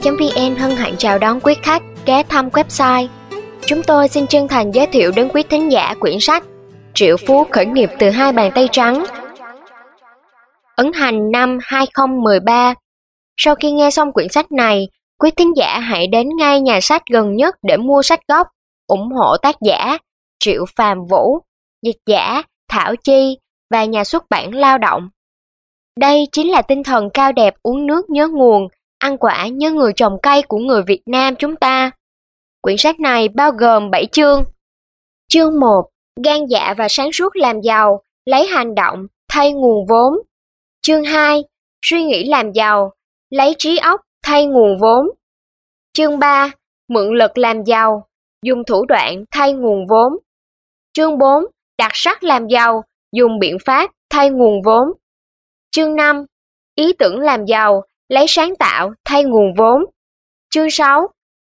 vn hân hạnh chào đón quý khách ghé thăm website. Chúng tôi xin chân thành giới thiệu đến quý thính giả quyển sách Triệu Phú khởi nghiệp từ hai bàn tay trắng. Ấn hành năm 2013 Sau khi nghe xong quyển sách này, quý thính giả hãy đến ngay nhà sách gần nhất để mua sách gốc, ủng hộ tác giả Triệu Phàm Vũ, dịch giả Thảo Chi và nhà xuất bản Lao động. Đây chính là tinh thần cao đẹp uống nước nhớ nguồn, ăn quả như người trồng cây của người Việt Nam chúng ta. Quyển sách này bao gồm 7 chương. Chương 1. Gan dạ và sáng suốt làm giàu, lấy hành động, thay nguồn vốn. Chương 2. Suy nghĩ làm giàu, lấy trí óc, thay nguồn vốn. Chương 3. Mượn lực làm giàu, dùng thủ đoạn thay nguồn vốn. Chương 4. Đặc sắc làm giàu, dùng biện pháp thay nguồn vốn. Chương 5. Ý tưởng làm giàu, lấy sáng tạo thay nguồn vốn. Chương 6.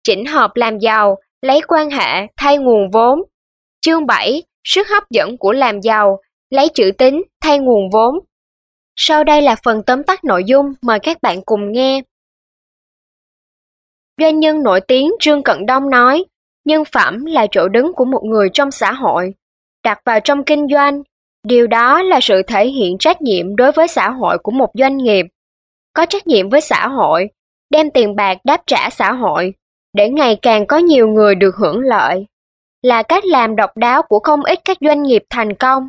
Chỉnh hợp làm giàu, lấy quan hệ thay nguồn vốn. Chương 7. Sức hấp dẫn của làm giàu, lấy chữ tín thay nguồn vốn. Sau đây là phần tóm tắt nội dung, mời các bạn cùng nghe. Doanh nhân nổi tiếng Trương Cận Đông nói, nhân phẩm là chỗ đứng của một người trong xã hội. Đặt vào trong kinh doanh, Điều đó là sự thể hiện trách nhiệm đối với xã hội của một doanh nghiệp. Có trách nhiệm với xã hội, đem tiền bạc đáp trả xã hội, để ngày càng có nhiều người được hưởng lợi. Là cách làm độc đáo của không ít các doanh nghiệp thành công.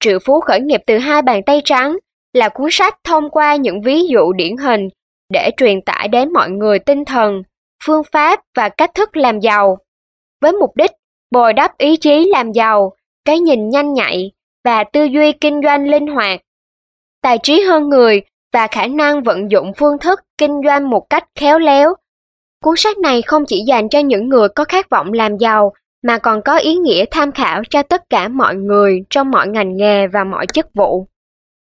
Triệu Phú khởi nghiệp từ hai bàn tay trắng là cuốn sách thông qua những ví dụ điển hình để truyền tải đến mọi người tinh thần, phương pháp và cách thức làm giàu. Với mục đích bồi đắp ý chí làm giàu, cái nhìn nhanh nhạy, và tư duy kinh doanh linh hoạt. Tài trí hơn người và khả năng vận dụng phương thức kinh doanh một cách khéo léo. Cuốn sách này không chỉ dành cho những người có khát vọng làm giàu, mà còn có ý nghĩa tham khảo cho tất cả mọi người trong mọi ngành nghề và mọi chức vụ.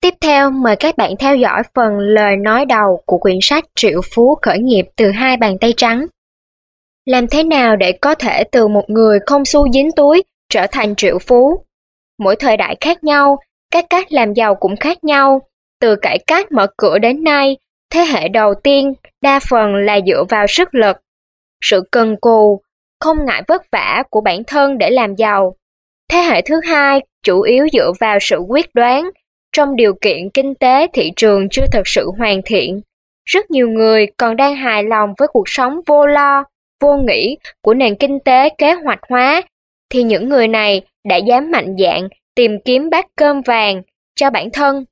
Tiếp theo, mời các bạn theo dõi phần lời nói đầu của quyển sách Triệu Phú khởi nghiệp từ hai bàn tay trắng. Làm thế nào để có thể từ một người không xu dính túi trở thành triệu phú? Mỗi thời đại khác nhau, các cách làm giàu cũng khác nhau. Từ cải cách mở cửa đến nay, thế hệ đầu tiên đa phần là dựa vào sức lực, sự cần cù, không ngại vất vả của bản thân để làm giàu. Thế hệ thứ hai chủ yếu dựa vào sự quyết đoán, trong điều kiện kinh tế thị trường chưa thật sự hoàn thiện. Rất nhiều người còn đang hài lòng với cuộc sống vô lo, vô nghĩ của nền kinh tế kế hoạch hóa, thì những người này đã dám mạnh dạn tìm kiếm bát cơm vàng cho bản thân.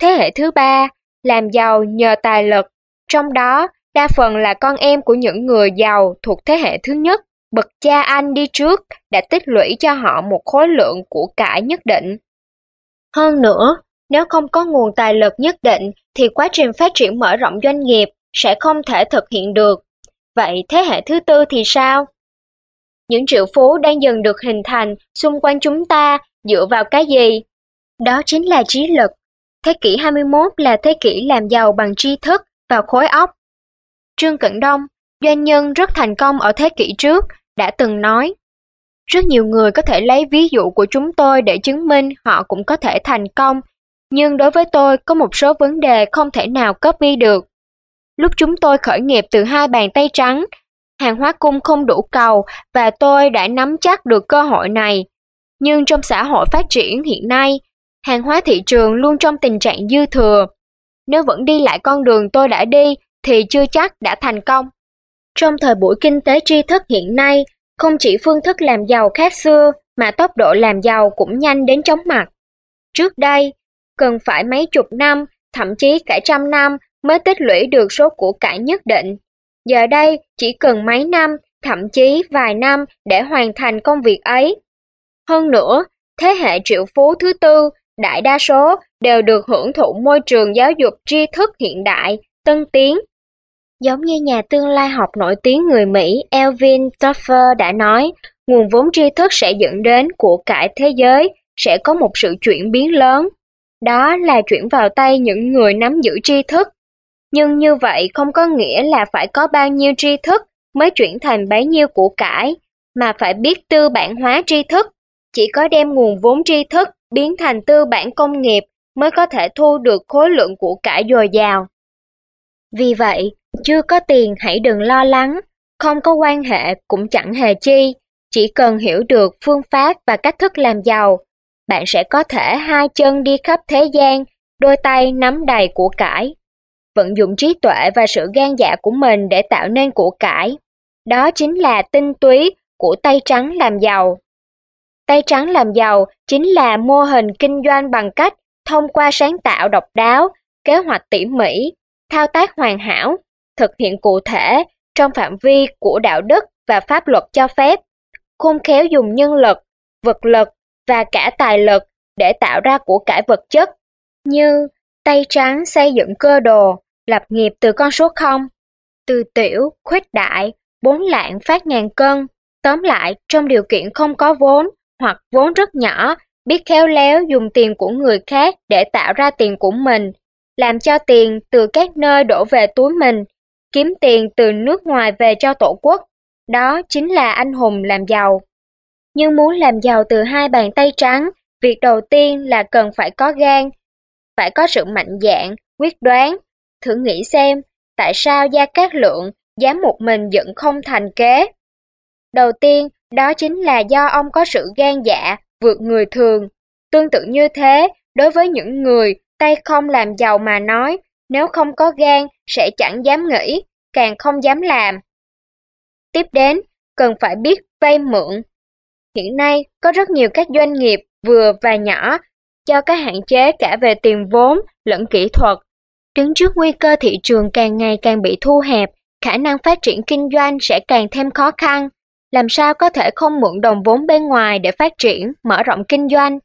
Thế hệ thứ ba, làm giàu nhờ tài lực, trong đó đa phần là con em của những người giàu thuộc thế hệ thứ nhất. Bậc cha anh đi trước đã tích lũy cho họ một khối lượng của cải nhất định. Hơn nữa, nếu không có nguồn tài lực nhất định thì quá trình phát triển mở rộng doanh nghiệp sẽ không thể thực hiện được. Vậy thế hệ thứ tư thì sao? Những triệu phú đang dần được hình thành xung quanh chúng ta dựa vào cái gì? Đó chính là trí lực. Thế kỷ 21 là thế kỷ làm giàu bằng tri thức và khối óc. Trương Cận Đông, doanh nhân rất thành công ở thế kỷ trước, đã từng nói rất nhiều người có thể lấy ví dụ của chúng tôi để chứng minh họ cũng có thể thành công, nhưng đối với tôi có một số vấn đề không thể nào copy được. Lúc chúng tôi khởi nghiệp từ hai bàn tay trắng, hàng hóa cung không đủ cầu và tôi đã nắm chắc được cơ hội này. Nhưng trong xã hội phát triển hiện nay, hàng hóa thị trường luôn trong tình trạng dư thừa. Nếu vẫn đi lại con đường tôi đã đi thì chưa chắc đã thành công. Trong thời buổi kinh tế tri thức hiện nay, không chỉ phương thức làm giàu khác xưa mà tốc độ làm giàu cũng nhanh đến chóng mặt. Trước đây, cần phải mấy chục năm, thậm chí cả trăm năm mới tích lũy được số của cải nhất định. Giờ đây chỉ cần mấy năm, thậm chí vài năm để hoàn thành công việc ấy. Hơn nữa, thế hệ triệu phú thứ tư, đại đa số đều được hưởng thụ môi trường giáo dục tri thức hiện đại, tân tiến. Giống như nhà tương lai học nổi tiếng người Mỹ Elvin Toffler đã nói, nguồn vốn tri thức sẽ dẫn đến của cải thế giới sẽ có một sự chuyển biến lớn. Đó là chuyển vào tay những người nắm giữ tri thức. Nhưng như vậy không có nghĩa là phải có bao nhiêu tri thức mới chuyển thành bấy nhiêu của cải, mà phải biết tư bản hóa tri thức. Chỉ có đem nguồn vốn tri thức biến thành tư bản công nghiệp mới có thể thu được khối lượng của cải dồi dào. Vì vậy, chưa có tiền hãy đừng lo lắng, không có quan hệ cũng chẳng hề chi, chỉ cần hiểu được phương pháp và cách thức làm giàu, bạn sẽ có thể hai chân đi khắp thế gian, đôi tay nắm đầy của cải. Vận dụng trí tuệ và sự gan dạ của mình để tạo nên của cải. Đó chính là tinh túy của tay trắng làm giàu. Tay trắng làm giàu chính là mô hình kinh doanh bằng cách thông qua sáng tạo độc đáo, kế hoạch tỉ mỉ, thao tác hoàn hảo, thực hiện cụ thể trong phạm vi của đạo đức và pháp luật cho phép, khôn khéo dùng nhân lực, vật lực và cả tài lực để tạo ra của cải vật chất, như tay trắng xây dựng cơ đồ, lập nghiệp từ con số 0, từ tiểu, khuếch đại, bốn lạng phát ngàn cân. Tóm lại, trong điều kiện không có vốn hoặc vốn rất nhỏ, biết khéo léo dùng tiền của người khác để tạo ra tiền của mình, làm cho tiền từ các nơi đổ về túi mình, kiếm tiền từ nước ngoài về cho tổ quốc. Đó chính là anh hùng làm giàu. Nhưng muốn làm giàu từ hai bàn tay trắng, việc đầu tiên là cần phải có gan, phải có sự mạnh dạn, quyết đoán. Thử nghĩ xem, tại sao Gia Cát Lượng dám một mình dựng không thành kế? Đầu tiên, đó chính là do ông có sự gan dạ, vượt người thường. Tương tự như thế, đối với những người tay không làm giàu mà nói, nếu không có gan sẽ chẳng dám nghĩ, càng không dám làm. Tiếp đến, cần phải biết vay mượn. Hiện nay, có rất nhiều các doanh nghiệp vừa và nhỏ do các hạn chế cả về tiền vốn lẫn kỹ thuật. Đứng trước nguy cơ thị trường càng ngày càng bị thu hẹp, khả năng phát triển kinh doanh sẽ càng thêm khó khăn. Làm sao có thể không mượn đồng vốn bên ngoài để phát triển, mở rộng kinh doanh?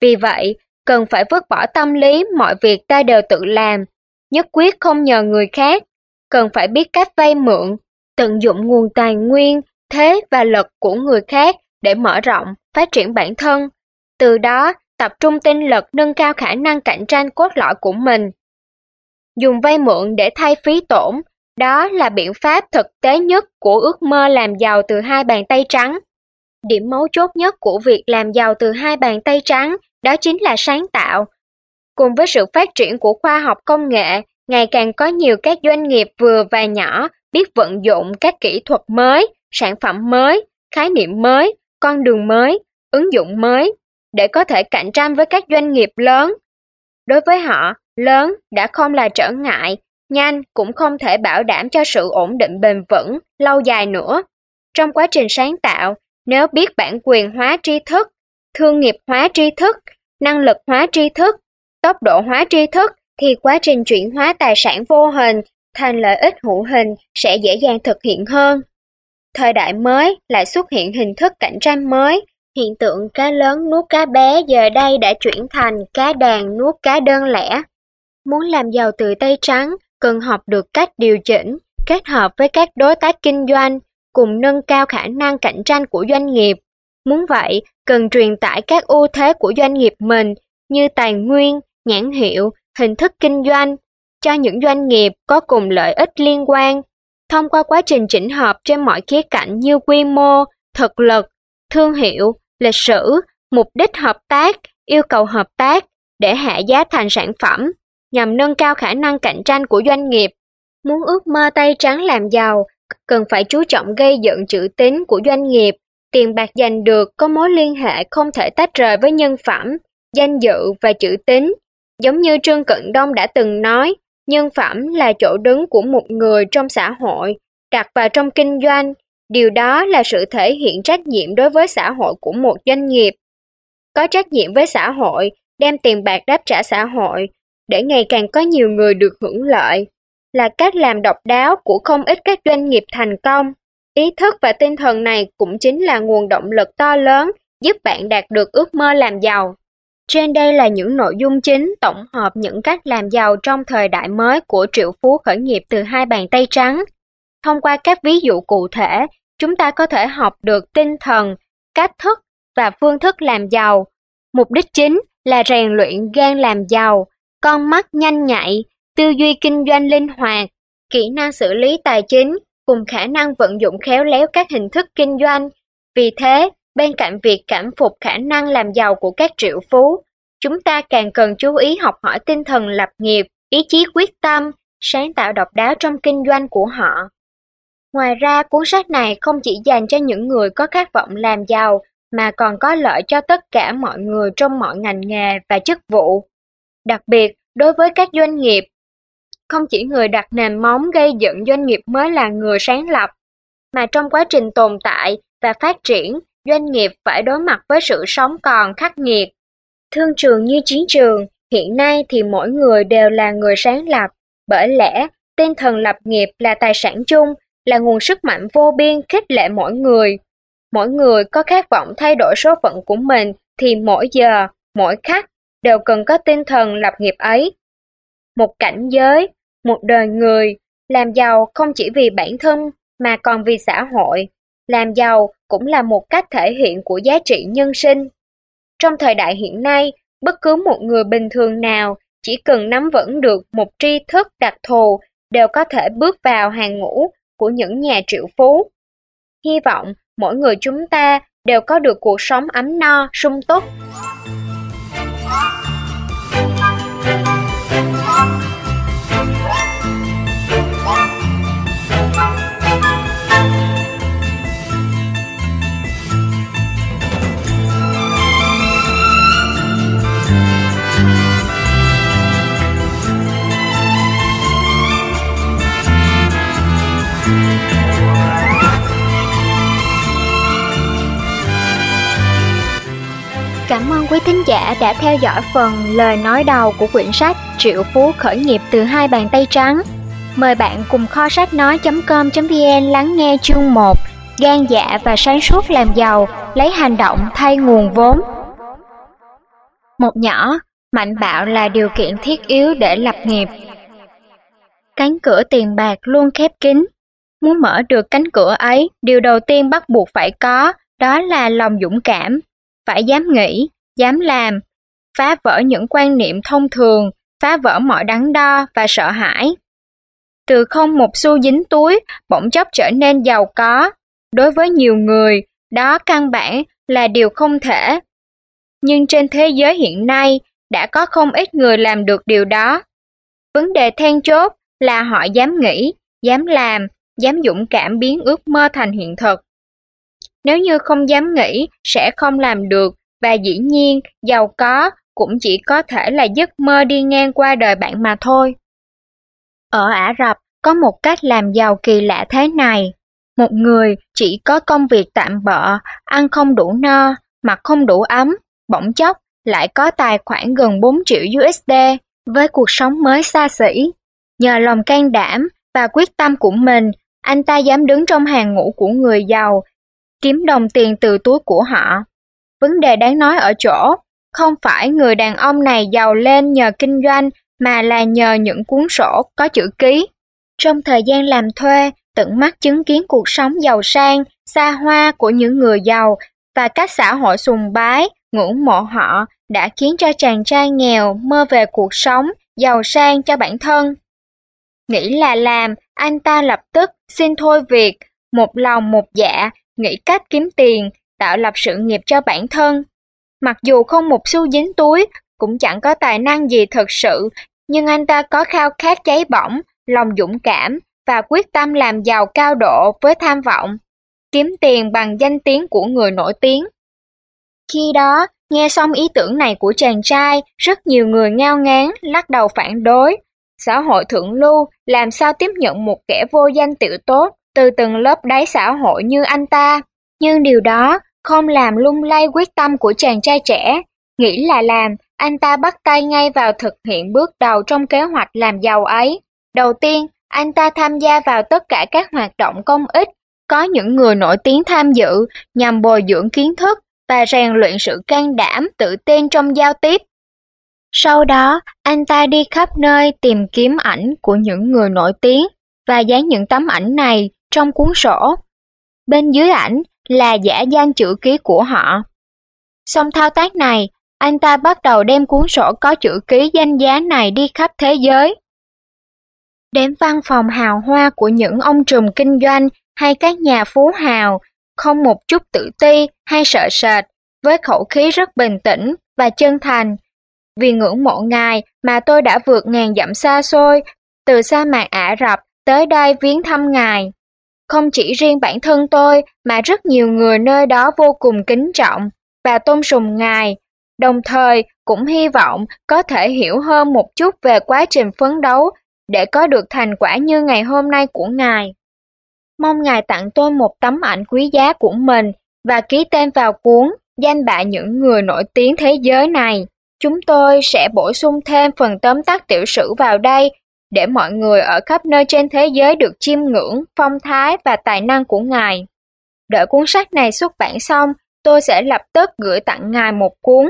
Vì vậy, cần phải vứt bỏ tâm lý mọi việc ta đều tự làm, nhất quyết không nhờ người khác, cần phải biết cách vay mượn, tận dụng nguồn tài nguyên, thế và lực của người khác để mở rộng, phát triển bản thân. Từ đó, tập trung tinh lực nâng cao khả năng cạnh tranh cốt lõi của mình. Dùng vay mượn để thay phí tổn, đó là biện pháp thực tế nhất của ước mơ làm giàu từ hai bàn tay trắng. Điểm mấu chốt nhất của việc làm giàu từ hai bàn tay trắng đó chính là sáng tạo. Cùng với sự phát triển của khoa học công nghệ, ngày càng có nhiều các doanh nghiệp vừa và nhỏ biết vận dụng các kỹ thuật mới, sản phẩm mới, khái niệm mới, con đường mới, ứng dụng mới để có thể cạnh tranh với các doanh nghiệp lớn. Đối với họ, lớn đã không là trở ngại, nhanh cũng không thể bảo đảm cho sự ổn định bền vững, lâu dài nữa. Trong quá trình sáng tạo, nếu biết bản quyền hóa tri thức, thương nghiệp hóa tri thức, năng lực hóa tri thức, tốc độ hóa tri thức, thì quá trình chuyển hóa tài sản vô hình thành lợi ích hữu hình sẽ dễ dàng thực hiện hơn. Thời đại mới lại xuất hiện hình thức cạnh tranh mới, hiện tượng cá lớn nuốt cá bé giờ đây đã chuyển thành cá đàn nuốt cá đơn lẻ. Muốn làm giàu từ tay trắng, cần học được cách điều chỉnh, kết hợp với các đối tác kinh doanh, cùng nâng cao khả năng cạnh tranh của doanh nghiệp. Muốn vậy, cần truyền tải các ưu thế của doanh nghiệp mình như tài nguyên, nhãn hiệu, hình thức kinh doanh cho những doanh nghiệp có cùng lợi ích liên quan. Thông qua quá trình chỉnh hợp trên mọi khía cạnh như quy mô, thực lực, thương hiệu, lịch sử, mục đích hợp tác, yêu cầu hợp tác để hạ giá thành sản phẩm nhằm nâng cao khả năng cạnh tranh của doanh nghiệp. Muốn ước mơ tay trắng làm giàu, cần phải chú trọng gây dựng chữ tín của doanh nghiệp. Tiền bạc giành được có mối liên hệ không thể tách rời với nhân phẩm, danh dự và chữ tín. Giống như Trương Cận Đông đã từng nói, nhân phẩm là chỗ đứng của một người trong xã hội, đặt vào trong kinh doanh. Điều đó là sự thể hiện trách nhiệm đối với xã hội của một doanh nghiệp. Có trách nhiệm với xã hội, đem tiền bạc đáp trả xã hội, để ngày càng có nhiều người được hưởng lợi, là cách làm độc đáo của không ít các doanh nghiệp thành công. Ý thức và tinh thần này cũng chính là nguồn động lực to lớn giúp bạn đạt được ước mơ làm giàu. Trên đây là những nội dung chính tổng hợp những cách làm giàu trong thời đại mới của triệu phú khởi nghiệp từ hai bàn tay trắng. Thông qua các ví dụ cụ thể, chúng ta có thể học được tinh thần, cách thức và phương thức làm giàu. Mục đích chính là rèn luyện gan làm giàu, con mắt nhanh nhạy, tư duy kinh doanh linh hoạt, kỹ năng xử lý tài chính cùng khả năng vận dụng khéo léo các hình thức kinh doanh. Vì thế, bên cạnh việc cảm phục khả năng làm giàu của các triệu phú, chúng ta càng cần chú ý học hỏi tinh thần lập nghiệp, ý chí quyết tâm, sáng tạo độc đáo trong kinh doanh của họ. Ngoài ra, cuốn sách này không chỉ dành cho những người có khát vọng làm giàu, mà còn có lợi cho tất cả mọi người trong mọi ngành nghề và chức vụ. Đặc biệt, đối với các doanh nghiệp, không chỉ người đặt nền móng gây dựng doanh nghiệp mới là người sáng lập, mà trong quá trình tồn tại và phát triển, doanh nghiệp phải đối mặt với sự sống còn khắc nghiệt. Thương trường như chiến trường, hiện nay thì mỗi người đều là người sáng lập, bởi lẽ tinh thần lập nghiệp là tài sản chung, là nguồn sức mạnh vô biên khích lệ mỗi người. Mỗi người có khát vọng thay đổi số phận của mình thì mỗi giờ, mỗi khắc đều cần có tinh thần lập nghiệp ấy. Một cảnh giới, một đời người, làm giàu không chỉ vì bản thân mà còn vì xã hội. Làm giàu cũng là một cách thể hiện của giá trị nhân sinh. Trong thời đại hiện nay, bất cứ một người bình thường nào chỉ cần nắm vững được một tri thức đặc thù đều có thể bước vào hàng ngũ của những nhà triệu phú. Hy vọng mỗi người chúng ta đều có được cuộc sống ấm no, sung túc. Cảm ơn quý thính giả đã theo dõi phần lời nói đầu của quyển sách Triệu Phú Khởi nghiệp từ hai bàn tay trắng. Mời bạn cùng kho sách nói.com.vn lắng nghe chương 1 Gan dạ và sáng suốt làm giàu, lấy hành động thay nguồn vốn. Một nhỏ, mạnh bạo là điều kiện thiết yếu để lập nghiệp. Cánh cửa tiền bạc luôn khép kín. Muốn mở được cánh cửa ấy, điều đầu tiên bắt buộc phải có, đó là lòng dũng cảm, phải dám nghĩ, dám làm, phá vỡ những quan niệm thông thường, phá vỡ mọi đắn đo và sợ hãi. Từ không một xu dính túi, bỗng chốc trở nên giàu có. Đối với nhiều người, đó căn bản là điều không thể. Nhưng trên thế giới hiện nay, đã có không ít người làm được điều đó. Vấn đề then chốt là họ dám nghĩ, dám làm, dám dũng cảm biến ước mơ thành hiện thực. Nếu như không dám nghĩ, sẽ không làm được, và dĩ nhiên, giàu có cũng chỉ có thể là giấc mơ đi ngang qua đời bạn mà thôi. Ở Ả Rập, có một cách làm giàu kỳ lạ thế này. Một người chỉ có công việc tạm bợ, ăn không đủ no, mặc không đủ ấm, bỗng chốc lại có tài khoản gần 4 triệu USD với cuộc sống mới xa xỉ. Nhờ lòng can đảm và quyết tâm của mình, anh ta dám đứng trong hàng ngũ của người giàu kiếm đồng tiền từ túi của họ. Vấn đề đáng nói ở chỗ, không phải người đàn ông này giàu lên nhờ kinh doanh mà là nhờ những cuốn sổ có chữ ký. Trong thời gian làm thuê, tận mắt chứng kiến cuộc sống giàu sang, xa hoa của những người giàu và các xã hội sùng bái, ngưỡng mộ họ đã khiến cho chàng trai nghèo mơ về cuộc sống giàu sang cho bản thân. Nghĩ là làm, anh ta lập tức xin thôi việc, một lòng một dạ nghĩ cách kiếm tiền, tạo lập sự nghiệp cho bản thân. Mặc dù không một xu dính túi, cũng chẳng có tài năng gì thật sự, nhưng anh ta có khao khát cháy bỏng, lòng dũng cảm và quyết tâm làm giàu cao độ với tham vọng, kiếm tiền bằng danh tiếng của người nổi tiếng. Khi đó, nghe xong ý tưởng này của chàng trai, rất nhiều người ngao ngán, lắc đầu phản đối. Xã hội thượng lưu làm sao tiếp nhận một kẻ vô danh tiểu tốt, từ từng lớp đáy xã hội như anh ta. Nhưng điều đó không làm lung lay quyết tâm của chàng trai trẻ. Nghĩ là làm, anh ta bắt tay ngay vào thực hiện bước đầu trong kế hoạch làm giàu ấy. Đầu tiên, anh ta tham gia vào tất cả các hoạt động công ích, có những người nổi tiếng tham dự nhằm bồi dưỡng kiến thức và rèn luyện sự can đảm, tự tin trong giao tiếp. Sau đó, anh ta đi khắp nơi tìm kiếm ảnh của những người nổi tiếng và dán những tấm ảnh này trong cuốn sổ. Bên dưới ảnh là giả danh chữ ký của họ. Xong thao tác này, anh ta bắt đầu đem cuốn sổ có chữ ký danh giá này đi khắp thế giới. Đến văn phòng hào hoa của những ông trùm kinh doanh hay các nhà phú hào, không một chút tự ti hay sợ sệt, với khẩu khí rất bình tĩnh và chân thành. Vì ngưỡng mộ ngài mà tôi đã vượt ngàn dặm xa xôi từ sa mạc Ả Rập tới đây viếng thăm Ngài. Không chỉ riêng bản thân tôi mà rất nhiều người nơi đó vô cùng kính trọng và tôn sùng Ngài, đồng thời cũng hy vọng có thể hiểu hơn một chút về quá trình phấn đấu để có được thành quả như ngày hôm nay của Ngài. Mong Ngài tặng tôi một tấm ảnh quý giá của mình và ký tên vào cuốn danh bạ những người nổi tiếng thế giới này. Chúng tôi sẽ bổ sung thêm phần tóm tắt tiểu sử vào đây để mọi người ở khắp nơi trên thế giới được chiêm ngưỡng phong thái và tài năng của Ngài. Đợi cuốn sách này xuất bản xong, tôi sẽ lập tức gửi tặng Ngài một cuốn.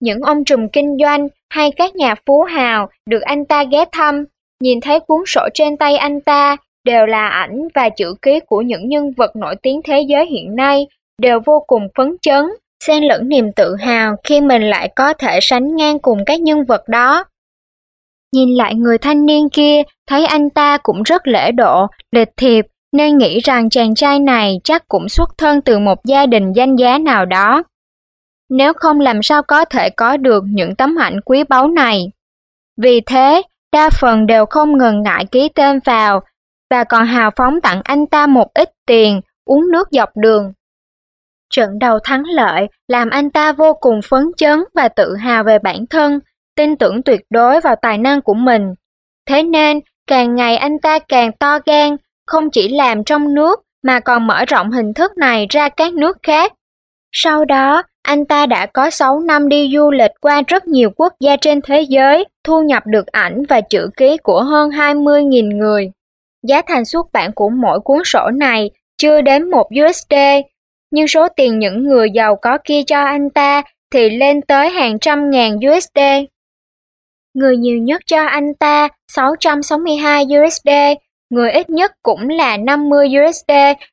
Những ông trùm kinh doanh hay các nhà phú hào được anh ta ghé thăm, nhìn thấy cuốn sổ trên tay anh ta đều là ảnh và chữ ký của những nhân vật nổi tiếng thế giới hiện nay, đều vô cùng phấn chấn, xen lẫn niềm tự hào khi mình lại có thể sánh ngang cùng các nhân vật đó. Nhìn lại người thanh niên kia, thấy anh ta cũng rất lễ độ, lịch thiệp, nên nghĩ rằng chàng trai này chắc cũng xuất thân từ một gia đình danh giá nào đó. Nếu không làm sao có thể có được những tấm ảnh quý báu này. Vì thế, đa phần đều không ngần ngại ký tên vào và còn hào phóng tặng anh ta một ít tiền, uống nước dọc đường. Trận đầu thắng lợi làm anh ta vô cùng phấn chấn và tự hào về bản thân, tin tưởng tuyệt đối vào tài năng của mình. Thế nên, càng ngày anh ta càng to gan, không chỉ làm trong nước mà còn mở rộng hình thức này ra các nước khác. Sau đó, anh ta đã có 6 năm đi du lịch qua rất nhiều quốc gia trên thế giới, thu nhập được ảnh và chữ ký của hơn 20.000 người. Giá thành xuất bản của mỗi cuốn sổ này chưa đến 1 USD, nhưng số tiền những người giàu có kia cho anh ta thì lên tới hàng trăm ngàn USD. Người nhiều nhất cho anh ta 662 USD, người ít nhất cũng là 50 USD,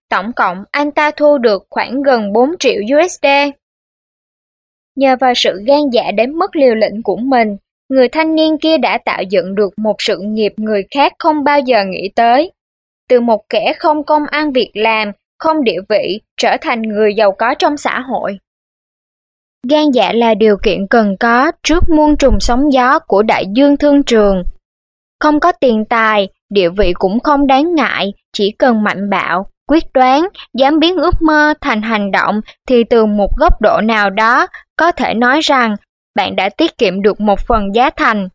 tổng cộng anh ta thu được khoảng gần 4 triệu USD. Nhờ vào sự gan dạ đến mức liều lĩnh của mình, người thanh niên kia đã tạo dựng được một sự nghiệp người khác không bao giờ nghĩ tới. Từ một kẻ không công ăn việc làm, không địa vị, trở thành người giàu có trong xã hội. Gan dạ là điều kiện cần có trước muôn trùng sóng gió của đại dương thương trường. Không có tiền tài, địa vị cũng không đáng ngại, chỉ cần mạnh bạo, quyết đoán, dám biến ước mơ thành hành động thì từ một góc độ nào đó có thể nói rằng bạn đã tiết kiệm được một phần giá thành.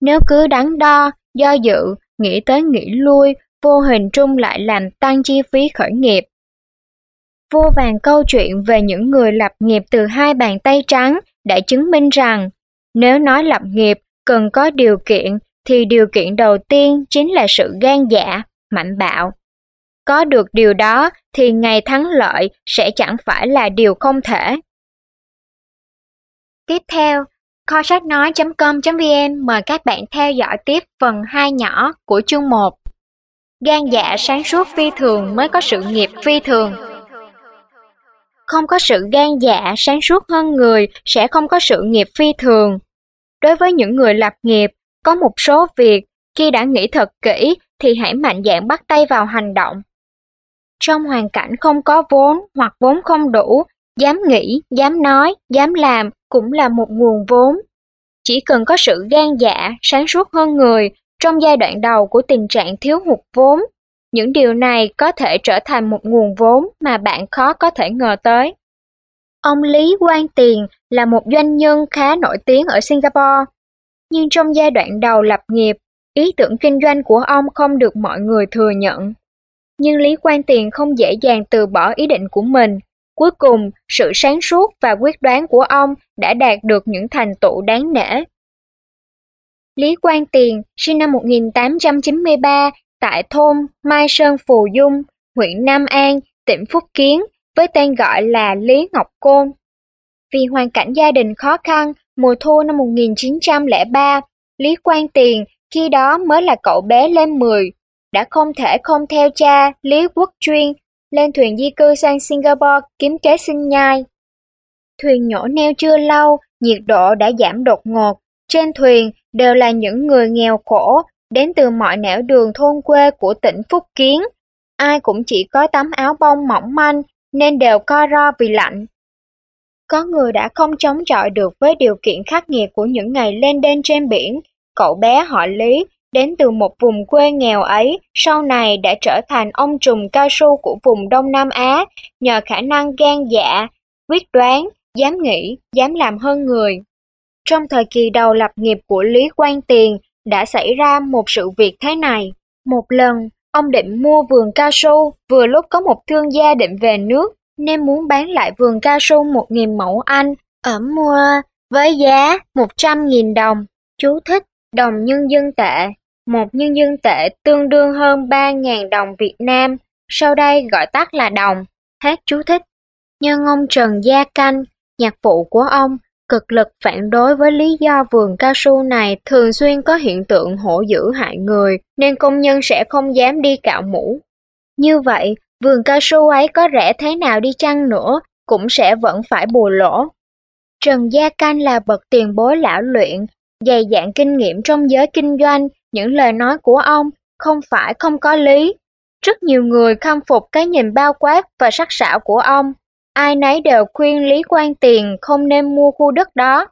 Nếu cứ đắn đo, do dự, nghĩ tới nghĩ lui, vô hình trung lại làm tăng chi phí khởi nghiệp. Vô vàng câu chuyện về những người lập nghiệp từ hai bàn tay trắng đã chứng minh rằng nếu nói lập nghiệp cần có điều kiện thì điều kiện đầu tiên chính là sự gan dạ, mạnh bạo. Có được điều đó thì ngày thắng lợi sẽ chẳng phải là điều không thể. Tiếp theo, kho sách nói.com.vn mời các bạn theo dõi tiếp phần 2 nhỏ của chương 1. Gan dạ sáng suốt phi thường mới có sự nghiệp phi thường. Không có sự gan dạ sáng suốt hơn người sẽ không có sự nghiệp phi thường. Đối với những người lập nghiệp, có một số việc khi đã nghĩ thật kỹ thì hãy mạnh dạn bắt tay vào hành động. Trong hoàn cảnh không có vốn hoặc vốn không đủ, dám nghĩ, dám nói, dám làm cũng là một nguồn vốn. Chỉ cần có sự gan dạ, sáng suốt hơn người trong giai đoạn đầu của tình trạng thiếu hụt vốn, những điều này có thể trở thành một nguồn vốn mà bạn khó có thể ngờ tới. Ông Lý Quang Tiền là một doanh nhân khá nổi tiếng ở Singapore, nhưng trong giai đoạn đầu lập nghiệp, ý tưởng kinh doanh của ông không được mọi người thừa nhận. Nhưng Lý Quang Tiền không dễ dàng từ bỏ ý định của mình. Cuối cùng, sự sáng suốt và quyết đoán của ông đã đạt được những thành tựu đáng nể. Lý Quang Tiền sinh năm 1893 tại thôn Mai Sơn Phù Dung, huyện Nam An, tỉnh Phúc Kiến, với tên gọi là Lý Ngọc Côn. Vì hoàn cảnh gia đình khó khăn, mùa thu năm 1903, Lý Quang Tiền khi đó mới là cậu bé lên 10, đã không thể không theo cha Lý Quốc Chuyên lên thuyền di cư sang Singapore kiếm kế sinh nhai. Thuyền nhổ neo chưa lâu, nhiệt độ đã giảm đột ngột. Trên thuyền đều là những người nghèo khổ, đến từ mọi nẻo đường thôn quê của tỉnh Phúc Kiến. Ai cũng chỉ có tấm áo bông mỏng manh nên đều co ro vì lạnh. Có người đã không chống chọi được với điều kiện khắc nghiệt của những ngày lên đên trên biển, cậu bé họ Lý đến từ một vùng quê nghèo ấy, sau này đã trở thành ông trùm cao su của vùng Đông Nam Á nhờ khả năng gan dạ, quyết đoán, dám nghĩ, dám làm hơn người. Trong thời kỳ đầu lập nghiệp của Lý Quang Tiền đã xảy ra một sự việc thế này. Một lần, ông định mua vườn cao su, vừa lúc có một thương gia định về nước nên muốn bán lại vườn cao su 1.000 mẫu Anh ở mua với giá 100.000 đồng. Chú thích đồng nhân dân tệ. Một nhân dân tệ tương đương hơn 3.000 đồng Việt Nam, sau đây gọi tắt là đồng. Hết chú thích. Nhưng ông Trần Gia Canh, nhạc phụ của ông, cực lực phản đối với lý do vườn cao su này thường xuyên có hiện tượng hổ dữ hại người, nên công nhân sẽ không dám đi cạo mũ. Như vậy, vườn cao su ấy có rẻ thế nào đi chăng nữa, cũng sẽ vẫn phải bù lỗ. Trần Gia Canh là bậc tiền bối lão luyện, dày dạn kinh nghiệm trong giới kinh doanh, những lời nói của ông không phải không có lý. Rất nhiều người khâm phục cái nhìn bao quát và sắc sảo của ông. Ai nấy đều khuyên Lý Quang Tiền không nên mua khu đất đó.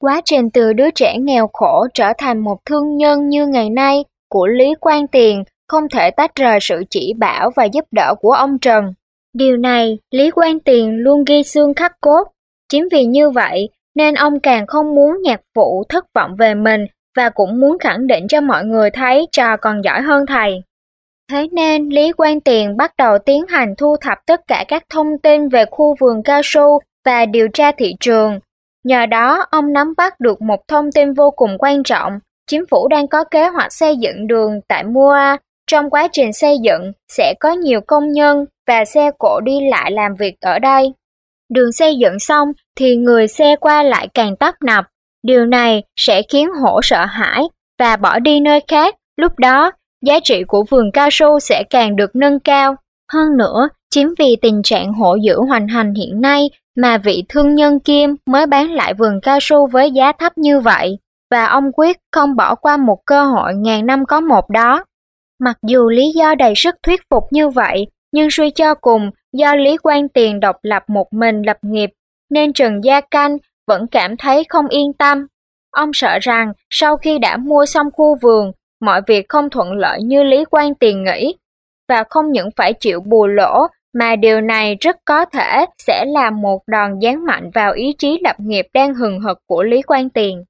Quá trình từ đứa trẻ nghèo khổ trở thành một thương nhân như ngày nay của Lý Quang Tiền không thể tách rời sự chỉ bảo và giúp đỡ của ông Trần. Điều này, Lý Quang Tiền luôn ghi xương khắc cốt. Chính vì như vậy, nên ông càng không muốn nhạc phụ thất vọng về mình và cũng muốn khẳng định cho mọi người thấy trò còn giỏi hơn thầy. Thế nên Lý Quang Tiền bắt đầu tiến hành thu thập tất cả các thông tin về khu vườn cao su và điều tra thị trường. Nhờ đó, ông nắm bắt được một thông tin vô cùng quan trọng. Chính phủ đang có kế hoạch xây dựng đường tại Mua. Trong quá trình xây dựng, sẽ có nhiều công nhân và xe cộ đi lại làm việc ở đây. Đường xây dựng xong thì người xe qua lại càng tấp nập. Điều này sẽ khiến hổ sợ hãi và bỏ đi nơi khác. Lúc đó, giá trị của vườn cao su sẽ càng được nâng cao. Hơn nữa, chính vì tình trạng hổ dữ hoành hành hiện nay mà vị thương nhân Kim mới bán lại vườn cao su với giá thấp như vậy, và ông quyết không bỏ qua một cơ hội ngàn năm có một đó. Mặc dù lý do đầy sức thuyết phục như vậy, nhưng suy cho cùng, do Lý Quang Tiền độc lập một mình lập nghiệp, nên Trần Gia Canh vẫn cảm thấy không yên tâm. Ông sợ rằng sau khi đã mua xong khu vườn, mọi việc không thuận lợi như Lý Quang Tiền nghĩ, và không những phải chịu bù lỗ, mà điều này rất có thể sẽ là một đòn giáng mạnh vào ý chí lập nghiệp đang hừng hực của Lý Quang Tiền.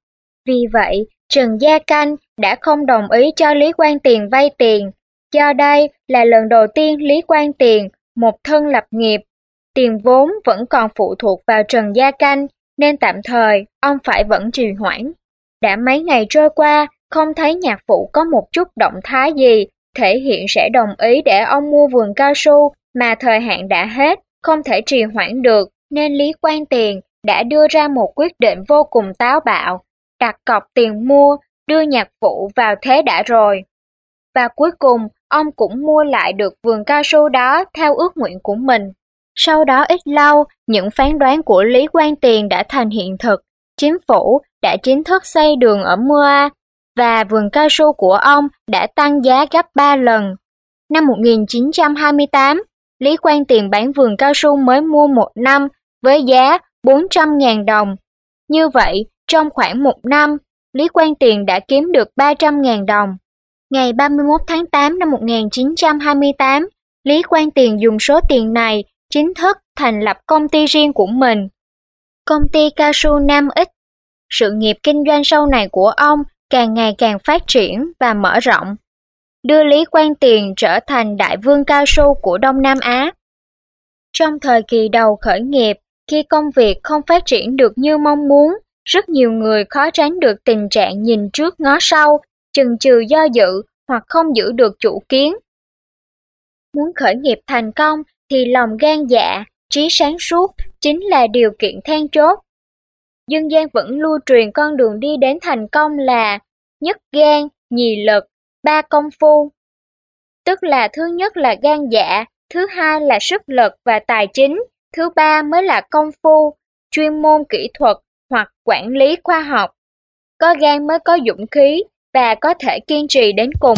Vì vậy, Trần Gia Canh đã không đồng ý cho Lý Quang Tiền vay tiền, do đây là lần đầu tiên Lý Quang Tiền, một thân lập nghiệp, tiền vốn vẫn còn phụ thuộc vào Trần Gia Canh, nên tạm thời ông phải vẫn trì hoãn. Đã mấy ngày trôi qua, không thấy nhạc phụ có một chút động thái gì, thể hiện sẽ đồng ý để ông mua vườn cao su mà thời hạn đã hết, không thể trì hoãn được, nên Lý Quang Tiền đã đưa ra một quyết định vô cùng táo bạo, đặt cọc tiền mua, đưa nhạc phụ vào thế đã rồi. Và cuối cùng, ông cũng mua lại được vườn cao su đó theo ước nguyện của mình. Sau đó ít lâu, những phán đoán của Lý Quang Tiền đã thành hiện thực. Chính phủ đã chính thức xây đường ở Mua và vườn cao su của ông đã tăng giá gấp 3 lần. Năm 1928, Lý Quang Tiền bán vườn cao su mới mua một năm với giá 400.000 đồng. Như vậy, trong khoảng một năm, Lý Quang Tiền đã kiếm được 300.000 đồng. Ngày 31 tháng 8 năm 1928, Lý Quang Tiền dùng số tiền này chính thức thành lập công ty riêng của mình. Công ty cao su Nam X. Sự nghiệp kinh doanh sau này của ông càng ngày càng phát triển và mở rộng, đưa Lý Quang Tiền trở thành đại vương cao su của Đông Nam Á. Trong thời kỳ đầu khởi nghiệp, khi công việc không phát triển được như mong muốn, rất nhiều người khó tránh được tình trạng nhìn trước ngó sau, chừng chừ do dự hoặc không giữ được chủ kiến. Muốn khởi nghiệp thành công thì lòng gan dạ, trí sáng suốt chính là điều kiện then chốt dân gian vẫn lưu truyền con đường đi đến thành công là nhất gan, nhì lực, ba công phu. Tức là thứ nhất là gan dạ, thứ hai là sức lực và tài chính, thứ ba mới là công phu, chuyên môn kỹ thuật hoặc quản lý khoa học. Có gan mới có dũng khí và có thể kiên trì đến cùng.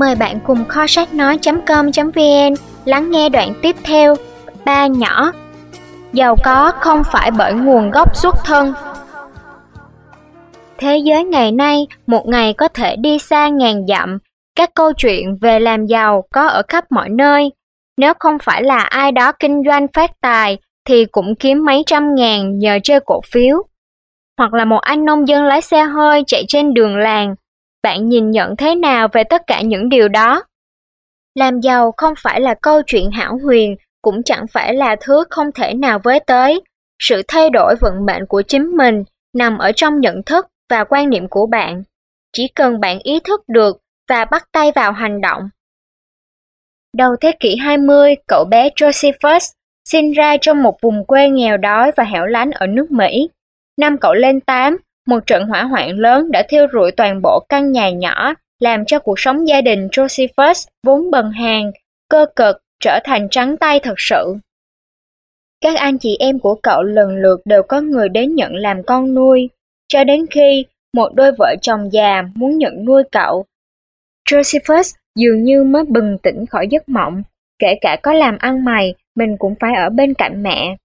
Mời bạn cùng kho sách nói.com.vn lắng nghe đoạn tiếp theo. Ba nhỏ Giàu có không phải bởi nguồn gốc xuất thân. Thế giới ngày nay, một ngày có thể đi xa ngàn dặm, các câu chuyện về làm giàu có ở khắp mọi nơi. Nếu không phải là ai đó kinh doanh phát tài, thì cũng kiếm mấy trăm ngàn nhờ chơi cổ phiếu. Hoặc là một anh nông dân lái xe hơi chạy trên đường làng. Bạn nhìn nhận thế nào về tất cả những điều đó? Làm giàu không phải là câu chuyện hảo huyền, cũng chẳng phải là thứ không thể nào với tới. Sự thay đổi vận mệnh của chính mình nằm ở trong nhận thức và quan niệm của bạn. Chỉ cần bạn ý thức được và bắt tay vào hành động. Đầu thế kỷ 20, cậu bé Josephus sinh ra trong một vùng quê nghèo đói và hẻo lánh ở nước Mỹ. Năm cậu lên 8, một trận hỏa hoạn lớn đã thiêu rụi toàn bộ căn nhà nhỏ, làm cho cuộc sống gia đình Josephus vốn bần hàng, cơ cực, trở thành trắng tay thật sự. Các anh chị em của cậu lần lượt đều có người đến nhận làm con nuôi, cho đến khi một đôi vợ chồng già muốn nhận nuôi cậu. Josephus dường như mới bừng tỉnh khỏi giấc mộng, kể cả có làm ăn mày, mình cũng phải ở bên cạnh mẹ.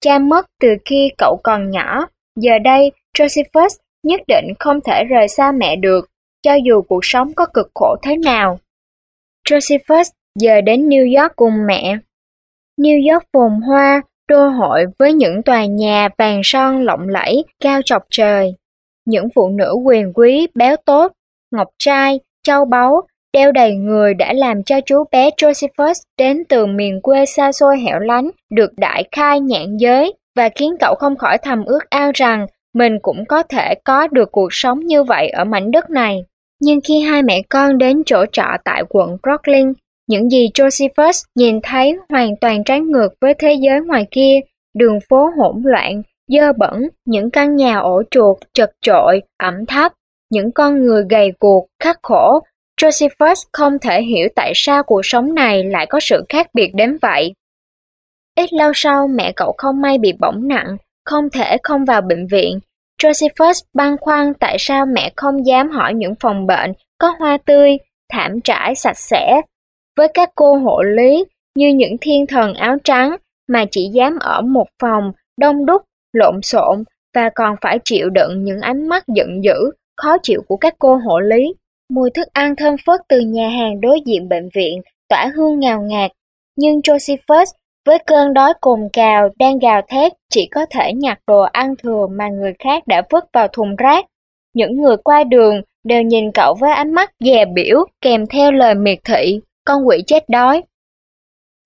Cha mất từ khi cậu còn nhỏ, giờ đây Josephus nhất định không thể rời xa mẹ được, cho dù cuộc sống có cực khổ thế nào. Josephus giờ đến New York cùng mẹ. New York phồn hoa, đô hội với những tòa nhà vàng son lộng lẫy, cao chọc trời. Những phụ nữ quyền quý, béo tốt, ngọc trai, châu báu, đeo đầy người đã làm cho chú bé Josephus đến từ miền quê xa xôi hẻo lánh được đại khai nhãn giới và khiến cậu không khỏi thầm ước ao rằng mình cũng có thể có được cuộc sống như vậy ở mảnh đất này. Nhưng khi hai mẹ con đến chỗ trọ tại quận Brooklyn, những gì Josephus nhìn thấy hoàn toàn trái ngược với thế giới ngoài kia, đường phố hỗn loạn, dơ bẩn, những căn nhà ổ chuột chật chội, ẩm thấp, những con người gầy guộc, khắc khổ. Josephus không thể hiểu tại sao cuộc sống này lại có sự khác biệt đến vậy. Ít lâu sau mẹ cậu không may bị bỏng nặng, không thể không vào bệnh viện. Josephus băn khoăn tại sao mẹ không dám hỏi những phòng bệnh có hoa tươi, thảm trải sạch sẽ. Với các cô hộ lý như những thiên thần áo trắng mà chỉ dám ở một phòng đông đúc, lộn xộn và còn phải chịu đựng những ánh mắt giận dữ, khó chịu của các cô hộ lý. Mùi thức ăn thơm phớt từ nhà hàng đối diện bệnh viện tỏa hương ngào ngạt, nhưng Josephus với cơn đói cồn cào đang gào thét chỉ có thể nhặt đồ ăn thừa mà người khác đã vứt vào thùng rác. Những người qua đường đều nhìn cậu với ánh mắt dè biểu kèm theo lời miệt thị, con quỷ chết đói.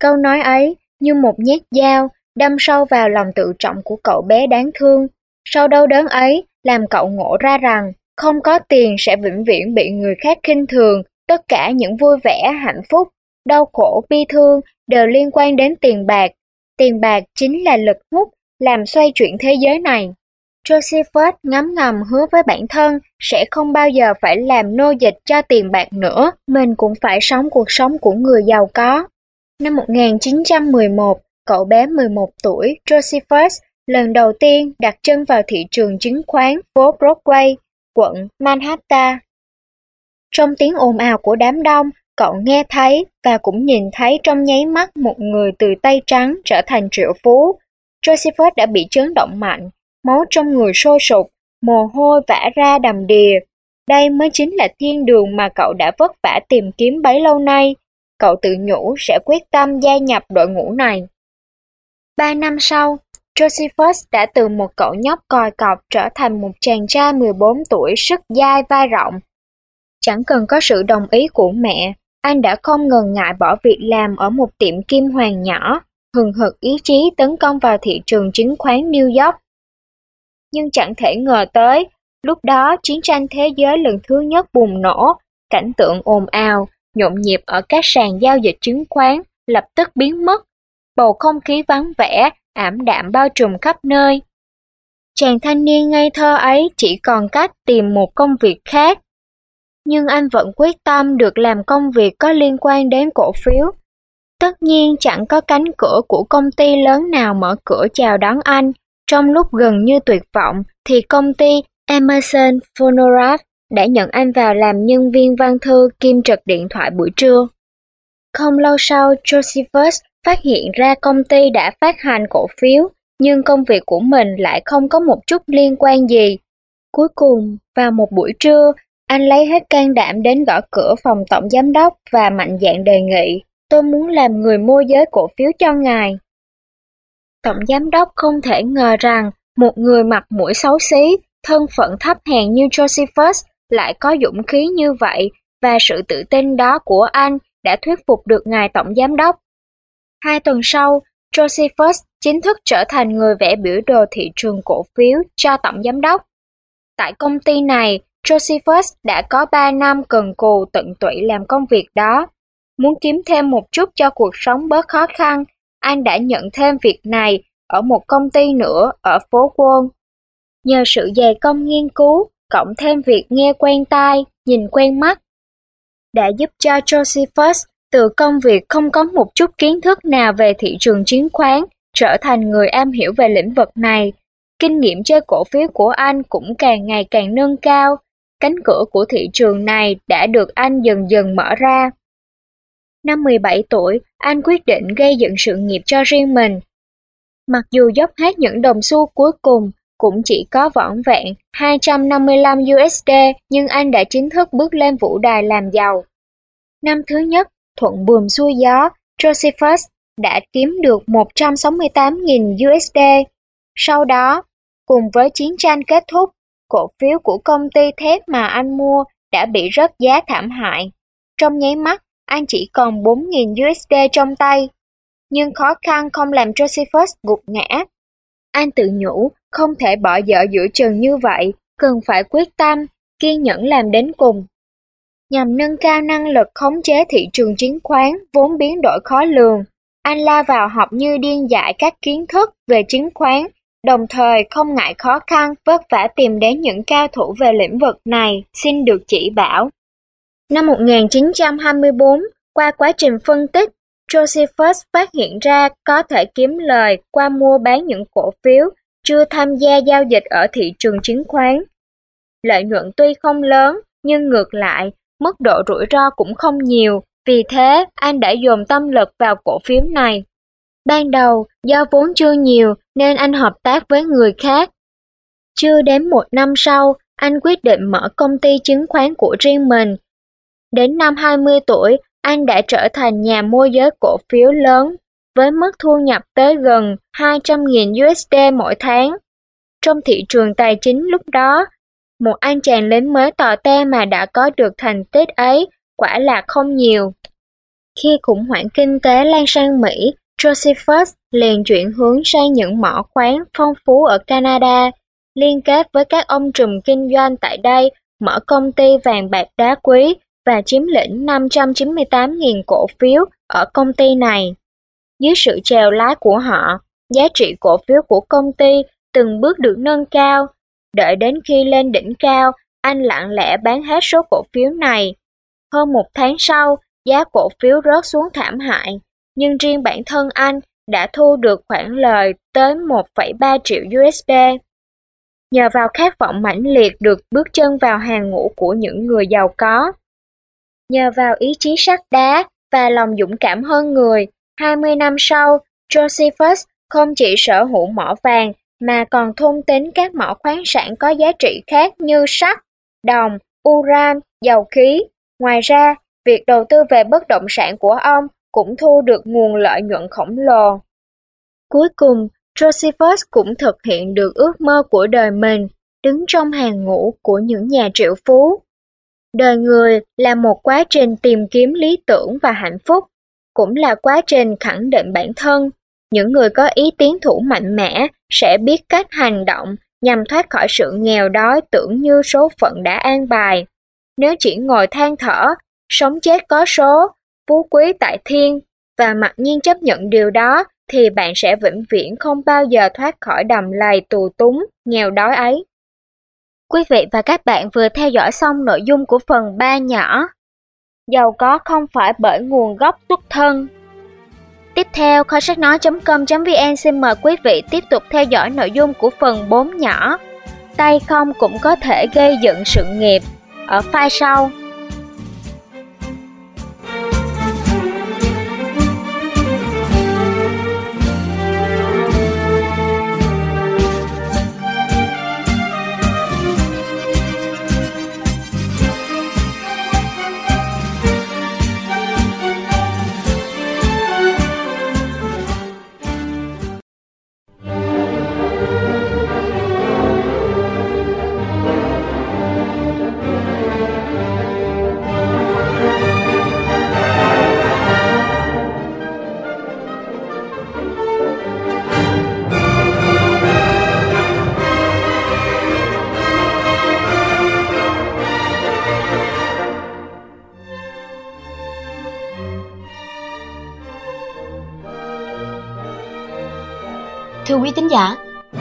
Câu nói ấy như một nhát dao đâm sâu vào lòng tự trọng của cậu bé đáng thương. Sau đau đớn ấy làm cậu ngộ ra rằng không có tiền sẽ vĩnh viễn bị người khác khinh thường, tất cả những vui vẻ, hạnh phúc, đau khổ, bi thương đều liên quan đến tiền bạc. Tiền bạc chính là lực hút làm xoay chuyển thế giới này. Josephus ngấm ngầm hứa với bản thân sẽ không bao giờ phải làm nô dịch cho tiền bạc nữa, mình cũng phải sống cuộc sống của người giàu có. Năm 1911, cậu bé 11 tuổi Josephus lần đầu tiên đặt chân vào thị trường chứng khoán phố Broadway, quận Manhattan. Trong tiếng ồn ào của đám đông, Cậu nghe thấy và cũng nhìn thấy trong nháy mắt một người từ tay trắng trở thành triệu phú. Josephus đã bị chấn động mạnh, máu trong người sôi sục, mồ hôi vã ra đầm đìa. Đây mới chính là thiên đường mà cậu đã vất vả tìm kiếm bấy lâu nay. Cậu tự nhủ sẽ quyết tâm gia nhập đội ngũ này. Ba năm sau, Josephus đã từ một cậu nhóc còi cọc trở thành một chàng trai 14 tuổi sức dai vai rộng. Chẳng cần có sự đồng ý của mẹ, anh đã không ngần ngại bỏ việc làm ở một tiệm kim hoàng nhỏ, hừng hực ý chí tấn công vào thị trường chứng khoán New York. Nhưng chẳng thể ngờ tới, lúc đó chiến tranh thế giới lần thứ nhất bùng nổ, cảnh tượng ồn ào, nhộn nhịp ở các sàn giao dịch chứng khoán lập tức biến mất, bầu không khí vắng vẻ, ảm đạm bao trùm khắp nơi. Chàng thanh niên ngây thơ ấy chỉ còn cách tìm một công việc khác nhưng anh vẫn quyết tâm được làm công việc có liên quan đến cổ phiếu. Tất nhiên chẳng có cánh cửa của công ty lớn nào mở cửa chào đón anh. Trong lúc gần như tuyệt vọng thì công ty Emerson Phonograph đã nhận anh vào làm nhân viên văn thư kiêm trực điện thoại buổi trưa. Không lâu sau, Josephus phát hiện ra công ty đã phát hành cổ phiếu, nhưng công việc của mình lại không có một chút liên quan gì. Cuối cùng, vào một buổi trưa, anh lấy hết can đảm đến gõ cửa phòng tổng giám đốc và mạnh dạn đề nghị, tôi muốn làm người môi giới cổ phiếu cho ngài. Tổng giám đốc không thể ngờ rằng một người mặt mũi xấu xí, thân phận thấp hèn như Josephus lại có dũng khí như vậy và sự tự tin đó của anh đã thuyết phục được ngài tổng giám đốc. Hai tuần sau, Josephus chính thức trở thành người vẽ biểu đồ thị trường cổ phiếu cho tổng giám đốc. Tại công ty này, Josephus đã có 3 năm cần cù tận tụy làm công việc đó. Muốn kiếm thêm một chút cho cuộc sống bớt khó khăn, anh đã nhận thêm việc này ở một công ty nữa ở phố Wall. Nhờ sự dày công nghiên cứu, cộng thêm việc nghe quen tai, nhìn quen mắt, đã giúp cho Josephus từ công việc không có một chút kiến thức nào về thị trường chứng khoán, trở thành người am hiểu về lĩnh vực này. Kinh nghiệm chơi cổ phiếu của anh cũng càng ngày càng nâng cao, cánh cửa của thị trường này đã được anh dần dần mở ra. Năm 17 tuổi, anh quyết định gây dựng sự nghiệp cho riêng mình. Mặc dù dốc hết những đồng xu cuối cùng, cũng chỉ có vỏn vẹn 255 USD, nhưng anh đã chính thức bước lên vũ đài làm giàu. Năm thứ nhất, thuận buồm xuôi gió, Josephus đã kiếm được 168.000 USD. Sau đó, cùng với chiến tranh kết thúc, cổ phiếu của công ty thép mà anh mua đã bị rớt giá thảm hại. Trong nháy mắt, anh chỉ còn 4.000 USD trong tay. Nhưng khó khăn không làm Josephus gục ngã. Anh tự nhủ không thể bỏ dở giữa chừng như vậy, cần phải quyết tâm, kiên nhẫn làm đến cùng. Nhằm nâng cao năng lực khống chế thị trường chứng khoán vốn biến đổi khó lường, anh la vào học như điên dại các kiến thức về chứng khoán, đồng thời không ngại khó khăn vất vả tìm đến những cao thủ về lĩnh vực này xin được chỉ bảo. Năm 1924, qua quá trình phân tích, Josephus phát hiện ra có thể kiếm lời qua mua bán những cổ phiếu chưa tham gia giao dịch ở thị trường chứng khoán. Lợi nhuận tuy không lớn, nhưng ngược lại, mức độ rủi ro cũng không nhiều, vì thế anh đã dồn tâm lực vào cổ phiếu này. Ban đầu, do vốn chưa nhiều nên anh hợp tác với người khác. Chưa đến một năm sau, anh quyết định mở công ty chứng khoán của riêng mình. Đến năm 20 tuổi, anh đã trở thành nhà môi giới cổ phiếu lớn với mức thu nhập tới gần 200.000 USD mỗi tháng. Trong thị trường tài chính lúc đó, một anh chàng lính mới tò te mà đã có được thành tích ấy quả là không nhiều. Khi khủng hoảng kinh tế lan sang Mỹ, Josephus liền chuyển hướng sang những mỏ khoáng phong phú ở Canada, liên kết với các ông trùm kinh doanh tại đây, mở công ty vàng bạc đá quý và chiếm lĩnh 598.000 cổ phiếu ở công ty này. Dưới sự trèo lái của họ, giá trị cổ phiếu của công ty từng bước được nâng cao. Đợi đến khi lên đỉnh cao, anh lặng lẽ bán hết số cổ phiếu này. Hơn một tháng sau, giá cổ phiếu rớt xuống thảm hại, nhưng riêng bản thân anh đã thu được khoản lời tới 1,3 triệu USD. Nhờ vào khát vọng mãnh liệt được bước chân vào hàng ngũ của những người giàu có. Nhờ vào ý chí sắt đá và lòng dũng cảm hơn người, 20 năm sau, Josephus không chỉ sở hữu mỏ vàng mà còn thôn tính các mỏ khoáng sản có giá trị khác như sắt, đồng, uran, dầu khí. Ngoài ra, việc đầu tư về bất động sản của ông cũng thu được nguồn lợi nhuận khổng lồ. Cuối cùng, Josephus cũng thực hiện được ước mơ của đời mình, đứng trong hàng ngũ của những nhà triệu phú. Đời người là một quá trình tìm kiếm lý tưởng và hạnh phúc, cũng là quá trình khẳng định bản thân. Những người có ý tiến thủ mạnh mẽ sẽ biết cách hành động nhằm thoát khỏi sự nghèo đói tưởng như số phận đã an bài. Nếu chỉ ngồi than thở, sống chết có số, phú quý tại thiên và mặc nhiên chấp nhận điều đó thì bạn sẽ vĩnh viễn không bao giờ thoát khỏi đầm lầy tù túng, nghèo đói ấy. Quý vị và các bạn vừa theo dõi xong nội dung của phần 3 nhỏ. Giàu có không phải bởi nguồn gốc xuất thân. Tiếp theo, kho sách nói.com.vn xin mời quý vị tiếp tục theo dõi nội dung của phần 4 nhỏ. Tay không cũng có thể gây dựng sự nghiệp. ở file sau.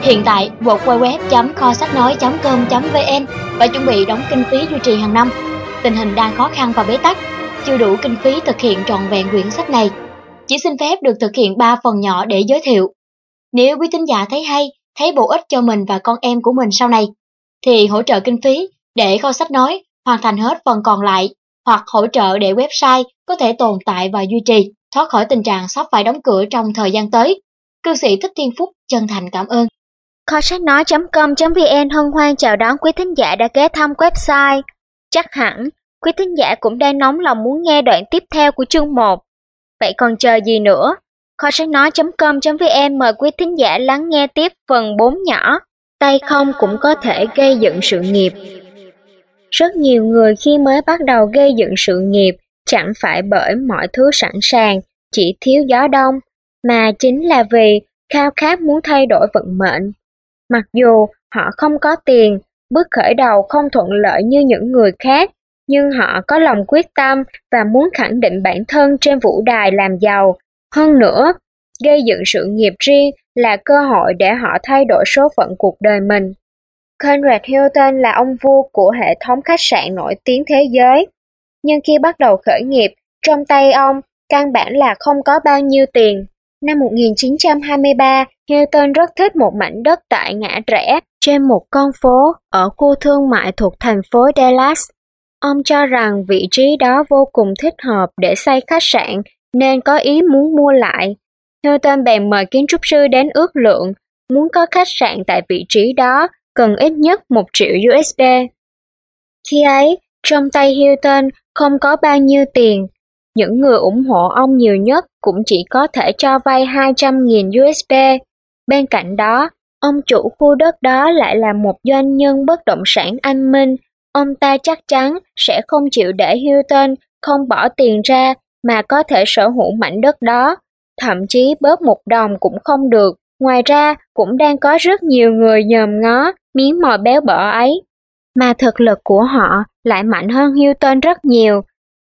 Hiện tại www kho sách nói.com.vn và chuẩn bị đóng kinh phí duy trì hàng năm. Tình hình đang khó khăn và bế tắc, chưa đủ kinh phí thực hiện trọn vẹn quyển sách này. Chỉ xin phép được thực hiện 3 phần nhỏ để giới thiệu. Nếu quý tín giả thấy hay, thấy bổ ích cho mình và con em của mình sau này, thì hỗ trợ kinh phí để kho sách nói hoàn thành hết phần còn lại hoặc hỗ trợ để website có thể tồn tại và duy trì, thoát khỏi tình trạng sắp phải đóng cửa trong thời gian tới. Cư sĩ Thích Thiên Phúc chân thành cảm ơn. Kho sách nói.com.vn hân hoan chào đón quý thính giả đã ghé thăm website. Chắc hẳn, quý thính giả cũng đang nóng lòng muốn nghe đoạn tiếp theo của chương 1. Vậy còn chờ gì nữa? Kho sách nói.com.vn mời quý thính giả lắng nghe tiếp phần 4 nhỏ. Tay không cũng có thể gây dựng sự nghiệp. Rất nhiều người khi mới bắt đầu gây dựng sự nghiệp chẳng phải bởi mọi thứ sẵn sàng, chỉ thiếu gió đông, mà chính là vì khao khát muốn thay đổi vận mệnh. Mặc dù họ không có tiền, bước khởi đầu không thuận lợi như những người khác, nhưng họ có lòng quyết tâm và muốn khẳng định bản thân trên vũ đài làm giàu. Hơn nữa, gây dựng sự nghiệp riêng là cơ hội để họ thay đổi số phận cuộc đời mình. Conrad Hilton là ông vua của hệ thống khách sạn nổi tiếng thế giới. Nhưng khi bắt đầu khởi nghiệp, trong tay ông, căn bản là không có bao nhiêu tiền. Năm 1923, Hilton rất thích một mảnh đất tại ngã rẽ trên một con phố ở khu thương mại thuộc thành phố Dallas. Ông cho rằng vị trí đó vô cùng thích hợp để xây khách sạn nên có ý muốn mua lại. Hilton bèn mời kiến trúc sư đến ước lượng, muốn có khách sạn tại vị trí đó cần ít nhất một triệu USD. Khi ấy, trong tay Hilton không có bao nhiêu tiền, những người ủng hộ ông nhiều nhất cũng chỉ có thể cho vay 200.000 USD. Bên cạnh đó, ông chủ khu đất đó lại là một doanh nhân bất động sản anh minh. Ông ta chắc chắn sẽ không chịu để Hilton không bỏ tiền ra mà có thể sở hữu mảnh đất đó. Thậm chí bớt một đồng cũng không được. Ngoài ra, cũng đang có rất nhiều người nhòm ngó miếng mồi béo bở ấy. Mà thực lực của họ lại mạnh hơn Hilton rất nhiều.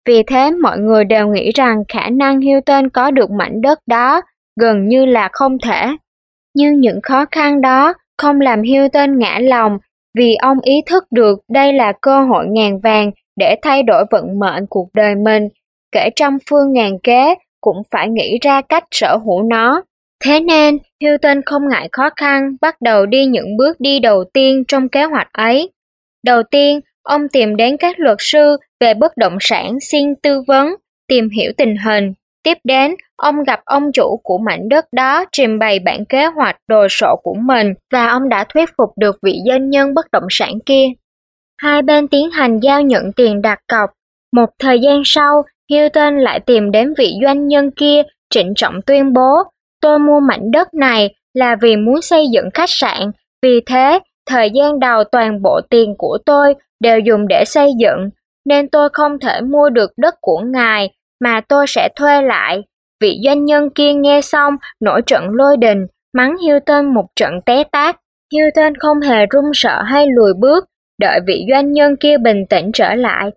Vì thế mọi người đều nghĩ rằng khả năng Hilton có được mảnh đất đó gần như là không thể. Nhưng những khó khăn đó không làm Hilton ngã lòng vì ông ý thức được đây là cơ hội ngàn vàng để thay đổi vận mệnh cuộc đời mình, kể trăm phương ngàn kế cũng phải nghĩ ra cách sở hữu nó. Thế nên, Hilton không ngại khó khăn bắt đầu đi những bước đi đầu tiên trong kế hoạch ấy. Đầu tiên, ông tìm đến các luật sư về bất động sản xin tư vấn, tìm hiểu tình hình. Tiếp đến, ông gặp ông chủ của mảnh đất đó trình bày bản kế hoạch đồ sộ của mình và ông đã thuyết phục được vị doanh nhân bất động sản kia. Hai bên tiến hành giao nhận tiền đặt cọc. Một thời gian sau, Hilton lại tìm đến vị doanh nhân kia trịnh trọng tuyên bố tôi mua mảnh đất này là vì muốn xây dựng khách sạn, vì thế thời gian đầu toàn bộ tiền của tôi đều dùng để xây dựng, nên tôi không thể mua được đất của ngài mà tôi sẽ thuê lại. Vị doanh nhân kia nghe xong nổi trận lôi đình, mắng Hilton một trận té tát. Hilton không hề run sợ hay lùi bước, đợi vị doanh nhân kia bình tĩnh trở lại.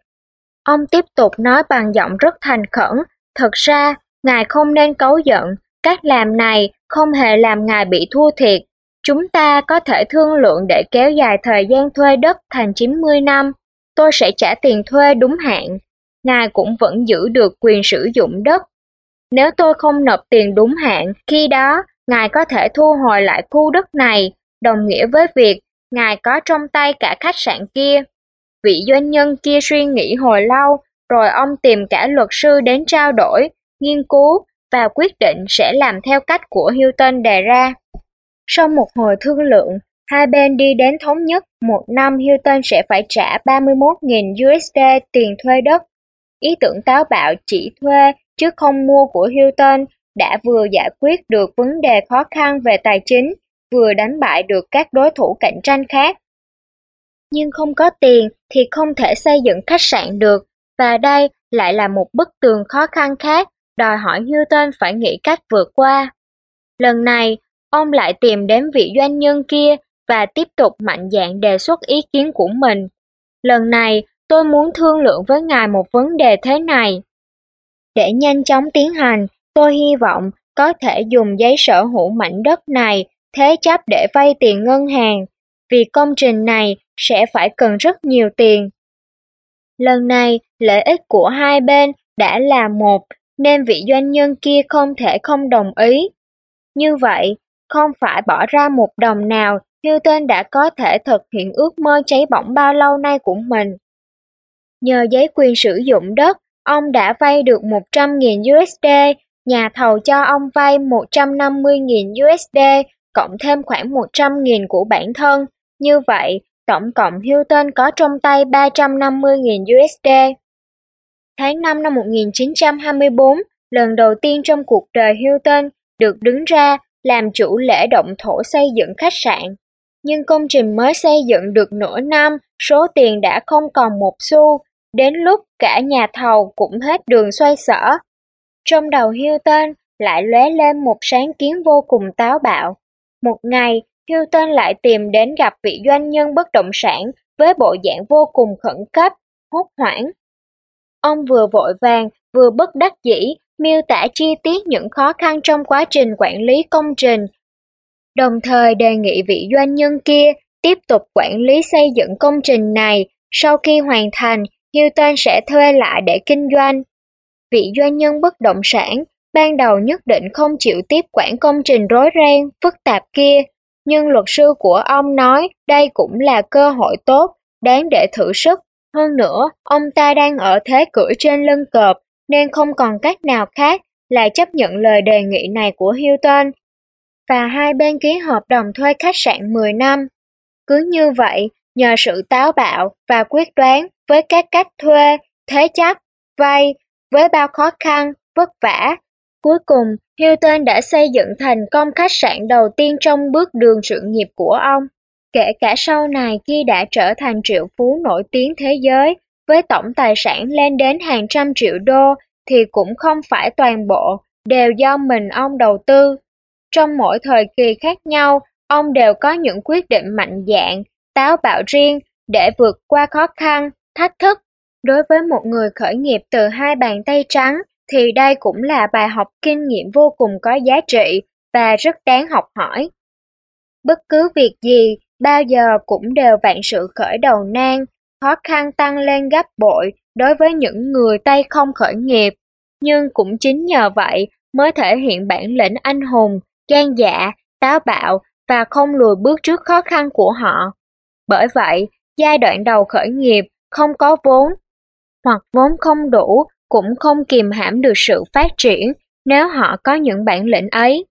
Ông tiếp tục nói bằng giọng rất thành khẩn, thật ra, ngài không nên cấu giận, cách làm này không hề làm ngài bị thua thiệt. Chúng ta có thể thương lượng để kéo dài thời gian thuê đất thành 90 năm. Tôi sẽ trả tiền thuê đúng hạn. Ngài cũng vẫn giữ được quyền sử dụng đất. Nếu tôi không nộp tiền đúng hạn, khi đó ngài có thể thu hồi lại khu đất này, đồng nghĩa với việc ngài có trong tay cả khách sạn kia. vị doanh nhân kia suy nghĩ hồi lâu, rồi ông tìm cả luật sư đến trao đổi, nghiên cứu và quyết định sẽ làm theo cách của Hilton đề ra. Sau một hồi thương lượng, hai bên đi đến thống nhất một năm Hilton sẽ phải trả 31.000 USD tiền thuê đất. Ý tưởng táo bạo chỉ thuê chứ không mua của Hilton đã vừa giải quyết được vấn đề khó khăn về tài chính, vừa đánh bại được các đối thủ cạnh tranh khác. Nhưng không có tiền thì không thể xây dựng khách sạn được, và đây lại là một bức tường khó khăn khác, đòi hỏi Hilton phải nghĩ cách vượt qua. Lần này, ông lại tìm đến vị doanh nhân kia và tiếp tục mạnh dạn đề xuất ý kiến của mình. Lần này, tôi muốn thương lượng với ngài một vấn đề thế này. Để nhanh chóng tiến hành, tôi hy vọng có thể dùng giấy sở hữu mảnh đất này thế chấp để vay tiền ngân hàng, vì công trình này sẽ phải cần rất nhiều tiền. Lần này, lợi ích của hai bên đã là một, nên vị doanh nhân kia không thể không đồng ý. Như vậy, không phải bỏ ra một đồng nào, Newton đã có thể thực hiện ước mơ cháy bỏng bao lâu nay của mình. Nhờ giấy quyền sử dụng đất, ông đã vay được 100.000 USD, nhà thầu cho ông vay 150.000 USD, cộng thêm khoảng 100.000 của bản thân. Như vậy, tổng cộng Hilton có trong tay 350.000 USD. Tháng 5 năm 1924, lần đầu tiên trong cuộc đời Hilton được đứng ra làm chủ lễ động thổ xây dựng khách sạn. Nhưng công trình mới xây dựng được nửa năm, số tiền đã không còn một xu, đến lúc cả nhà thầu cũng hết đường xoay sở. Trong đầu Hilton lại lóe lên một sáng kiến vô cùng táo bạo. Một ngày, Hilton lại tìm đến gặp vị doanh nhân bất động sản với bộ dạng vô cùng khẩn cấp, hốt hoảng. Ông vừa vội vàng, vừa bất đắc dĩ, miêu tả chi tiết những khó khăn trong quá trình quản lý công trình, đồng thời đề nghị vị doanh nhân kia tiếp tục quản lý xây dựng công trình này. Sau khi hoàn thành, Hilton sẽ thuê lại để kinh doanh. Vị doanh nhân bất động sản ban đầu nhất định không chịu tiếp quản công trình rối ren, phức tạp kia, nhưng luật sư của ông nói đây cũng là cơ hội tốt, đáng để thử sức. Hơn nữa, ông ta đang ở thế cưỡi trên lưng cọp, nên không còn cách nào khác là chấp nhận lời đề nghị này của Hilton. Và hai bên ký hợp đồng thuê khách sạn 10 năm. Cứ như vậy, nhờ sự táo bạo và quyết đoán với các cách thuê, thế chấp, vay, với bao khó khăn, vất vả, cuối cùng Hilton đã xây dựng thành công khách sạn đầu tiên trong bước đường sự nghiệp của ông. Kể cả sau này khi đã trở thành triệu phú nổi tiếng thế giới, với tổng tài sản lên đến hàng trăm triệu đô, thì cũng không phải toàn bộ, đều do mình ông đầu tư. Trong mỗi thời kỳ khác nhau, ông đều có những quyết định mạnh dạn, táo bạo riêng để vượt qua khó khăn, thách thức. Đối với một người khởi nghiệp từ hai bàn tay trắng, thì đây cũng là bài học kinh nghiệm vô cùng có giá trị và rất đáng học hỏi. Bất cứ việc gì, bao giờ cũng đều vạn sự khởi đầu nan, khó khăn tăng lên gấp bội đối với những người tay không khởi nghiệp. Nhưng cũng chính nhờ vậy mới thể hiện bản lĩnh anh hùng, gan dạ, táo bạo và không lùi bước trước khó khăn của họ. Bởi vậy, giai đoạn đầu khởi nghiệp không có vốn, hoặc vốn không đủ cũng không kìm hãm được sự phát triển nếu họ có những bản lĩnh ấy.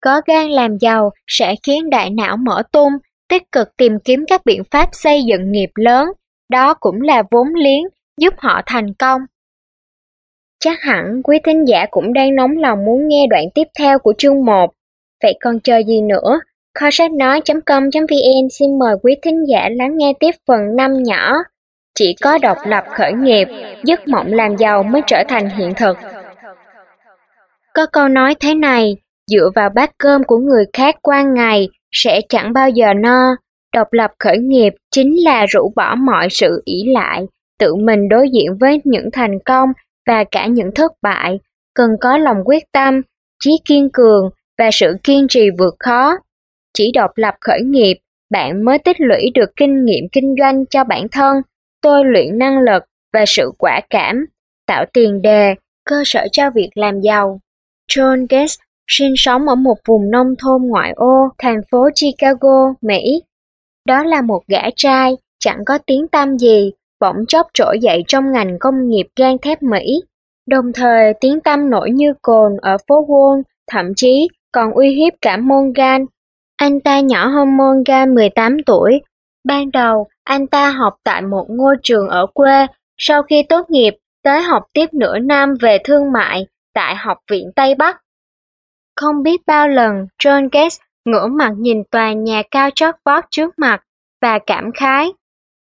Có gan làm giàu sẽ khiến đại não mở tung, tích cực tìm kiếm các biện pháp xây dựng nghiệp lớn, đó cũng là vốn liếng giúp họ thành công. Chắc hẳn quý thính giả cũng đang nóng lòng muốn nghe đoạn tiếp theo của chương 1. Vậy còn chờ gì nữa? Kho sách nói.com.vn xin mời quý thính giả lắng nghe tiếp phần 5 nhỏ. Chỉ có độc lập khởi nghiệp, giấc mộng làm giàu mới trở thành hiện thực. Có câu nói thế này, dựa vào bát cơm của người khác qua ngày sẽ chẳng bao giờ no. Độc lập khởi nghiệp chính là rũ bỏ mọi sự ỷ lại, tự mình đối diện với những thành công và cả những thất bại, cần có lòng quyết tâm, trí kiên cường và sự kiên trì vượt khó. Chỉ độc lập khởi nghiệp, bạn mới tích lũy được kinh nghiệm kinh doanh cho bản thân tôi luyện năng lực và sự quả cảm, tạo tiền đề, cơ sở cho việc làm giàu. John Gates sinh sống ở một vùng nông thôn ngoại ô, thành phố Chicago, Mỹ. Đó là một gã trai, chẳng có tiếng tăm gì, bỗng chốc trỗi dậy trong ngành công nghiệp gang thép Mỹ. Đồng thời tiếng tăm nổi như cồn ở phố Wall, thậm chí còn uy hiếp cả Morgan. Anh ta nhỏ hơn Morgan 18 tuổi. Ban đầu, anh ta học tại một ngôi trường ở quê, sau khi tốt nghiệp, tới học tiếp nửa năm về thương mại tại Học viện Tây Bắc. Không biết bao lần, John Gates ngửa mặt nhìn tòa nhà cao chót vót trước mặt và cảm khái.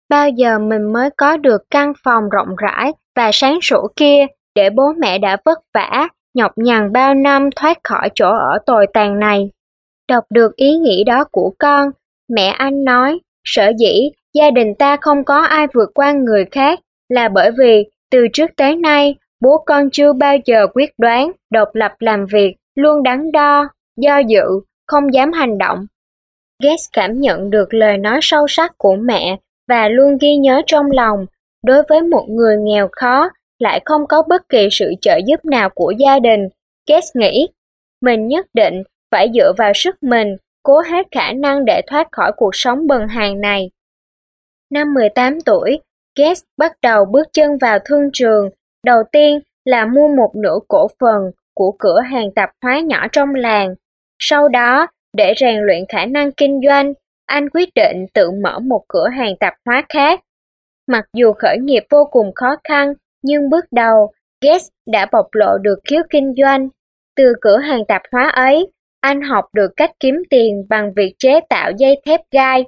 Bao giờ mình mới có được căn phòng rộng rãi và sáng sủa kia để bố mẹ đã vất vả, nhọc nhằn bao năm thoát khỏi chỗ ở tồi tàn này. Đọc được ý nghĩ đó của con, mẹ anh nói, sở dĩ gia đình ta không có ai vượt qua người khác là bởi vì từ trước tới nay bố con chưa bao giờ quyết đoán, độc lập làm việc, luôn đắn đo, do dự, không dám hành động. Gates cảm nhận được lời nói sâu sắc của mẹ và luôn ghi nhớ trong lòng, đối với một người nghèo khó lại không có bất kỳ sự trợ giúp nào của gia đình. Gates nghĩ, mình nhất định phải dựa vào sức mình, cố hết khả năng để thoát khỏi cuộc sống bần hàng này. Năm 18 tuổi, Gates bắt đầu bước chân vào thương trường. Đầu tiên là mua một nửa cổ phần của cửa hàng tạp hóa nhỏ trong làng. Sau đó, để rèn luyện khả năng kinh doanh, anh quyết định tự mở một cửa hàng tạp hóa khác. Mặc dù khởi nghiệp vô cùng khó khăn, nhưng bước đầu, Gates đã bộc lộ được khiếu kinh doanh. Từ cửa hàng tạp hóa ấy, anh học được cách kiếm tiền bằng việc chế tạo dây thép gai.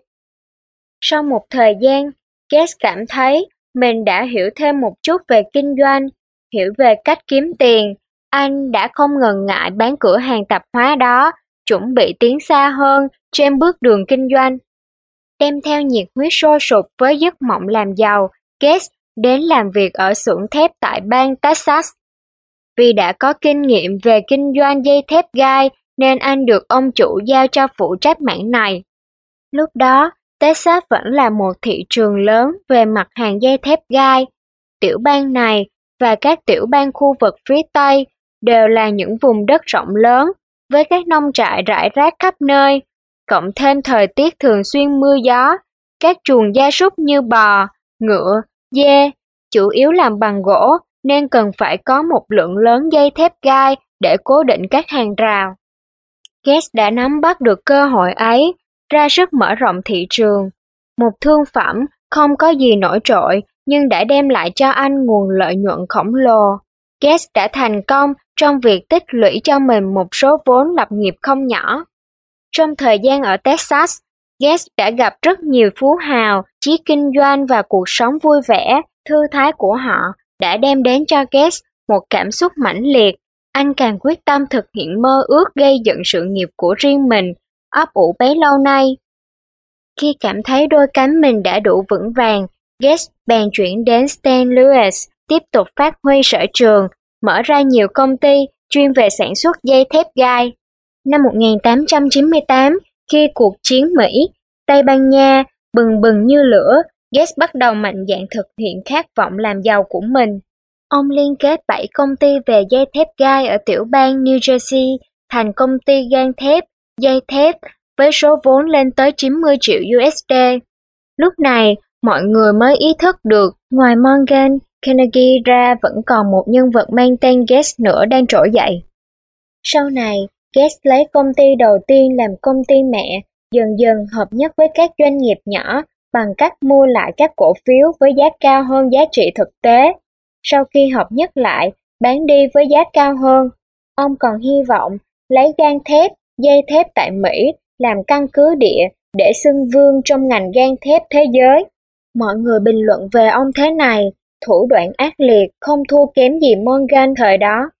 Sau một thời gian, Gates cảm thấy mình đã hiểu thêm một chút về kinh doanh, hiểu về cách kiếm tiền. Anh đã không ngần ngại bán cửa hàng tạp hóa đó, chuẩn bị tiến xa hơn trên bước đường kinh doanh. Đem theo nhiệt huyết sôi sục với giấc mộng làm giàu, Gates đến làm việc ở xưởng thép tại bang Texas. Vì đã có kinh nghiệm về kinh doanh dây thép gai nên anh được ông chủ giao cho phụ trách mảng này. Lúc đó, Texas vẫn là một thị trường lớn về mặt hàng dây thép gai. Tiểu bang này và các tiểu bang khu vực phía Tây đều là những vùng đất rộng lớn với các nông trại rải rác khắp nơi, cộng thêm thời tiết thường xuyên mưa gió, các chuồng gia súc như bò, ngựa, dê, chủ yếu làm bằng gỗ nên cần phải có một lượng lớn dây thép gai để cố định các hàng rào. Guess đã nắm bắt được cơ hội ấy, ra sức mở rộng thị trường. Một thương phẩm không có gì nổi trội nhưng đã đem lại cho anh nguồn lợi nhuận khổng lồ. Guess đã thành công trong việc tích lũy cho mình một số vốn lập nghiệp không nhỏ. Trong thời gian ở Texas, Guest đã gặp rất nhiều phú hào, trí kinh doanh và cuộc sống vui vẻ, thư thái của họ đã đem đến cho Guest một cảm xúc mãnh liệt. Anh càng quyết tâm thực hiện mơ ước gây dựng sự nghiệp của riêng mình, ấp ủ bấy lâu nay. Khi cảm thấy đôi cánh mình đã đủ vững vàng, Guest bèn chuyển đến St. Louis, tiếp tục phát huy sở trường, mở ra nhiều công ty chuyên về sản xuất dây thép gai. Năm 1898, khi cuộc chiến Mỹ, Tây Ban Nha bừng bừng như lửa, Gates bắt đầu mạnh dạn thực hiện khát vọng làm giàu của mình. Ông liên kết 7 công ty về dây thép gai ở tiểu bang New Jersey thành công ty gan thép, dây thép với số vốn lên tới 90 triệu USD. Lúc này, mọi người mới ý thức được ngoài Morgan, Carnegie ra vẫn còn một nhân vật mang tên Gates nữa đang trỗi dậy. Sau này, Gates lấy công ty đầu tiên làm công ty mẹ, dần dần hợp nhất với các doanh nghiệp nhỏ bằng cách mua lại các cổ phiếu với giá cao hơn giá trị thực tế. Sau khi hợp nhất lại, bán đi với giá cao hơn. Ông còn hy vọng lấy gan thép, dây thép tại Mỹ làm căn cứ địa để xưng vương trong ngành gan thép thế giới. Mọi người bình luận về ông thế này, thủ đoạn ác liệt không thua kém gì Morgan thời đó.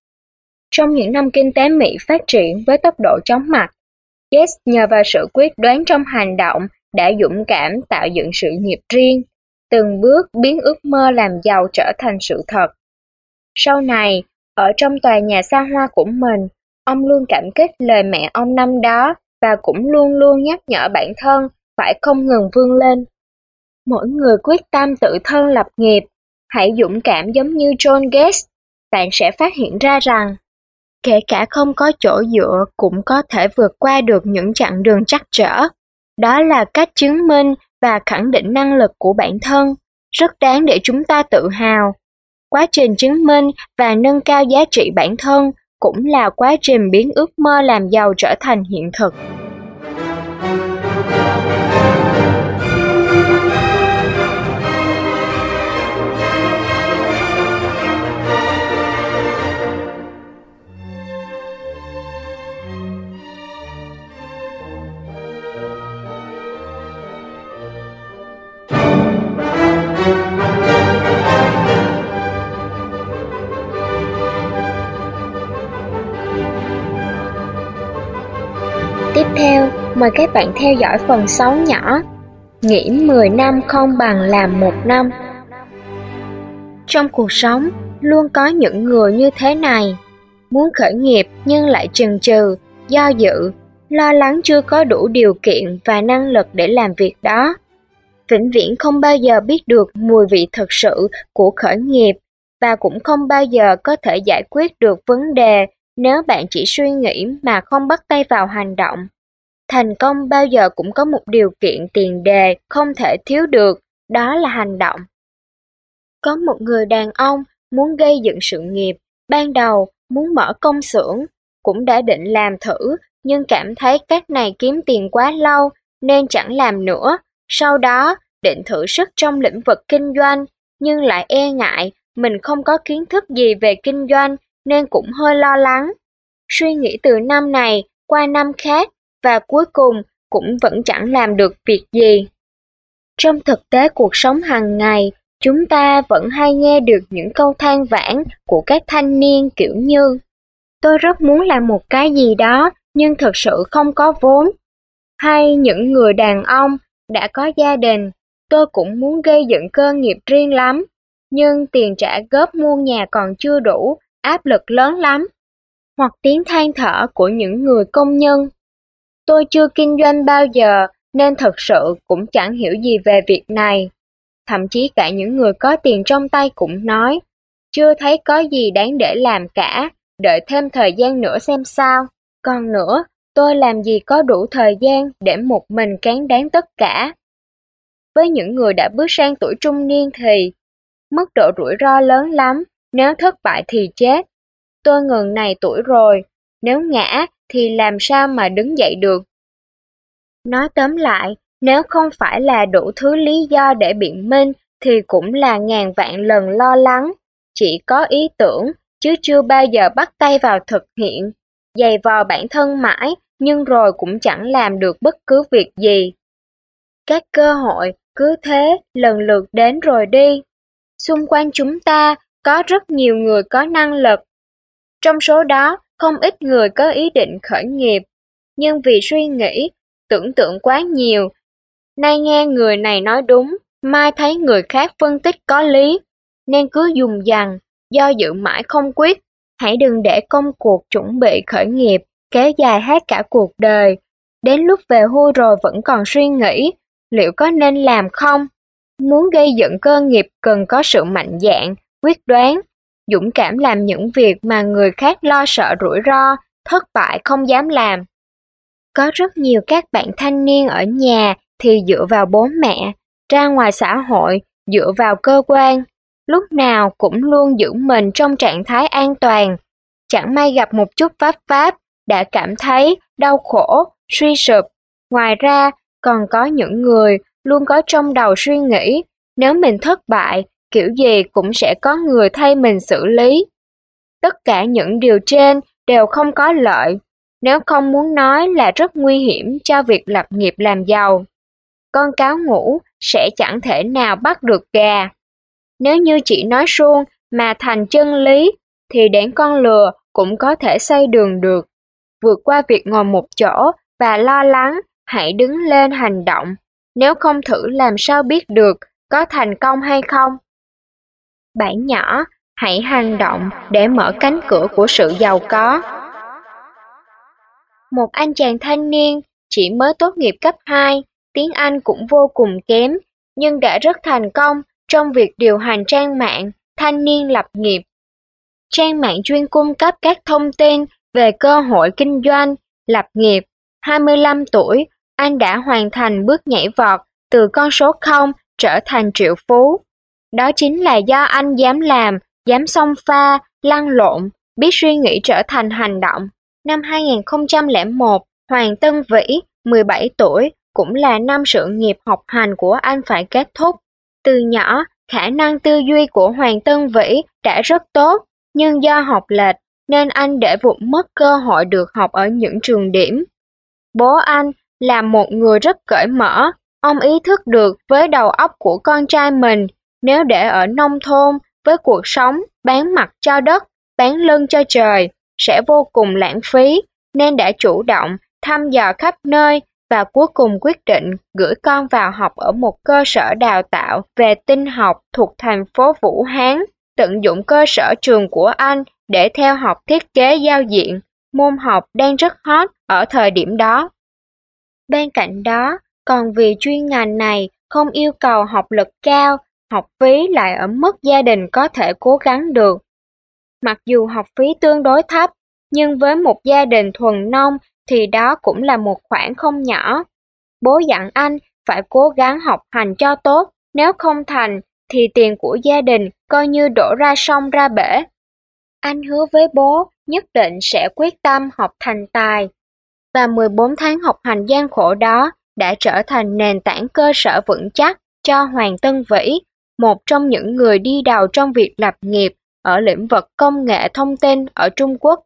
Trong những năm kinh tế Mỹ phát triển với tốc độ chóng mặt, Gates nhờ vào sự quyết đoán trong hành động đã dũng cảm tạo dựng sự nghiệp riêng, từng bước biến ước mơ làm giàu trở thành sự thật. Sau này, ở trong tòa nhà xa hoa của mình, ông luôn cảm kích lời mẹ ông năm đó và cũng luôn luôn nhắc nhở bản thân phải không ngừng vươn lên. Mỗi người quyết tâm tự thân lập nghiệp, hãy dũng cảm giống như John Gates, bạn sẽ phát hiện ra rằng kể cả không có chỗ dựa cũng có thể vượt qua được những chặng đường chắc trở. Đó là cách chứng minh và khẳng định năng lực của bản thân, rất đáng để chúng ta tự hào. Quá trình chứng minh và nâng cao giá trị bản thân cũng là quá trình biến ước mơ làm giàu trở thành hiện thực. Mời các bạn theo dõi phần 6 nhỏ. Nghĩ 10 năm không bằng làm một năm. Trong cuộc sống, luôn có những người như thế này. Muốn khởi nghiệp nhưng lại chần chừ, do dự, lo lắng chưa có đủ điều kiện và năng lực để làm việc đó. Vĩnh viễn không bao giờ biết được mùi vị thật sự của khởi nghiệp và cũng không bao giờ có thể giải quyết được vấn đề nếu bạn chỉ suy nghĩ mà không bắt tay vào hành động. Thành công bao giờ cũng có một điều kiện tiền đề không thể thiếu được, đó là hành động. Có một người đàn ông muốn gây dựng sự nghiệp, ban đầu muốn mở công xưởng, cũng đã định làm thử, nhưng cảm thấy cách này kiếm tiền quá lâu nên chẳng làm nữa. Sau đó, định thử sức trong lĩnh vực kinh doanh, nhưng lại e ngại mình không có kiến thức gì về kinh doanh nên cũng hơi lo lắng. Suy nghĩ từ năm này qua năm khác và cuối cùng cũng vẫn chẳng làm được việc gì. Trong thực tế cuộc sống hàng ngày, chúng ta vẫn hay nghe được những câu than vãn của các thanh niên kiểu như Tôi rất muốn làm một cái gì đó nhưng thực sự không có vốn. Hay những người đàn ông đã có gia đình, tôi cũng muốn gây dựng cơ nghiệp riêng lắm, nhưng tiền trả góp mua nhà còn chưa đủ, áp lực lớn lắm. Hoặc tiếng than thở của những người công nhân. Tôi chưa kinh doanh bao giờ nên thật sự cũng chẳng hiểu gì về việc này. Thậm chí cả những người có tiền trong tay cũng nói, chưa thấy có gì đáng để làm cả, đợi thêm thời gian nữa xem sao. Còn nữa, tôi làm gì có đủ thời gian để một mình cán đáng tất cả. Với những người đã bước sang tuổi trung niên thì, mức độ rủi ro lớn lắm, nếu thất bại thì chết. Tôi ngừng này tuổi rồi, nếu ngã thì làm sao mà đứng dậy được. Nói tóm lại, nếu không phải là đủ thứ lý do để biện minh thì cũng là ngàn vạn lần lo lắng, chỉ có ý tưởng chứ chưa bao giờ bắt tay vào thực hiện, dày vò bản thân mãi nhưng rồi cũng chẳng làm được bất cứ việc gì. Các cơ hội cứ thế lần lượt đến rồi đi. Xung quanh chúng ta có rất nhiều người có năng lực. Trong số đó, không ít người có ý định khởi nghiệp, nhưng vì suy nghĩ, tưởng tượng quá nhiều, nay nghe người này nói đúng, mai thấy người khác phân tích có lý, nên cứ dùng dằn, do dự mãi không quyết. Hãy đừng để công cuộc chuẩn bị khởi nghiệp kéo dài hết cả cuộc đời. Đến lúc về hưu rồi vẫn còn suy nghĩ, liệu có nên làm không? Muốn gây dựng cơ nghiệp cần có sự mạnh dạn, quyết đoán, dũng cảm làm những việc mà người khác lo sợ rủi ro, thất bại không dám làm. Có rất nhiều các bạn thanh niên ở nhà thì dựa vào bố mẹ, ra ngoài xã hội dựa vào cơ quan, lúc nào cũng luôn giữ mình trong trạng thái an toàn. Chẳng may gặp một chút pháp pháp, đã cảm thấy đau khổ, suy sụp. Ngoài ra, còn có những người luôn có trong đầu suy nghĩ, nếu mình thất bại, kiểu gì cũng sẽ có người thay mình xử lý. Tất cả những điều trên đều không có lợi, nếu không muốn nói là rất nguy hiểm cho việc lập nghiệp làm giàu. Con cáo ngủ sẽ chẳng thể nào bắt được gà. Nếu như chỉ nói suông mà thành chân lý, thì đến con lừa cũng có thể xây đường được. Vượt qua việc ngồi một chỗ và lo lắng, hãy đứng lên hành động. Nếu không thử làm sao biết được có thành công hay không bạn nhỏ, hãy hành động để mở cánh cửa của sự giàu có. Một anh chàng thanh niên chỉ mới tốt nghiệp cấp 2, tiếng Anh cũng vô cùng kém, nhưng đã rất thành công trong việc điều hành trang mạng thanh niên lập nghiệp. Trang mạng chuyên cung cấp các thông tin về cơ hội kinh doanh, lập nghiệp. 25 tuổi, anh đã hoàn thành bước nhảy vọt từ con số 0 trở thành triệu phú. Đó chính là do anh dám làm, dám xông pha, lăn lộn, biết suy nghĩ trở thành hành động. Năm 2001, Hoàng Tân Vĩ, 17 tuổi, cũng là năm sự nghiệp học hành của anh phải kết thúc. Từ nhỏ, khả năng tư duy của Hoàng Tân Vĩ đã rất tốt, nhưng do học lệch nên anh để vụt mất cơ hội được học ở những trường điểm. Bố anh là một người rất cởi mở, ông ý thức được với đầu óc của con trai mình, nếu để ở nông thôn với cuộc sống bán mặt cho đất, bán lưng cho trời, sẽ vô cùng lãng phí, nên đã chủ động thăm dò khắp nơi và cuối cùng quyết định gửi con vào học ở một cơ sở đào tạo về tinh học thuộc thành phố Vũ Hán, tận dụng cơ sở trường của anh để theo học thiết kế giao diện, môn học đang rất hot ở thời điểm đó. Bên cạnh đó, còn vì chuyên ngành này không yêu cầu học lực cao, học phí lại ở mức gia đình có thể cố gắng được. Mặc dù học phí tương đối thấp, nhưng với một gia đình thuần nông thì đó cũng là một khoản không nhỏ. Bố dặn anh phải cố gắng học hành cho tốt, nếu không thành thì tiền của gia đình coi như đổ ra sông ra bể. Anh hứa với bố nhất định sẽ quyết tâm học thành tài. Và 14 tháng học hành gian khổ đó đã trở thành nền tảng cơ sở vững chắc cho Hoàng Tân Vĩ, một trong những người đi đầu trong việc lập nghiệp ở lĩnh vực công nghệ thông tin ở Trung Quốc.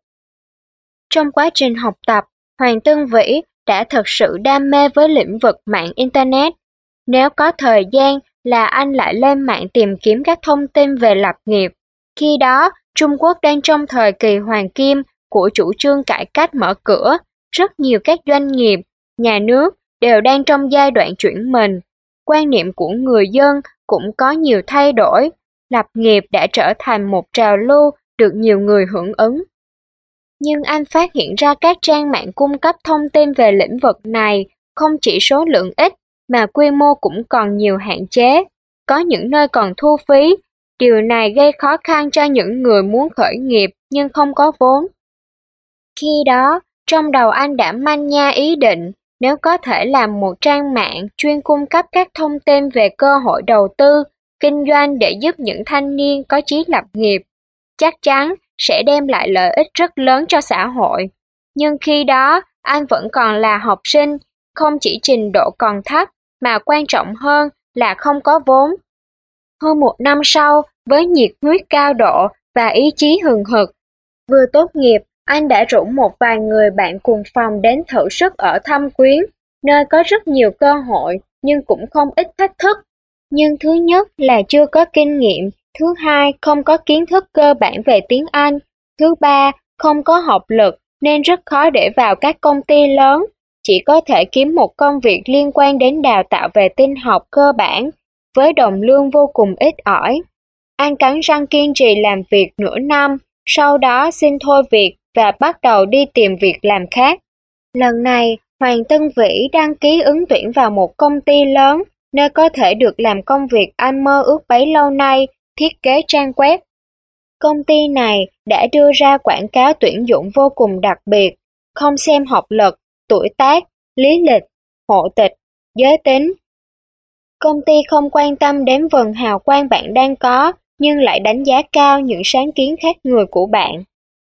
Trong quá trình học tập, Hoàng Tân Vĩ đã thật sự đam mê với lĩnh vực mạng Internet. Nếu có thời gian là anh lại lên mạng tìm kiếm các thông tin về lập nghiệp. Khi đó, Trung Quốc đang trong thời kỳ hoàng kim của chủ trương cải cách mở cửa, rất nhiều các doanh nghiệp, nhà nước đều đang trong giai đoạn chuyển mình. Quan niệm của người dân cũng có nhiều thay đổi, lập nghiệp đã trở thành một trào lưu được nhiều người hưởng ứng. Nhưng anh phát hiện ra các trang mạng cung cấp thông tin về lĩnh vực này không chỉ số lượng ít mà quy mô cũng còn nhiều hạn chế. Có những nơi còn thu phí, điều này gây khó khăn cho những người muốn khởi nghiệp nhưng không có vốn. Khi đó, trong đầu anh đã manh nha ý định nếu có thể làm một trang mạng chuyên cung cấp các thông tin về cơ hội đầu tư, kinh doanh để giúp những thanh niên có chí lập nghiệp, chắc chắn sẽ đem lại lợi ích rất lớn cho xã hội. Nhưng khi đó, anh vẫn còn là học sinh, không chỉ trình độ còn thấp, mà quan trọng hơn là không có vốn. Hơn một năm sau, với nhiệt huyết cao độ và ý chí hừng hực, vừa tốt nghiệp, anh đã rủ một vài người bạn cùng phòng đến thử sức ở Thâm Quyến, nơi có rất nhiều cơ hội nhưng cũng không ít thách thức. Nhưng thứ nhất là chưa có kinh nghiệm, thứ hai không có kiến thức cơ bản về tiếng Anh, thứ ba không có học lực nên rất khó để vào các công ty lớn, chỉ có thể kiếm một công việc liên quan đến đào tạo về tin học cơ bản, với đồng lương vô cùng ít ỏi. Anh cắn răng kiên trì làm việc nửa năm, sau đó xin thôi việc và bắt đầu đi tìm việc làm khác. Lần này, Hoàng Tân Vĩ đăng ký ứng tuyển vào một công ty lớn, nơi có thể được làm công việc anh mơ ước bấy lâu nay, thiết kế trang web. Công ty này đã đưa ra quảng cáo tuyển dụng vô cùng đặc biệt, không xem học lực, tuổi tác, lý lịch, hộ tịch, giới tính. Công ty không quan tâm đến vần hào quang bạn đang có, nhưng lại đánh giá cao những sáng kiến khác người của bạn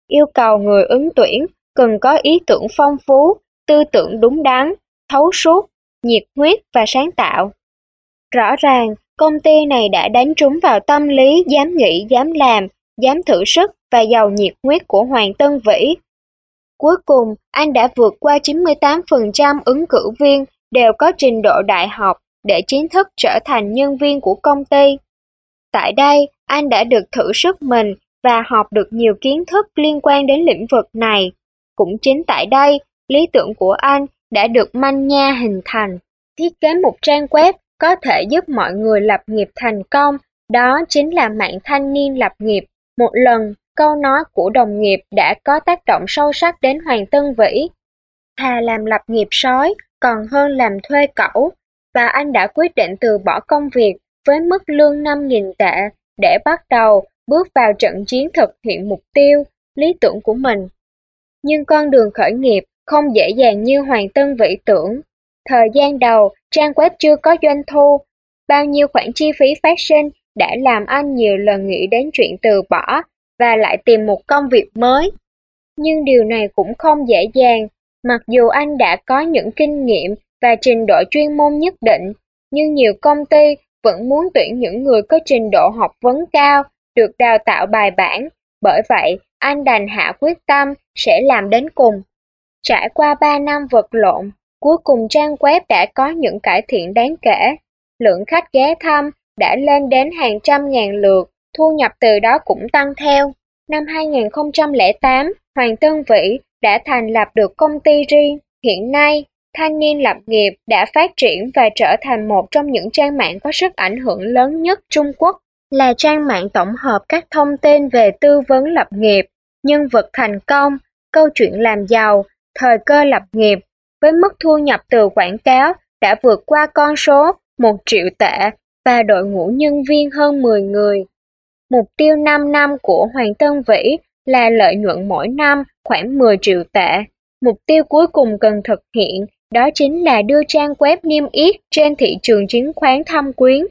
yêu cầu người ứng tuyển cần có ý tưởng phong phú, tư tưởng đúng đắn, thấu suốt, nhiệt huyết và sáng tạo. Rõ ràng, công ty này đã đánh trúng vào tâm lý dám nghĩ, dám làm, dám thử sức và giàu nhiệt huyết của Hoàng Tân Vĩ. Cuối cùng, anh đã vượt qua 98% ứng cử viên đều có trình độ đại học để chính thức trở thành nhân viên của công ty. Tại đây, anh đã được thử sức mình và học được nhiều kiến thức liên quan đến lĩnh vực này. Cũng chính tại đây, lý tưởng của anh đã được manh nha hình thành. Thiết kế một trang web có thể giúp mọi người lập nghiệp thành công, đó chính là mạng thanh niên lập nghiệp. Một lần, câu nói của đồng nghiệp đã có tác động sâu sắc đến Hoàng Tân Vĩ. Thà làm lập nghiệp sói, còn hơn làm thuê cẩu, và anh đã quyết định từ bỏ công việc với mức lương 5.000 tệ để bắt đầu bước vào trận chiến thực hiện mục tiêu, lý tưởng của mình. Nhưng con đường khởi nghiệp không dễ dàng như Hoàng Tân Vĩ tưởng. Thời gian đầu, trang web chưa có doanh thu, bao nhiêu khoản chi phí phát sinh đã làm anh nhiều lần nghĩ đến chuyện từ bỏ và lại tìm một công việc mới. Nhưng điều này cũng không dễ dàng, mặc dù anh đã có những kinh nghiệm và trình độ chuyên môn nhất định, nhưng nhiều công ty vẫn muốn tuyển những người có trình độ học vấn cao, được đào tạo bài bản. Bởi vậy, anh đành hạ quyết tâm sẽ làm đến cùng. Trải qua 3 năm vật lộn, cuối cùng trang web đã có những cải thiện đáng kể. Lượng khách ghé thăm đã lên đến hàng trăm ngàn lượt, thu nhập từ đó cũng tăng theo. Năm 2008, Hoàng Tân Vĩ đã thành lập được công ty riêng. Hiện nay, Thanh niên lập nghiệp đã phát triển và trở thành một trong những trang mạng có sức ảnh hưởng lớn nhất Trung Quốc, là trang mạng tổng hợp các thông tin về tư vấn lập nghiệp, nhân vật thành công, câu chuyện làm giàu, thời cơ lập nghiệp, với mức thu nhập từ quảng cáo đã vượt qua con số 1 triệu tệ và đội ngũ nhân viên hơn 10 người. Mục tiêu 5 năm của Hoàng Tân Vĩ là lợi nhuận mỗi năm khoảng 10 triệu tệ. Mục tiêu cuối cùng cần thực hiện đó chính là đưa trang web niêm yết trên thị trường chứng khoán thâm quyến.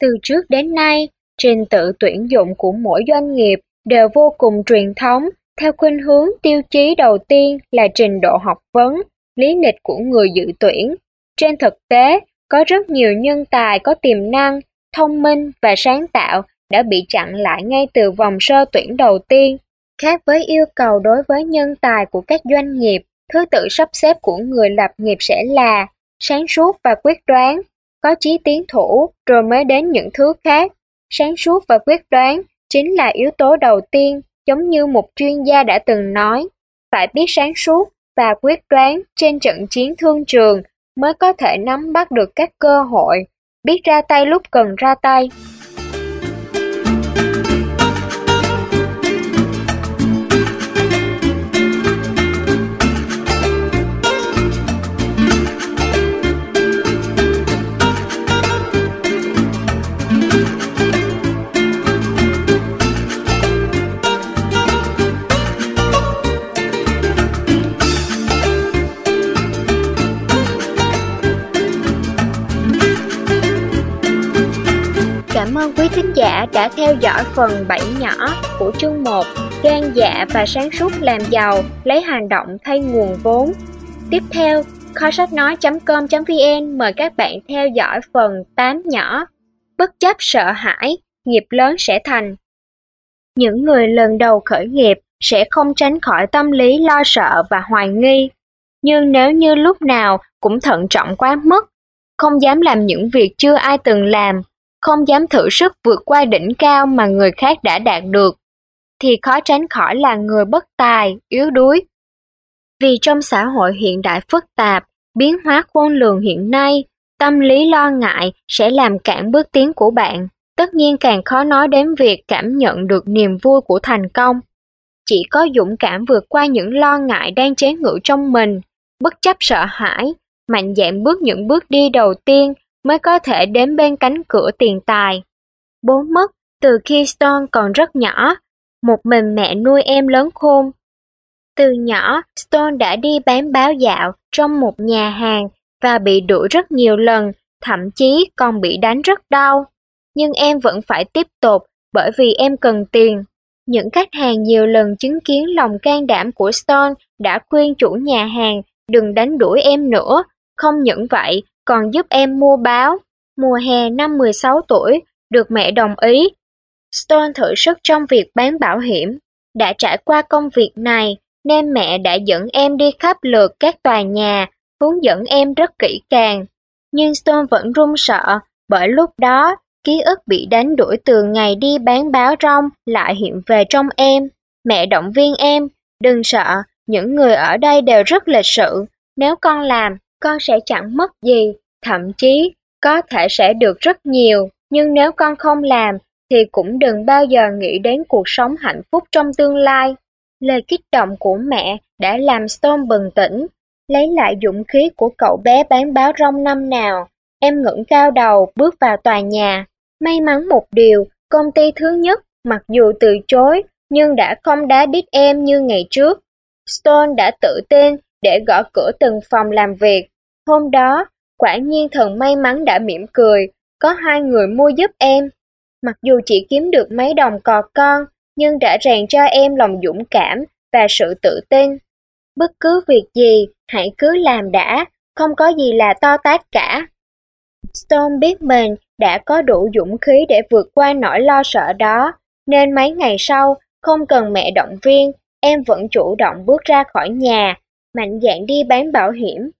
Từ trước đến nay, trình tự tuyển dụng của mỗi doanh nghiệp đều vô cùng truyền thống, theo khuynh hướng tiêu chí đầu tiên là trình độ học vấn, lý lịch của người dự tuyển. Trên thực tế, có rất nhiều nhân tài có tiềm năng, thông minh và sáng tạo đã bị chặn lại ngay từ vòng sơ tuyển đầu tiên. Khác với yêu cầu đối với nhân tài của các doanh nghiệp, Thứ tự sắp xếp của người lập nghiệp sẽ là sáng suốt và quyết đoán, có chí tiến thủ rồi mới đến những thứ khác. Sáng suốt và quyết đoán chính là yếu tố đầu tiên, giống như một chuyên gia đã từng nói. Phải biết sáng suốt và quyết đoán trên trận chiến thương trường mới có thể nắm bắt được các cơ hội, biết ra tay lúc cần ra tay. Cảm ơn quý thính giả đã theo dõi phần 7 nhỏ của chương 1 Gan dạ và sáng suốt làm giàu, lấy hành động thay nguồn vốn. Tiếp theo, kho sách nói.com.vn mời các bạn theo dõi phần 8 nhỏ Bất chấp sợ hãi, nghiệp lớn sẽ thành. Những người lần đầu khởi nghiệp sẽ không tránh khỏi tâm lý lo sợ và hoài nghi. Nhưng nếu như lúc nào cũng thận trọng quá mức, không dám làm những việc chưa ai từng làm không dám thử sức vượt qua đỉnh cao mà người khác đã đạt được, thì khó tránh khỏi là người bất tài, yếu đuối. Vì trong xã hội hiện đại phức tạp, biến hóa khôn lường hiện nay, tâm lý lo ngại sẽ làm cản bước tiến của bạn, tất nhiên càng khó nói đến việc cảm nhận được niềm vui của thành công. Chỉ có dũng cảm vượt qua những lo ngại đang chế ngự trong mình, bất chấp sợ hãi, mạnh dạn bước những bước đi đầu tiên mới có thể đến bên cánh cửa tiền tài. Bố mất từ khi Stone còn rất nhỏ, một mình mẹ nuôi em lớn khôn. Từ nhỏ, Stone đã đi bán báo dạo trong một nhà hàng và bị đuổi rất nhiều lần, thậm chí còn bị đánh rất đau. Nhưng em vẫn phải tiếp tục bởi vì em cần tiền. Những khách hàng nhiều lần chứng kiến lòng can đảm của Stone đã khuyên chủ nhà hàng đừng đánh đuổi em nữa. Không những vậy, còn giúp em mua báo. Mùa hè năm 16 tuổi, được mẹ đồng ý. Stone thử sức trong việc bán bảo hiểm. Đã trải qua công việc này, nên mẹ đã dẫn em đi khắp lượt các tòa nhà, hướng dẫn em rất kỹ càng. Nhưng Stone vẫn run sợ, bởi lúc đó, ký ức bị đánh đuổi từ ngày đi bán báo rong lại hiện về trong em. Mẹ động viên em, đừng sợ, những người ở đây đều rất lịch sự, nếu con làm, con sẽ chẳng mất gì, thậm chí có thể sẽ được rất nhiều, nhưng nếu con không làm thì cũng đừng bao giờ nghĩ đến cuộc sống hạnh phúc trong tương lai. Lời kích động của mẹ đã làm Stone bừng tỉnh, lấy lại dũng khí của cậu bé bán báo rong năm nào. Em ngẩng cao đầu bước vào tòa nhà. May mắn một điều, công ty thứ nhất mặc dù từ chối nhưng đã không đá đít em như ngày trước. Stone đã tự tin để gõ cửa từng phòng làm việc. Hôm đó, Quả nhiên thần may mắn đã mỉm cười, có hai người mua giúp em. Mặc dù chỉ kiếm được mấy đồng cò con, nhưng đã rèn cho em lòng dũng cảm và sự tự tin. Bất cứ việc gì, hãy cứ làm đã, không có gì là to tát cả. Stone biết mình đã có đủ dũng khí để vượt qua nỗi lo sợ đó, nên mấy ngày sau, không cần mẹ động viên, em vẫn chủ động bước ra khỏi nhà, mạnh dạn đi bán bảo hiểm.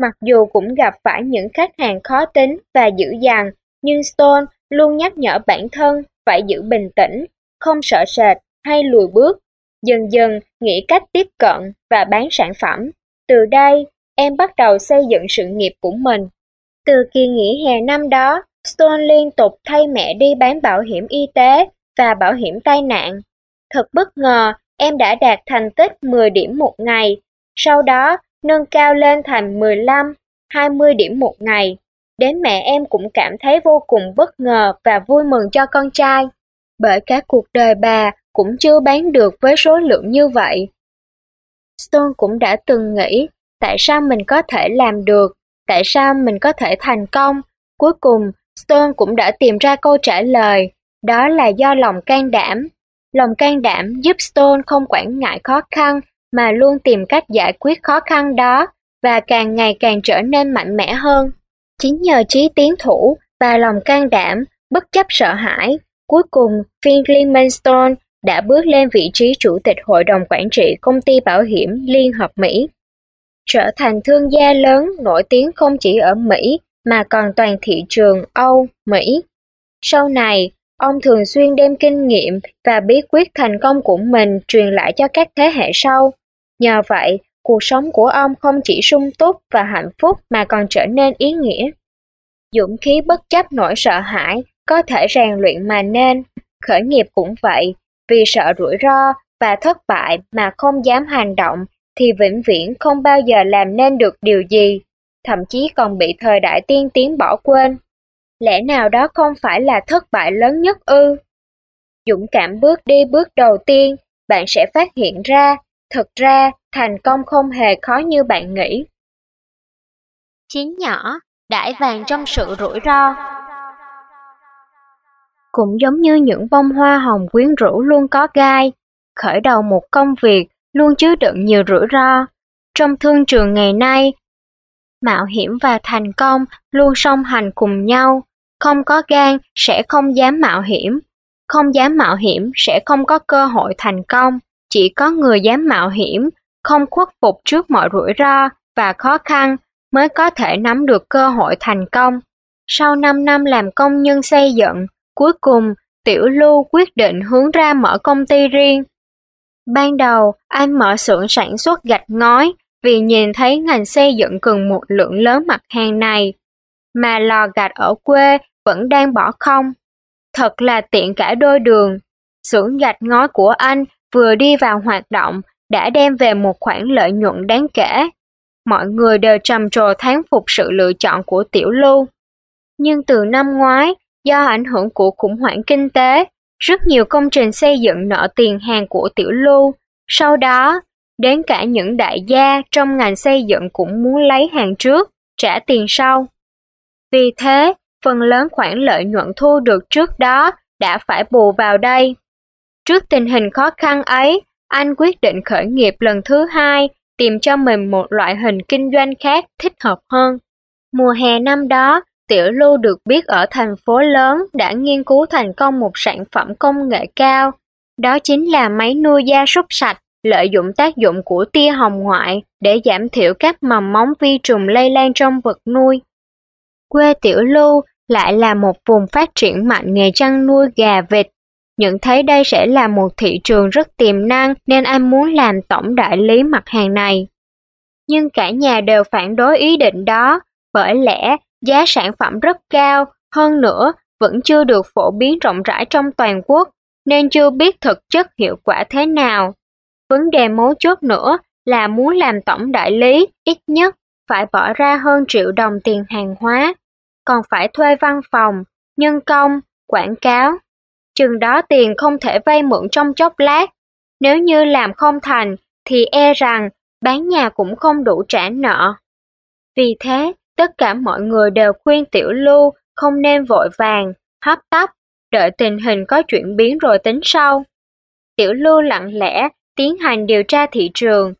Mặc dù cũng gặp phải những khách hàng khó tính và dữ dằn, nhưng Stone luôn nhắc nhở bản thân phải giữ bình tĩnh, không sợ sệt hay lùi bước. Dần dần nghĩ cách tiếp cận và bán sản phẩm. Từ đây, em bắt đầu xây dựng sự nghiệp của mình. Từ kỳ nghỉ hè năm đó, Stone liên tục thay mẹ đi bán bảo hiểm y tế và bảo hiểm tai nạn. Thật bất ngờ, em đã đạt thành tích 10 điểm một ngày, sau đó nâng cao lên thành 15, 20 điểm một ngày. Đến mẹ em cũng cảm thấy vô cùng bất ngờ và vui mừng cho con trai, bởi cả cuộc đời bà cũng chưa bán được với số lượng như vậy. Stone cũng đã từng nghĩ tại sao mình có thể làm được, tại sao mình có thể thành công. Cuối cùng, Stone cũng đã tìm ra câu trả lời, đó là do lòng can đảm. Lòng can đảm giúp Stone không quản ngại khó khăn mà luôn tìm cách giải quyết khó khăn đó và càng ngày càng trở nên mạnh mẽ hơn. Chính nhờ trí tiến thủ và lòng can đảm, bất chấp sợ hãi, cuối cùng Finley Manstone đã bước lên vị trí chủ tịch hội đồng quản trị công ty bảo hiểm Liên hợp Mỹ. Trở thành thương gia lớn nổi tiếng không chỉ ở Mỹ mà còn toàn thị trường Âu, Mỹ. Sau này, ông thường xuyên đem kinh nghiệm và bí quyết thành công của mình truyền lại cho các thế hệ sau. Nhờ vậy, cuộc sống của ông không chỉ sung túc và hạnh phúc mà còn trở nên ý nghĩa. Dũng khí bất chấp nỗi sợ hãi có thể rèn luyện mà nên, khởi nghiệp cũng vậy, vì sợ rủi ro và thất bại mà không dám hành động thì vĩnh viễn không bao giờ làm nên được điều gì, thậm chí còn bị thời đại tiên tiến bỏ quên. Lẽ nào đó không phải là thất bại lớn nhất ư? Dũng cảm bước đi bước đầu tiên, bạn sẽ phát hiện ra Thực ra, thành công không hề khó như bạn nghĩ. Chiến nhỏ, đãi vàng trong sự rủi ro. Cũng giống như những bông hoa hồng quyến rũ luôn có gai, khởi đầu một công việc luôn chứa đựng nhiều rủi ro. Trong thương trường ngày nay, mạo hiểm và thành công luôn song hành cùng nhau, không có gan sẽ không dám mạo hiểm, không dám mạo hiểm sẽ không có cơ hội thành công. Chỉ có người dám mạo hiểm, không khuất phục trước mọi rủi ro và khó khăn mới có thể nắm được cơ hội thành công. Sau 5 năm làm công nhân xây dựng, cuối cùng Tiểu Lưu quyết định hướng ra mở công ty riêng. Ban đầu, anh mở xưởng sản xuất gạch ngói vì nhìn thấy ngành xây dựng cần một lượng lớn mặt hàng này, mà lò gạch ở quê vẫn đang bỏ không. Thật là tiện cả đôi đường. Xưởng gạch ngói của anh vừa đi vào hoạt động đã đem về một khoản lợi nhuận đáng kể. Mọi người đều trầm trồ thán phục sự lựa chọn của Tiểu Lưu. Nhưng từ năm ngoái, do ảnh hưởng của khủng hoảng kinh tế, rất nhiều công trình xây dựng nợ tiền hàng của Tiểu Lưu. Sau đó, đến cả những đại gia trong ngành xây dựng cũng muốn lấy hàng trước, trả tiền sau. Vì thế, phần lớn khoản lợi nhuận thu được trước đó đã phải bù vào đây. Trước tình hình khó khăn ấy, anh quyết định khởi nghiệp lần thứ hai, tìm cho mình một loại hình kinh doanh khác thích hợp hơn. Mùa hè năm đó, Tiểu Lưu được biết ở thành phố lớn đã nghiên cứu thành công một sản phẩm công nghệ cao. Đó chính là máy nuôi gia súc sạch, lợi dụng tác dụng của tia hồng ngoại để giảm thiểu các mầm móng vi trùng lây lan trong vật nuôi. Quê Tiểu Lưu lại là một vùng phát triển mạnh nghề chăn nuôi gà vịt nhận thấy đây sẽ là một thị trường rất tiềm năng nên anh muốn làm tổng đại lý mặt hàng này. Nhưng cả nhà đều phản đối ý định đó, bởi lẽ giá sản phẩm rất cao, hơn nữa vẫn chưa được phổ biến rộng rãi trong toàn quốc, nên chưa biết thực chất hiệu quả thế nào. Vấn đề mấu chốt nữa là muốn làm tổng đại lý, ít nhất phải bỏ ra hơn triệu đồng tiền hàng hóa, còn phải thuê văn phòng, nhân công, quảng cáo, chừng đó tiền không thể vay mượn trong chốc lát. Nếu như làm không thành, thì e rằng bán nhà cũng không đủ trả nợ. Vì thế, Tất cả mọi người đều khuyên Tiểu Lưu không nên vội vàng, hấp tấp, đợi tình hình có chuyển biến rồi tính sau. Tiểu Lưu lặng lẽ tiến hành điều tra thị trường.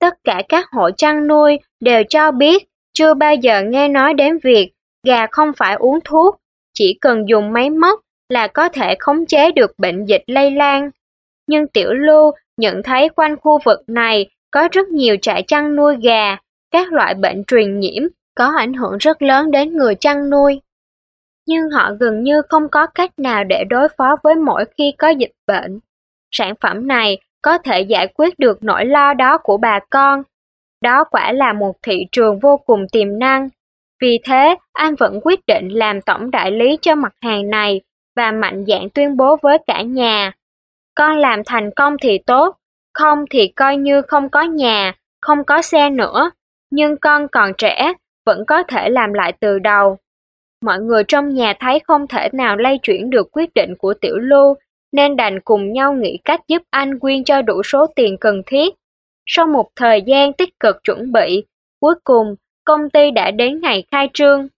Tất cả các hộ chăn nuôi đều cho biết chưa bao giờ nghe nói đến việc gà không phải uống thuốc, chỉ cần dùng máy móc là có thể khống chế được bệnh dịch lây lan. Nhưng Tiểu Lưu nhận thấy quanh khu vực này có rất nhiều trại chăn nuôi gà, các loại bệnh truyền nhiễm có ảnh hưởng rất lớn đến người chăn nuôi. Nhưng họ gần như không có cách nào để đối phó với mỗi khi có dịch bệnh. Sản phẩm này có thể giải quyết được nỗi lo đó của bà con. Đó quả là một thị trường vô cùng tiềm năng. Vì thế, anh vẫn quyết định làm tổng đại lý cho mặt hàng này và mạnh dạn tuyên bố với cả nhà. Con làm thành công thì tốt, không thì coi như không có nhà, không có xe nữa. Nhưng con còn trẻ, vẫn có thể làm lại từ đầu. Mọi người trong nhà thấy không thể nào lay chuyển được quyết định của Tiểu Lưu, nên đành cùng nhau nghĩ cách giúp anh quyên cho đủ số tiền cần thiết. Sau một thời gian tích cực chuẩn bị, cuối cùng công ty đã đến ngày khai trương.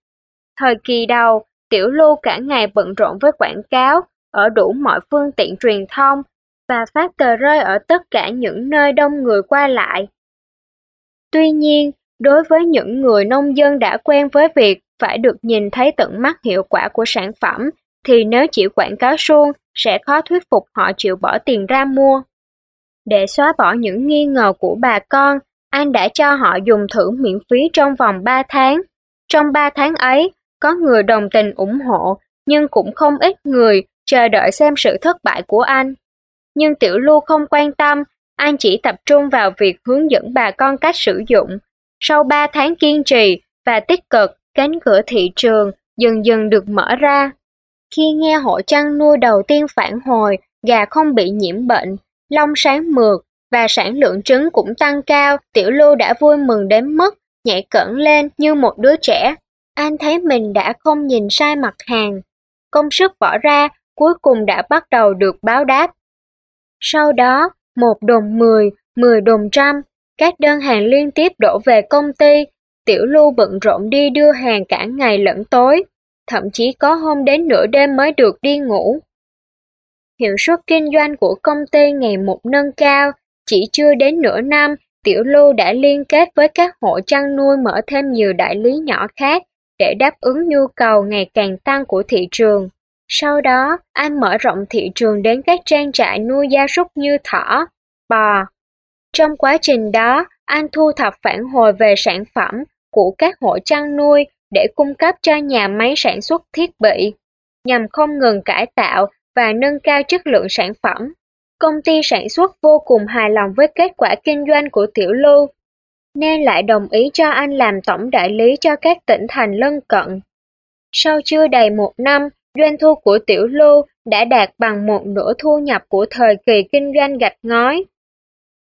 Thời kỳ đầu, Tiểu Lưu cả ngày bận rộn với quảng cáo ở đủ mọi phương tiện truyền thông và phát tờ rơi ở tất cả những nơi đông người qua lại. Tuy nhiên, đối với những người nông dân đã quen với việc phải được nhìn thấy tận mắt hiệu quả của sản phẩm, thì nếu chỉ quảng cáo suông sẽ khó thuyết phục họ chịu bỏ tiền ra mua. Để xóa bỏ những nghi ngờ của bà con, anh đã cho họ dùng thử miễn phí trong vòng 3 tháng. Trong 3 tháng ấy, có người đồng tình ủng hộ, nhưng cũng không ít người chờ đợi xem sự thất bại của anh. Nhưng Tiểu Lưu không quan tâm, anh chỉ tập trung vào việc hướng dẫn bà con cách sử dụng. Sau 3 tháng kiên trì và tích cực, cánh cửa thị trường dần dần được mở ra. Khi nghe hộ chăn nuôi đầu tiên phản hồi gà không bị nhiễm bệnh, lông sáng mượt và sản lượng trứng cũng tăng cao, Tiểu Lưu đã vui mừng đến mức nhảy cẩn lên như một đứa trẻ. Anh thấy mình đã không nhìn sai mặt hàng. Công sức bỏ ra cuối cùng đã bắt đầu được báo đáp. Sau đó, một đồng mười, mười đồng trăm, các đơn hàng liên tiếp đổ về công ty, Tiểu Lưu bận rộn đi đưa hàng cả ngày lẫn tối, thậm chí có hôm đến nửa đêm mới được đi ngủ. Hiệu suất kinh doanh của công ty ngày một nâng cao, chỉ chưa đến nửa năm, Tiểu Lưu đã liên kết với các hộ chăn nuôi mở thêm nhiều đại lý nhỏ khác để đáp ứng nhu cầu ngày càng tăng của thị trường. Sau đó, anh mở rộng thị trường đến các trang trại nuôi gia súc như thỏ, bò. Trong quá trình đó, anh thu thập phản hồi về sản phẩm của các hộ chăn nuôi để cung cấp cho nhà máy sản xuất thiết bị, nhằm không ngừng cải tạo và nâng cao chất lượng sản phẩm. Công ty sản xuất vô cùng hài lòng với kết quả kinh doanh của Tiểu Lưu, nên lại đồng ý cho anh làm tổng đại lý cho các tỉnh thành lân cận. Sau chưa đầy một năm, doanh thu của Tiểu Lưu đã đạt bằng một nửa thu nhập của thời kỳ kinh doanh gạch ngói.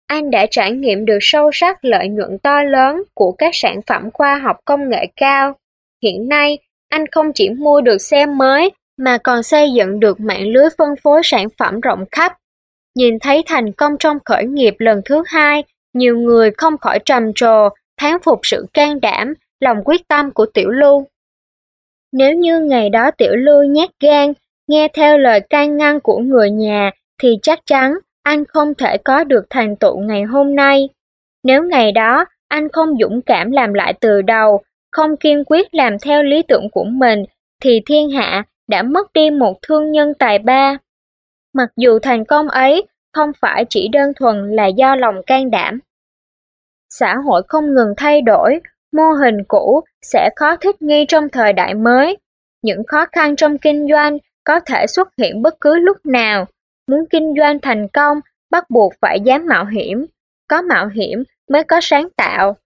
Anh đã trải nghiệm được sâu sắc lợi nhuận to lớn của các sản phẩm khoa học công nghệ cao. Hiện nay, anh không chỉ mua được xe mới mà còn xây dựng được mạng lưới phân phối sản phẩm rộng khắp. Nhìn thấy thành công trong khởi nghiệp lần thứ hai, nhiều người không khỏi trầm trồ, thán phục sự can đảm, lòng quyết tâm của Tiểu Lưu. Nếu như ngày đó Tiểu Lưu nhát gan, nghe theo lời can ngăn của người nhà, thì chắc chắn anh không thể có được thành tựu ngày hôm nay. Nếu ngày đó anh không dũng cảm làm lại từ đầu, không kiên quyết làm theo lý tưởng của mình, thì thiên hạ đã mất đi một thương nhân tài ba. Mặc dù thành công ấy không phải chỉ đơn thuần là do lòng can đảm. Xã hội không ngừng thay đổi, mô hình cũ sẽ khó thích nghi trong thời đại mới. Những khó khăn trong kinh doanh có thể xuất hiện bất cứ lúc nào. Muốn kinh doanh thành công, bắt buộc phải dám mạo hiểm. Có mạo hiểm mới có sáng tạo.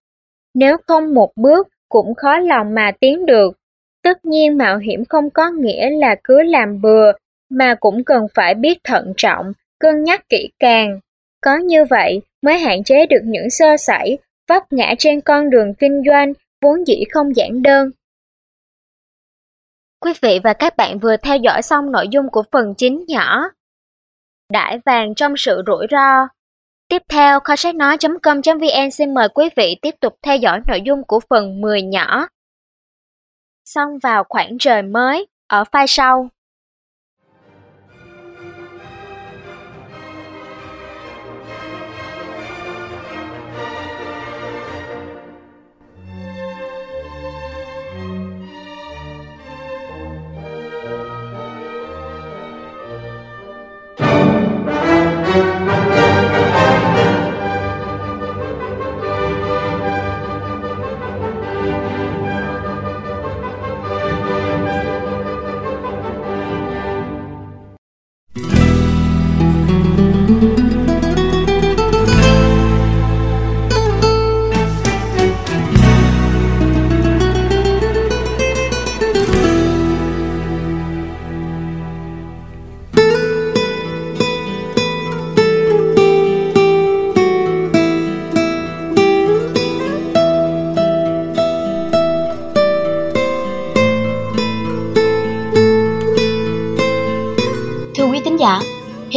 Nếu không một bước cũng khó lòng mà tiến được. Tất nhiên mạo hiểm không có nghĩa là cứ làm bừa, mà cũng cần phải biết thận trọng, cân nhắc kỹ càng. Có như vậy mới hạn chế được những sơ sẩy, vấp ngã trên con đường kinh doanh vốn dĩ không giản đơn. Quý vị và các bạn vừa theo dõi xong nội dung của phần chính nhỏ. Đại vàng trong sự rủi ro. Tiếp theo, kho sách nói.com.vn xin mời quý vị tiếp tục theo dõi nội dung của phần 10 nhỏ. xong vào khoảng trời mới, ở file sau.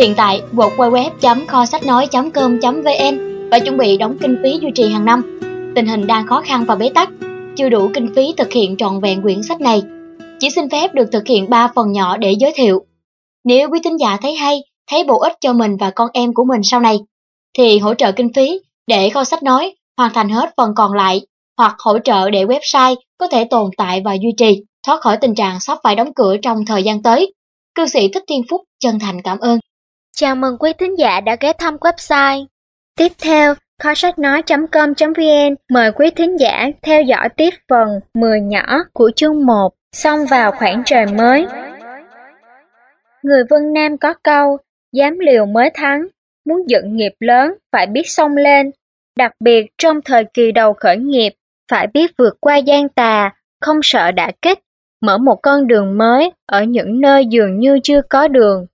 Hiện tại, www.kho sách nói.com.vn và chuẩn bị đóng kinh phí duy trì hàng năm. Tình hình đang khó khăn và bế tắc, chưa đủ kinh phí thực hiện trọn vẹn quyển sách này. Chỉ xin phép được thực hiện 3 phần nhỏ để giới thiệu. Nếu quý tín giả thấy hay, thấy bổ ích cho mình và con em của mình sau này, thì hỗ trợ kinh phí để kho sách nói hoàn thành hết phần còn lại hoặc hỗ trợ để website có thể tồn tại và duy trì, thoát khỏi tình trạng sắp phải đóng cửa trong thời gian tới. Cư sĩ Thích Thiên Phúc chân thành cảm ơn. Chào mừng quý thính giả đã ghé thăm website. Tiếp theo, kho sách nói.com.vn mời quý thính giả theo dõi tiếp phần 10 nhỏ của chương 1, xong vào khoảng trời mới. Người Vân Nam có câu, dám liều mới thắng, muốn dựng nghiệp lớn phải biết xông lên, đặc biệt trong thời kỳ đầu khởi nghiệp, phải biết vượt qua gian tà, không sợ đả kích, mở một con đường mới ở những nơi dường như chưa có đường.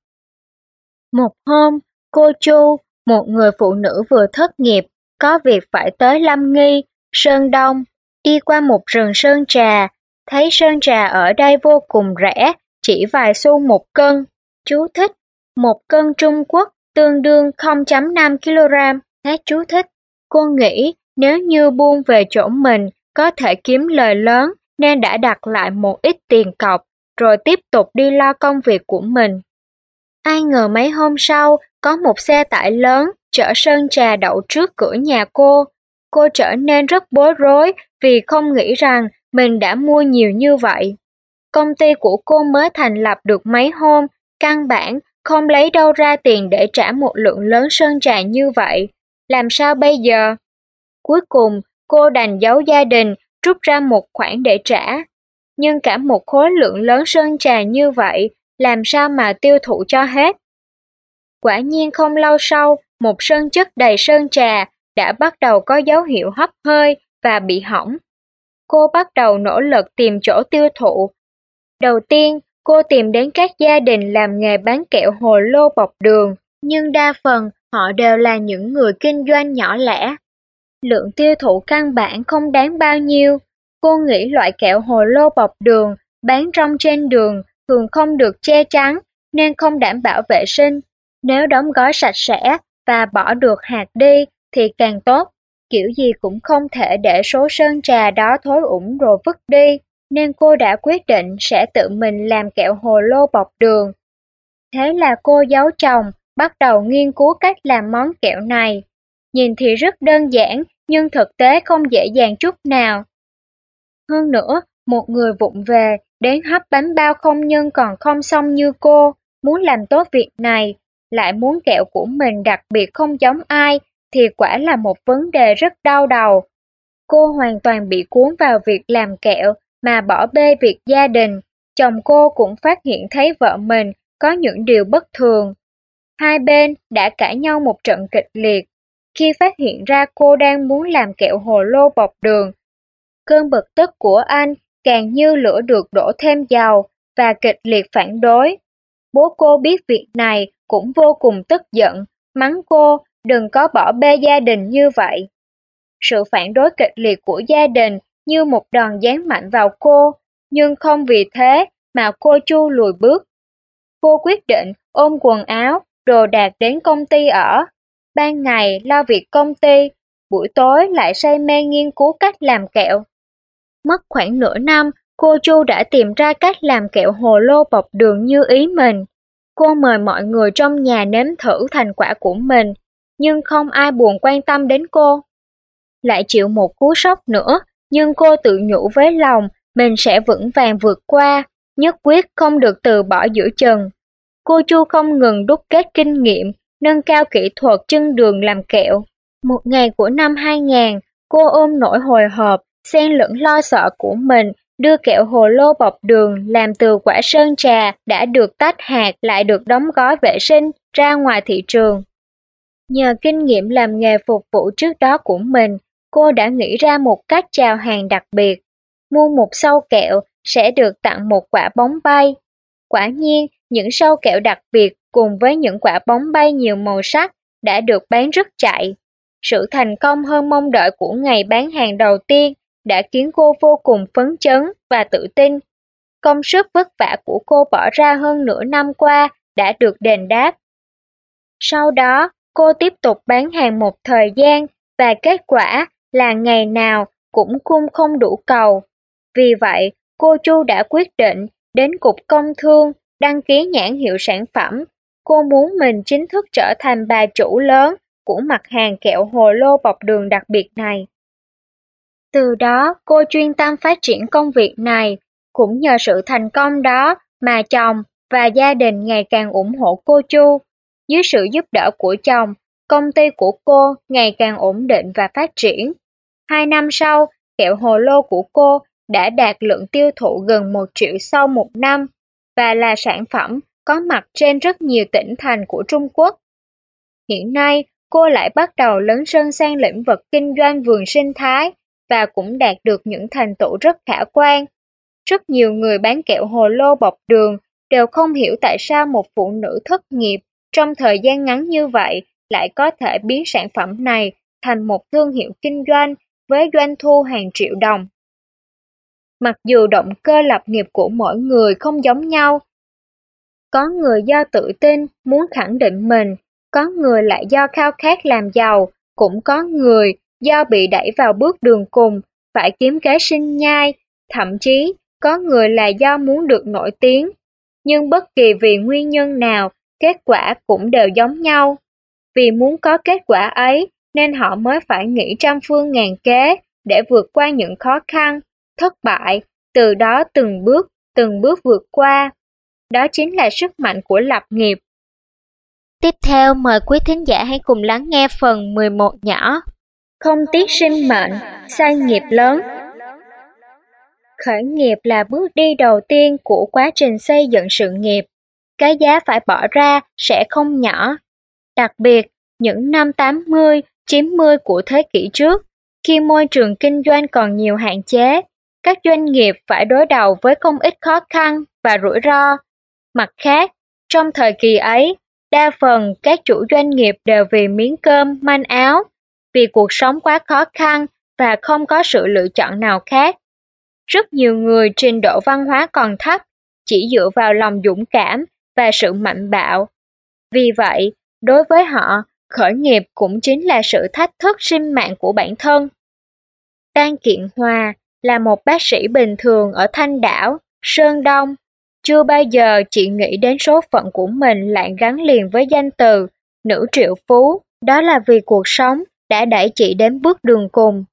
Một hôm, cô Chu, một người phụ nữ vừa thất nghiệp, có việc phải tới Lâm Nghi, Sơn Đông, đi qua một rừng sơn trà, thấy sơn trà ở đây vô cùng rẻ, chỉ vài xu một cân. Chú thích, một cân Trung Quốc tương đương 0.5 kg. Hết chú thích, cô nghĩ nếu như buôn về chỗ mình có thể kiếm lời lớn nên đã đặt lại một ít tiền cọc rồi tiếp tục đi lo công việc của mình. Ai ngờ mấy hôm sau, có một xe tải lớn chở sơn trà đậu trước cửa nhà cô. Cô trở nên rất bối rối vì không nghĩ rằng mình đã mua nhiều như vậy. Công ty của cô mới thành lập được mấy hôm, căn bản không lấy đâu ra tiền để trả một lượng lớn sơn trà như vậy. Làm sao bây giờ? Cuối cùng, cô đành giấu gia đình, rút ra một khoản để trả. Nhưng cả một khối lượng lớn sơn trà như vậy làm sao mà tiêu thụ cho hết. Quả nhiên không lâu sau, một sơn chất đầy sơn trà đã bắt đầu có dấu hiệu hấp hơi và bị hỏng. Cô bắt đầu nỗ lực tìm chỗ tiêu thụ. Đầu tiên, cô tìm đến các gia đình làm nghề bán kẹo hồ lô bọc đường, nhưng đa phần họ đều là những người kinh doanh nhỏ lẻ. Lượng tiêu thụ căn bản không đáng bao nhiêu. Cô nghĩ loại kẹo hồ lô bọc đường bán rong trên đường thường không được che chắn nên không đảm bảo vệ sinh. Nếu đóng gói sạch sẽ và bỏ được hạt đi thì càng tốt, kiểu gì cũng không thể để số sơn trà đó thối ủng rồi vứt đi, nên cô đã quyết định sẽ tự mình làm kẹo hồ lô bọc đường. Thế là cô giấu chồng, bắt đầu nghiên cứu cách làm món kẹo này. Nhìn thì rất đơn giản, nhưng thực tế không dễ dàng chút nào. Hơn nữa, một người vụng về đến hấp bánh bao không nhân còn không xong như cô, muốn làm tốt việc này, lại muốn kẹo của mình đặc biệt không giống ai, thì quả là một vấn đề rất đau đầu. Cô hoàn toàn bị cuốn vào việc làm kẹo mà bỏ bê việc gia đình. Chồng cô cũng phát hiện thấy vợ mình có những điều bất thường. Hai bên đã cãi nhau một trận kịch liệt. Khi phát hiện ra cô đang muốn làm kẹo hồ lô bọc đường, cơn bực tức của anh càng như lửa được đổ thêm dầu và kịch liệt phản đối. Bố cô biết việc này cũng vô cùng tức giận, mắng cô đừng có bỏ bê gia đình như vậy. Sự phản đối kịch liệt của gia đình như một đòn giáng mạnh vào cô, nhưng không vì thế mà cô chu lùi bước. Cô quyết định ôm quần áo, đồ đạc đến công ty ở. Ban ngày lo việc công ty, buổi tối lại say mê nghiên cứu cách làm kẹo. Mất khoảng nửa năm, cô Chu đã tìm ra cách làm kẹo hồ lô bọc đường như ý mình. Cô mời mọi người trong nhà nếm thử thành quả của mình, nhưng không ai buồn quan tâm đến cô. Lại chịu một cú sốc nữa, nhưng cô tự nhủ với lòng mình sẽ vững vàng vượt qua, nhất quyết không được từ bỏ giữa chừng. Cô Chu không ngừng đúc kết kinh nghiệm, nâng cao kỹ thuật chân đường làm kẹo. Một ngày của năm 2000, cô ôm nỗi hồi hộp, xen lẫn lo sợ của mình đưa kẹo hồ lô bọc đường làm từ quả sơn trà đã được tách hạt lại được đóng gói vệ sinh ra ngoài thị trường. Nhờ kinh nghiệm làm nghề phục vụ trước đó của mình, cô đã nghĩ ra một cách chào hàng đặc biệt. Mua một sâu kẹo sẽ được tặng một quả bóng bay. Quả nhiên, những sâu kẹo đặc biệt cùng với những quả bóng bay nhiều màu sắc đã được bán rất chạy. Sự thành công hơn mong đợi của ngày bán hàng đầu tiên đã khiến cô vô cùng phấn chấn và tự tin. Công sức vất vả của cô bỏ ra hơn nửa năm qua đã được đền đáp. Sau đó, cô tiếp tục bán hàng một thời gian và kết quả là ngày nào cũng cung không đủ cầu. Vì vậy, cô Chu đã quyết định đến Cục Công Thương đăng ký nhãn hiệu sản phẩm. Cô muốn mình chính thức trở thành bà chủ lớn của mặt hàng kẹo hồ lô bọc đường đặc biệt này. Từ đó, cô chuyên tâm phát triển công việc này, cũng nhờ sự thành công đó mà chồng và gia đình ngày càng ủng hộ cô Chu. Dưới sự giúp đỡ của chồng, công ty của cô ngày càng ổn định và phát triển. Hai năm sau, kẹo hồ lô của cô đã đạt lượng tiêu thụ gần một triệu sau một năm và là sản phẩm có mặt trên rất nhiều tỉnh thành của Trung Quốc. Hiện nay, cô lại bắt đầu lấn sân sang lĩnh vực kinh doanh vườn sinh thái và cũng đạt được những thành tựu rất khả quan. Rất nhiều người bán kẹo hồ lô bọc đường đều không hiểu tại sao một phụ nữ thất nghiệp trong thời gian ngắn như vậy lại có thể biến sản phẩm này thành một thương hiệu kinh doanh với doanh thu hàng triệu đồng. Mặc dù động cơ lập nghiệp của mỗi người không giống nhau, có người do tự tin muốn khẳng định mình, có người lại do khao khát làm giàu, cũng có người do bị đẩy vào bước đường cùng, phải kiếm kế sinh nhai, thậm chí có người là do muốn được nổi tiếng. Nhưng bất kỳ vì nguyên nhân nào, kết quả cũng đều giống nhau. Vì muốn có kết quả ấy, nên họ mới phải nghĩ trăm phương ngàn kế để vượt qua những khó khăn, thất bại, từ đó từng bước, từng bước vượt qua. Đó chính là sức mạnh của lập nghiệp. Tiếp theo mời quý thính giả hãy cùng lắng nghe phần 11 nhỏ không tiếc sinh mệnh, sai nghiệp lớn. Khởi nghiệp là bước đi đầu tiên của quá trình xây dựng sự nghiệp. Cái giá phải bỏ ra sẽ không nhỏ. Đặc biệt, những năm 80, 90 của thế kỷ trước, khi môi trường kinh doanh còn nhiều hạn chế, các doanh nghiệp phải đối đầu với không ít khó khăn và rủi ro. Mặt khác, trong thời kỳ ấy, đa phần các chủ doanh nghiệp đều vì miếng cơm, manh áo vì cuộc sống quá khó khăn và không có sự lựa chọn nào khác. Rất nhiều người trình độ văn hóa còn thấp, chỉ dựa vào lòng dũng cảm và sự mạnh bạo. Vì vậy, đối với họ, khởi nghiệp cũng chính là sự thách thức sinh mạng của bản thân. tan Kiện Hòa là một bác sĩ bình thường ở Thanh Đảo, Sơn Đông. Chưa bao giờ chị nghĩ đến số phận của mình lại gắn liền với danh từ nữ triệu phú. Đó là vì cuộc sống đã đẩy chị đến bước đường cùng.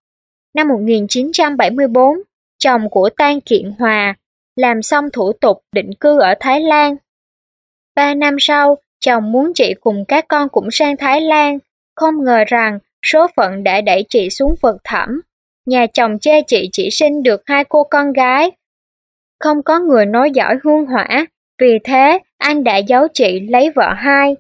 Năm 1974, chồng của Tan Kiện Hòa làm xong thủ tục định cư ở Thái Lan. Ba năm sau, chồng muốn chị cùng các con cũng sang Thái Lan, không ngờ rằng số phận đã đẩy chị xuống vực thẳm. Nhà chồng chê chị chỉ sinh được hai cô con gái. Không có người nói giỏi hương hỏa, vì thế anh đã giấu chị lấy vợ hai.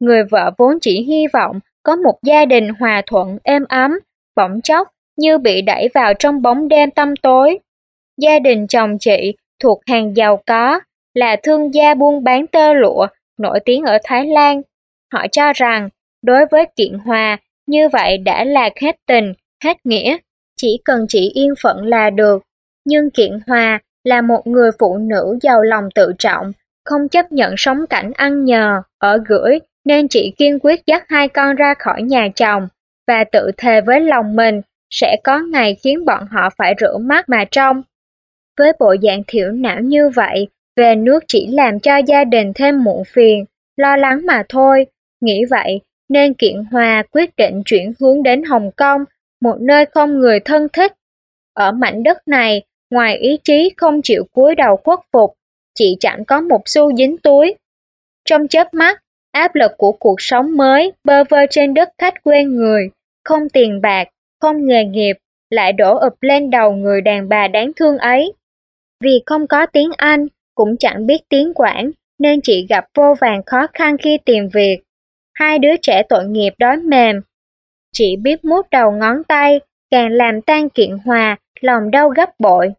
Người vợ vốn chỉ hy vọng có một gia đình hòa thuận êm ấm, bỗng chốc như bị đẩy vào trong bóng đêm tăm tối. Gia đình chồng chị thuộc hàng giàu có, là thương gia buôn bán tơ lụa, nổi tiếng ở Thái Lan. Họ cho rằng, đối với Kiện Hòa, như vậy đã là hết tình, hết nghĩa, chỉ cần chị yên phận là được. Nhưng Kiện Hòa là một người phụ nữ giàu lòng tự trọng, không chấp nhận sống cảnh ăn nhờ, ở gửi nên chị kiên quyết dắt hai con ra khỏi nhà chồng và tự thề với lòng mình sẽ có ngày khiến bọn họ phải rửa mắt mà trông. Với bộ dạng thiểu não như vậy, về nước chỉ làm cho gia đình thêm muộn phiền, lo lắng mà thôi. Nghĩ vậy, nên Kiện Hòa quyết định chuyển hướng đến Hồng Kông, một nơi không người thân thích. Ở mảnh đất này, ngoài ý chí không chịu cúi đầu khuất phục, chị chẳng có một xu dính túi. Trong chớp mắt, áp lực của cuộc sống mới bơ vơ trên đất khách quê người, không tiền bạc, không nghề nghiệp, lại đổ ụp lên đầu người đàn bà đáng thương ấy. Vì không có tiếng Anh, cũng chẳng biết tiếng Quảng, nên chị gặp vô vàng khó khăn khi tìm việc. Hai đứa trẻ tội nghiệp đói mềm. Chị biết mút đầu ngón tay, càng làm tan kiện hòa, lòng đau gấp bội.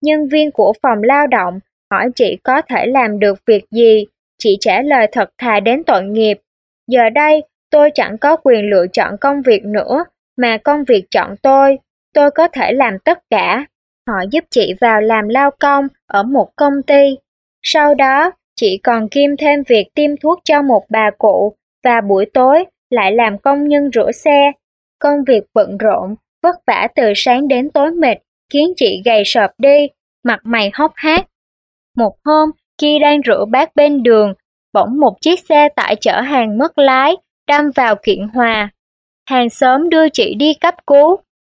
Nhân viên của phòng lao động hỏi chị có thể làm được việc gì, chị trả lời thật thà đến tội nghiệp. Giờ đây, tôi chẳng có quyền lựa chọn công việc nữa, mà công việc chọn tôi, tôi có thể làm tất cả. Họ giúp chị vào làm lao công ở một công ty. Sau đó, chị còn kiêm thêm việc tiêm thuốc cho một bà cụ và buổi tối lại làm công nhân rửa xe. Công việc bận rộn, vất vả từ sáng đến tối mệt, khiến chị gầy sợp đi, mặt mày hốc hác. Một hôm, khi đang rửa bát bên đường, bỗng một chiếc xe tải chở hàng mất lái, đâm vào kiện hòa. Hàng xóm đưa chị đi cấp cứu,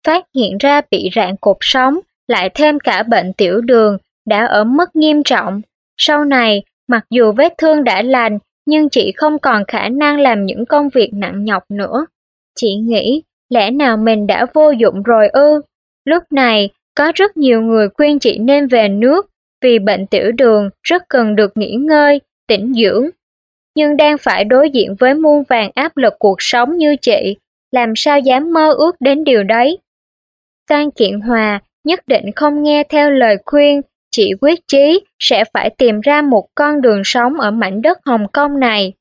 phát hiện ra bị rạn cột sống, lại thêm cả bệnh tiểu đường, đã ở mức nghiêm trọng. Sau này, mặc dù vết thương đã lành, nhưng chị không còn khả năng làm những công việc nặng nhọc nữa. Chị nghĩ, lẽ nào mình đã vô dụng rồi ư? Lúc này, có rất nhiều người khuyên chị nên về nước vì bệnh tiểu đường rất cần được nghỉ ngơi, tĩnh dưỡng. Nhưng đang phải đối diện với muôn vàng áp lực cuộc sống như chị, làm sao dám mơ ước đến điều đấy. Phan Kiện Hòa nhất định không nghe theo lời khuyên, chị quyết chí sẽ phải tìm ra một con đường sống ở mảnh đất Hồng Kông này.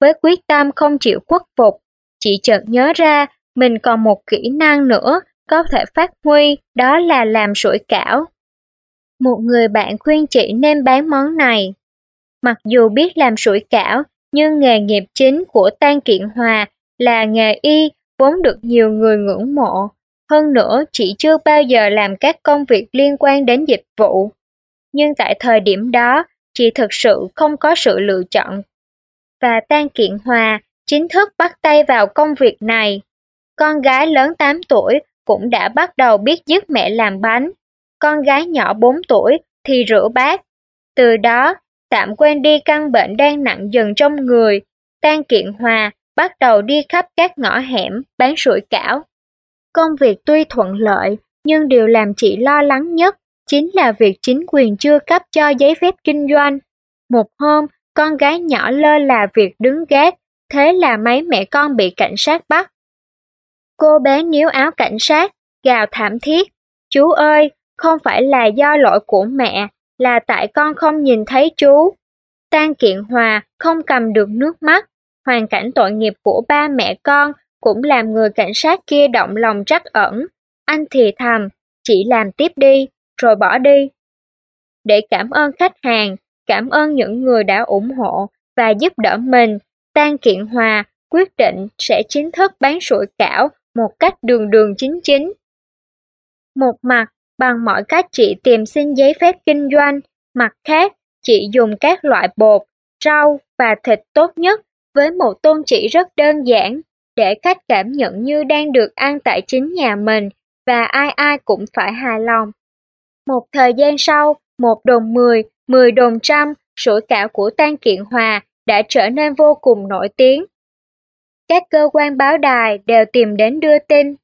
Với quyết tâm không chịu khuất phục, chị chợt nhớ ra mình còn một kỹ năng nữa có thể phát huy, đó là làm sủi cảo. Một người bạn khuyên chị nên bán món này. Mặc dù biết làm sủi cảo, nhưng nghề nghiệp chính của Tan Kiện Hòa là nghề y vốn được nhiều người ngưỡng mộ. Hơn nữa, chị chưa bao giờ làm các công việc liên quan đến dịch vụ. Nhưng tại thời điểm đó, chị thực sự không có sự lựa chọn. Và Tan Kiện Hòa chính thức bắt tay vào công việc này. Con gái lớn 8 tuổi cũng đã bắt đầu biết giúp mẹ làm bánh. Con gái nhỏ 4 tuổi thì rửa bát. Từ đó, tạm quên đi căn bệnh đang nặng dần trong người. Tan Kiện Hòa bắt đầu đi khắp các ngõ hẻm bán sủi cảo. Công việc tuy thuận lợi, nhưng điều làm chị lo lắng nhất chính là việc chính quyền chưa cấp cho giấy phép kinh doanh. Một hôm, con gái nhỏ lơ là việc đứng gác, thế là mấy mẹ con bị cảnh sát bắt. Cô bé níu áo cảnh sát, gào thảm thiết. Chú ơi, không phải là do lỗi của mẹ, là tại con không nhìn thấy chú. Tan kiện hòa không cầm được nước mắt, hoàn cảnh tội nghiệp của ba mẹ con cũng làm người cảnh sát kia động lòng trắc ẩn. Anh thì thầm, chỉ làm tiếp đi, rồi bỏ đi. Để cảm ơn khách hàng, cảm ơn những người đã ủng hộ và giúp đỡ mình, Tan Kiện Hòa quyết định sẽ chính thức bán sủi cảo một cách đường đường chính chính. Một mặt, bằng mọi cách chị tìm xin giấy phép kinh doanh, mặt khác, chị dùng các loại bột, rau và thịt tốt nhất với một tôn chỉ rất đơn giản để khách cảm nhận như đang được ăn tại chính nhà mình và ai ai cũng phải hài lòng. Một thời gian sau, một đồng mười, mười đồng trăm, sủi cảo của Tan Kiện Hòa đã trở nên vô cùng nổi tiếng. Các cơ quan báo đài đều tìm đến đưa tin.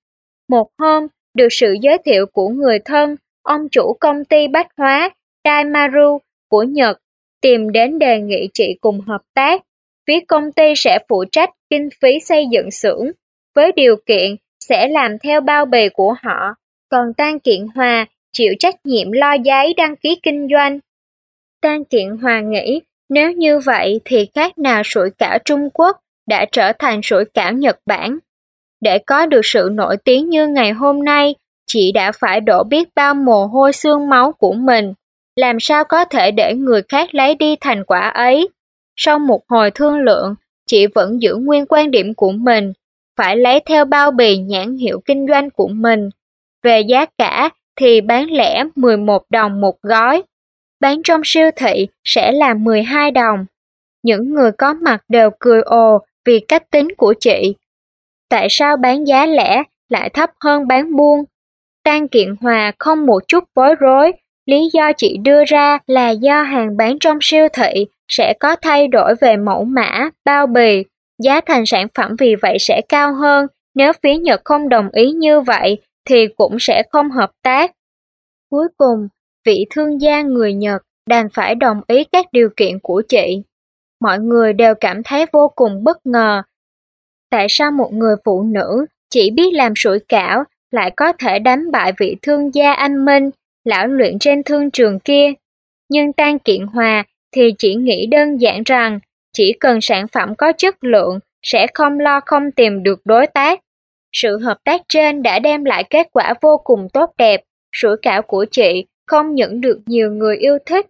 Một hôm, được sự giới thiệu của người thân, ông chủ công ty bách hóa Daimaru của Nhật tìm đến đề nghị chị cùng hợp tác. Phía công ty sẽ phụ trách kinh phí xây dựng xưởng, với điều kiện sẽ làm theo bao bì của họ, còn Tan Kiện Hòa chịu trách nhiệm lo giấy đăng ký kinh doanh. Tan Kiện Hòa nghĩ nếu như vậy thì khác nào sủi cảo Trung Quốc đã trở thành sủi cảo Nhật Bản. Để có được sự nổi tiếng như ngày hôm nay, chị đã phải đổ biết bao mồ hôi xương máu của mình. Làm sao có thể để người khác lấy đi thành quả ấy? Sau một hồi thương lượng, chị vẫn giữ nguyên quan điểm của mình, phải lấy theo bao bì nhãn hiệu kinh doanh của mình. Về giá cả, thì bán lẻ 11 đồng một gói. Bán trong siêu thị sẽ là 12 đồng. Những người có mặt đều cười ồ vì cách tính của chị. Tại sao bán giá lẻ lại thấp hơn bán buôn? Tan Kiện Hòa không một chút bối rối, lý do chị đưa ra là do hàng bán trong siêu thị sẽ có thay đổi về mẫu mã, bao bì, giá thành sản phẩm vì vậy sẽ cao hơn, nếu phía Nhật không đồng ý như vậy thì cũng sẽ không hợp tác. Cuối cùng, vị thương gia người Nhật đành phải đồng ý các điều kiện của chị. Mọi người đều cảm thấy vô cùng bất ngờ. Tại sao một người phụ nữ chỉ biết làm sủi cảo lại có thể đánh bại vị thương gia anh Minh, lão luyện trên thương trường kia? Nhưng Tan Kiện Hòa thì chỉ nghĩ đơn giản rằng chỉ cần sản phẩm có chất lượng sẽ không lo không tìm được đối tác. Sự hợp tác trên đã đem lại kết quả vô cùng tốt đẹp, sủi cảo của chị không những được nhiều người yêu thích,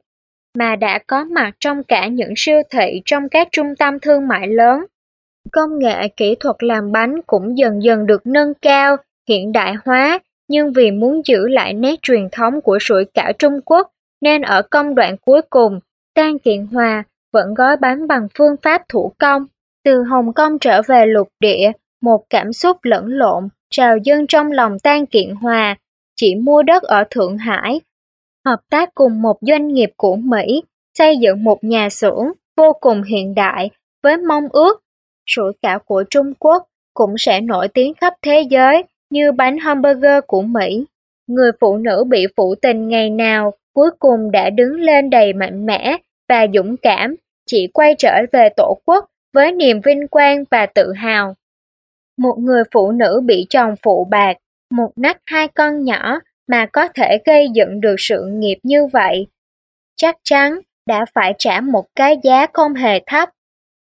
mà đã có mặt trong cả những siêu thị trong các trung tâm thương mại lớn. Công nghệ kỹ thuật làm bánh cũng dần dần được nâng cao, hiện đại hóa, nhưng vì muốn giữ lại nét truyền thống của sủi cảo Trung Quốc, nên ở công đoạn cuối cùng, Tan Kiện Hòa vẫn gói bánh bằng phương pháp thủ công. Từ Hồng Kông trở về lục địa, một cảm xúc lẫn lộn trào dâng trong lòng Tan Kiện Hòa, chỉ mua đất ở Thượng Hải, hợp tác cùng một doanh nghiệp của Mỹ, xây dựng một nhà xưởng vô cùng hiện đại với mong ước sủi cảo của Trung Quốc cũng sẽ nổi tiếng khắp thế giới như bánh hamburger của Mỹ. Người phụ nữ bị phụ tình ngày nào cuối cùng đã đứng lên đầy mạnh mẽ và dũng cảm, chỉ quay trở về tổ quốc với niềm vinh quang và tự hào. Một người phụ nữ bị chồng phụ bạc, một nách hai con nhỏ mà có thể gây dựng được sự nghiệp như vậy. Chắc chắn đã phải trả một cái giá không hề thấp.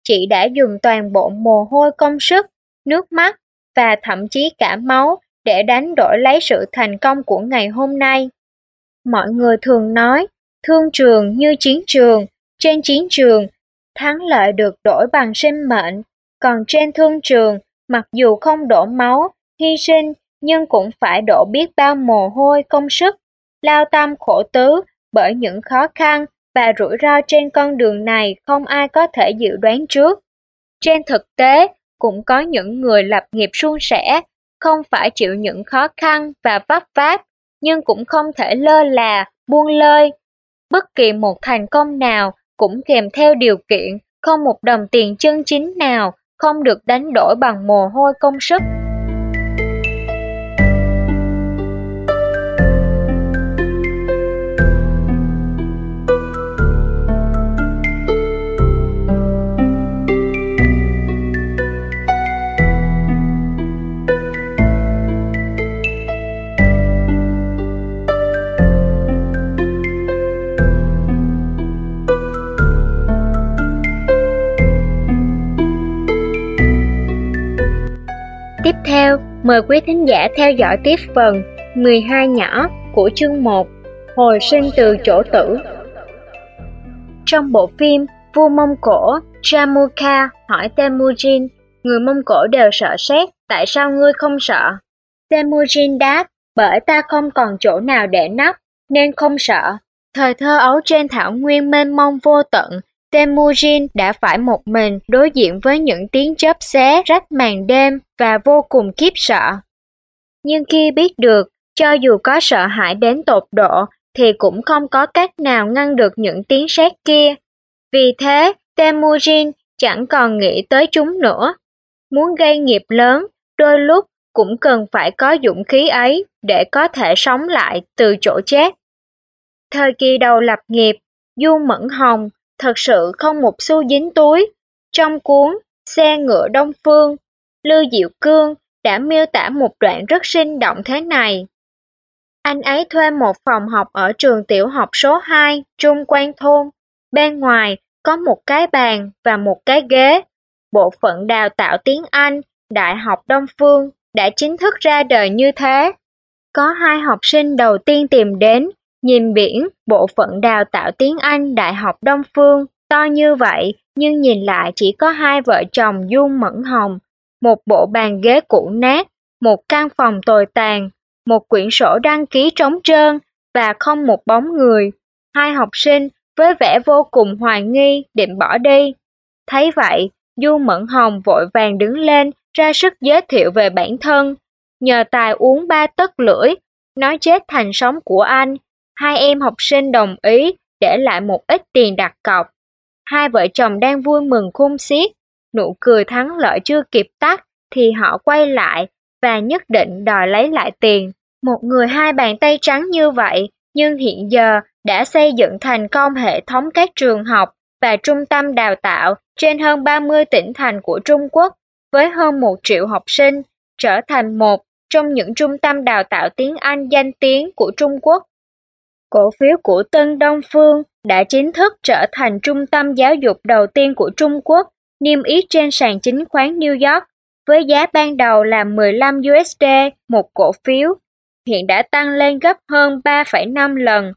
Chị đã dùng toàn bộ mồ hôi công sức, nước mắt và thậm chí cả máu để đánh đổi lấy sự thành công của ngày hôm nay. Mọi người thường nói, thương trường như chiến trường, trên chiến trường, thắng lợi được đổi bằng sinh mệnh, còn trên thương trường, mặc dù không đổ máu, hy sinh, nhưng cũng phải đổ biết bao mồ hôi công sức, lao tâm khổ tứ bởi những khó khăn và rủi ro trên con đường này không ai có thể dự đoán trước. Trên thực tế, cũng có những người lập nghiệp suôn sẻ, không phải chịu những khó khăn và vấp váp, nhưng cũng không thể lơ là, buông lơi. Bất kỳ một thành công nào cũng kèm theo điều kiện không một đồng tiền chân chính nào không được đánh đổi bằng mồ hôi công sức. Mời quý thính giả theo dõi tiếp phần 12 nhỏ của chương 1 Hồi sinh từ chỗ tử Trong bộ phim, vua Mông Cổ Jamukha hỏi Temujin Người Mông Cổ đều sợ sét, tại sao ngươi không sợ? Temujin đáp, bởi ta không còn chỗ nào để nấp, nên không sợ. Thời thơ ấu trên thảo nguyên mênh mông vô tận, Temujin đã phải một mình đối diện với những tiếng chớp xé rách màn đêm và vô cùng kiếp sợ. Nhưng khi biết được, cho dù có sợ hãi đến tột độ, thì cũng không có cách nào ngăn được những tiếng sét kia. Vì thế, Temujin chẳng còn nghĩ tới chúng nữa. Muốn gây nghiệp lớn, đôi lúc cũng cần phải có dũng khí ấy để có thể sống lại từ chỗ chết. Thời kỳ đầu lập nghiệp, Du Mẫn Hồng thật sự không một xu dính túi. Trong cuốn Xe ngựa Đông Phương, Lưu Diệu Cương đã miêu tả một đoạn rất sinh động thế này. Anh ấy thuê một phòng học ở trường tiểu học số 2, Trung Quan Thôn. Bên ngoài có một cái bàn và một cái ghế. Bộ phận đào tạo tiếng Anh, Đại học Đông Phương đã chính thức ra đời như thế. Có hai học sinh đầu tiên tìm đến Nhìn biển, bộ phận đào tạo tiếng Anh Đại học Đông Phương to như vậy, nhưng nhìn lại chỉ có hai vợ chồng Dung Mẫn Hồng, một bộ bàn ghế cũ nát, một căn phòng tồi tàn, một quyển sổ đăng ký trống trơn và không một bóng người. Hai học sinh với vẻ vô cùng hoài nghi định bỏ đi. Thấy vậy, Du Mẫn Hồng vội vàng đứng lên ra sức giới thiệu về bản thân. Nhờ tài uống ba tấc lưỡi, nói chết thành sống của anh, hai em học sinh đồng ý để lại một ít tiền đặt cọc. Hai vợ chồng đang vui mừng khôn xiết, nụ cười thắng lợi chưa kịp tắt thì họ quay lại và nhất định đòi lấy lại tiền. Một người hai bàn tay trắng như vậy, nhưng hiện giờ đã xây dựng thành công hệ thống các trường học và trung tâm đào tạo trên hơn 30 tỉnh thành của Trung Quốc với hơn 1 triệu học sinh, trở thành một trong những trung tâm đào tạo tiếng Anh danh tiếng của Trung Quốc. Cổ phiếu của Tân Đông Phương đã chính thức trở thành trung tâm giáo dục đầu tiên của Trung Quốc, niêm yết trên sàn chứng khoán New York với giá ban đầu là 15 USD một cổ phiếu, hiện đã tăng lên gấp hơn 3,5 lần.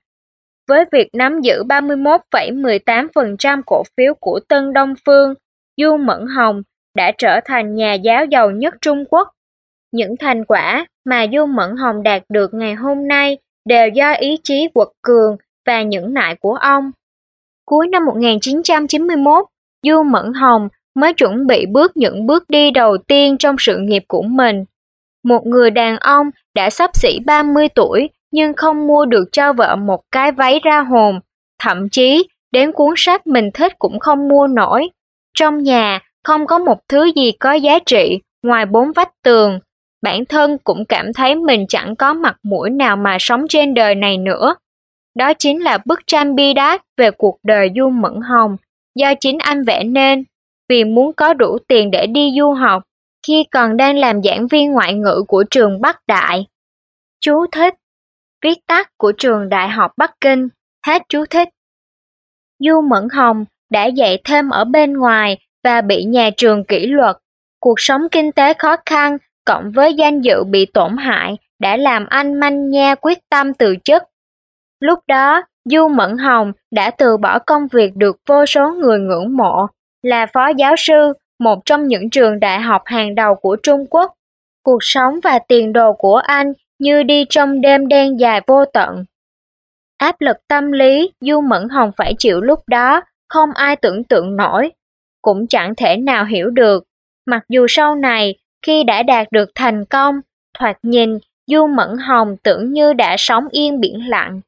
Với việc nắm giữ 31,18% cổ phiếu của Tân Đông Phương, Du Mẫn Hồng đã trở thành nhà giáo giàu nhất Trung Quốc. Những thành quả mà Du Mẫn Hồng đạt được ngày hôm nay đều do ý chí quật cường và những nại của ông. Cuối năm 1991, Du Mẫn Hồng mới chuẩn bị bước những bước đi đầu tiên trong sự nghiệp của mình. Một người đàn ông đã sắp xỉ 30 tuổi nhưng không mua được cho vợ một cái váy ra hồn, thậm chí đến cuốn sách mình thích cũng không mua nổi. Trong nhà không có một thứ gì có giá trị ngoài bốn vách tường. Bản thân cũng cảm thấy mình chẳng có mặt mũi nào mà sống trên đời này nữa. Đó chính là bức tranh bi đát về cuộc đời Du Mẫn Hồng do chính anh vẽ nên vì muốn có đủ tiền để đi du học khi còn đang làm giảng viên ngoại ngữ của trường Bắc Đại. Chú thích Viết tắt của trường Đại học Bắc Kinh, hết chú thích. Du Mẫn Hồng đã dạy thêm ở bên ngoài và bị nhà trường kỷ luật. Cuộc sống kinh tế khó khăn cộng với danh dự bị tổn hại đã làm anh manh nha quyết tâm từ chức. Lúc đó, Du Mẫn Hồng đã từ bỏ công việc được vô số người ngưỡng mộ, là phó giáo sư, một trong những trường đại học hàng đầu của Trung Quốc. Cuộc sống và tiền đồ của anh như đi trong đêm đen dài vô tận. Áp lực tâm lý Du Mẫn Hồng phải chịu lúc đó, không ai tưởng tượng nổi, cũng chẳng thể nào hiểu được. Mặc dù sau này, khi đã đạt được thành công, thoạt nhìn Du Mẫn Hồng tưởng như đã sống yên biển lặng.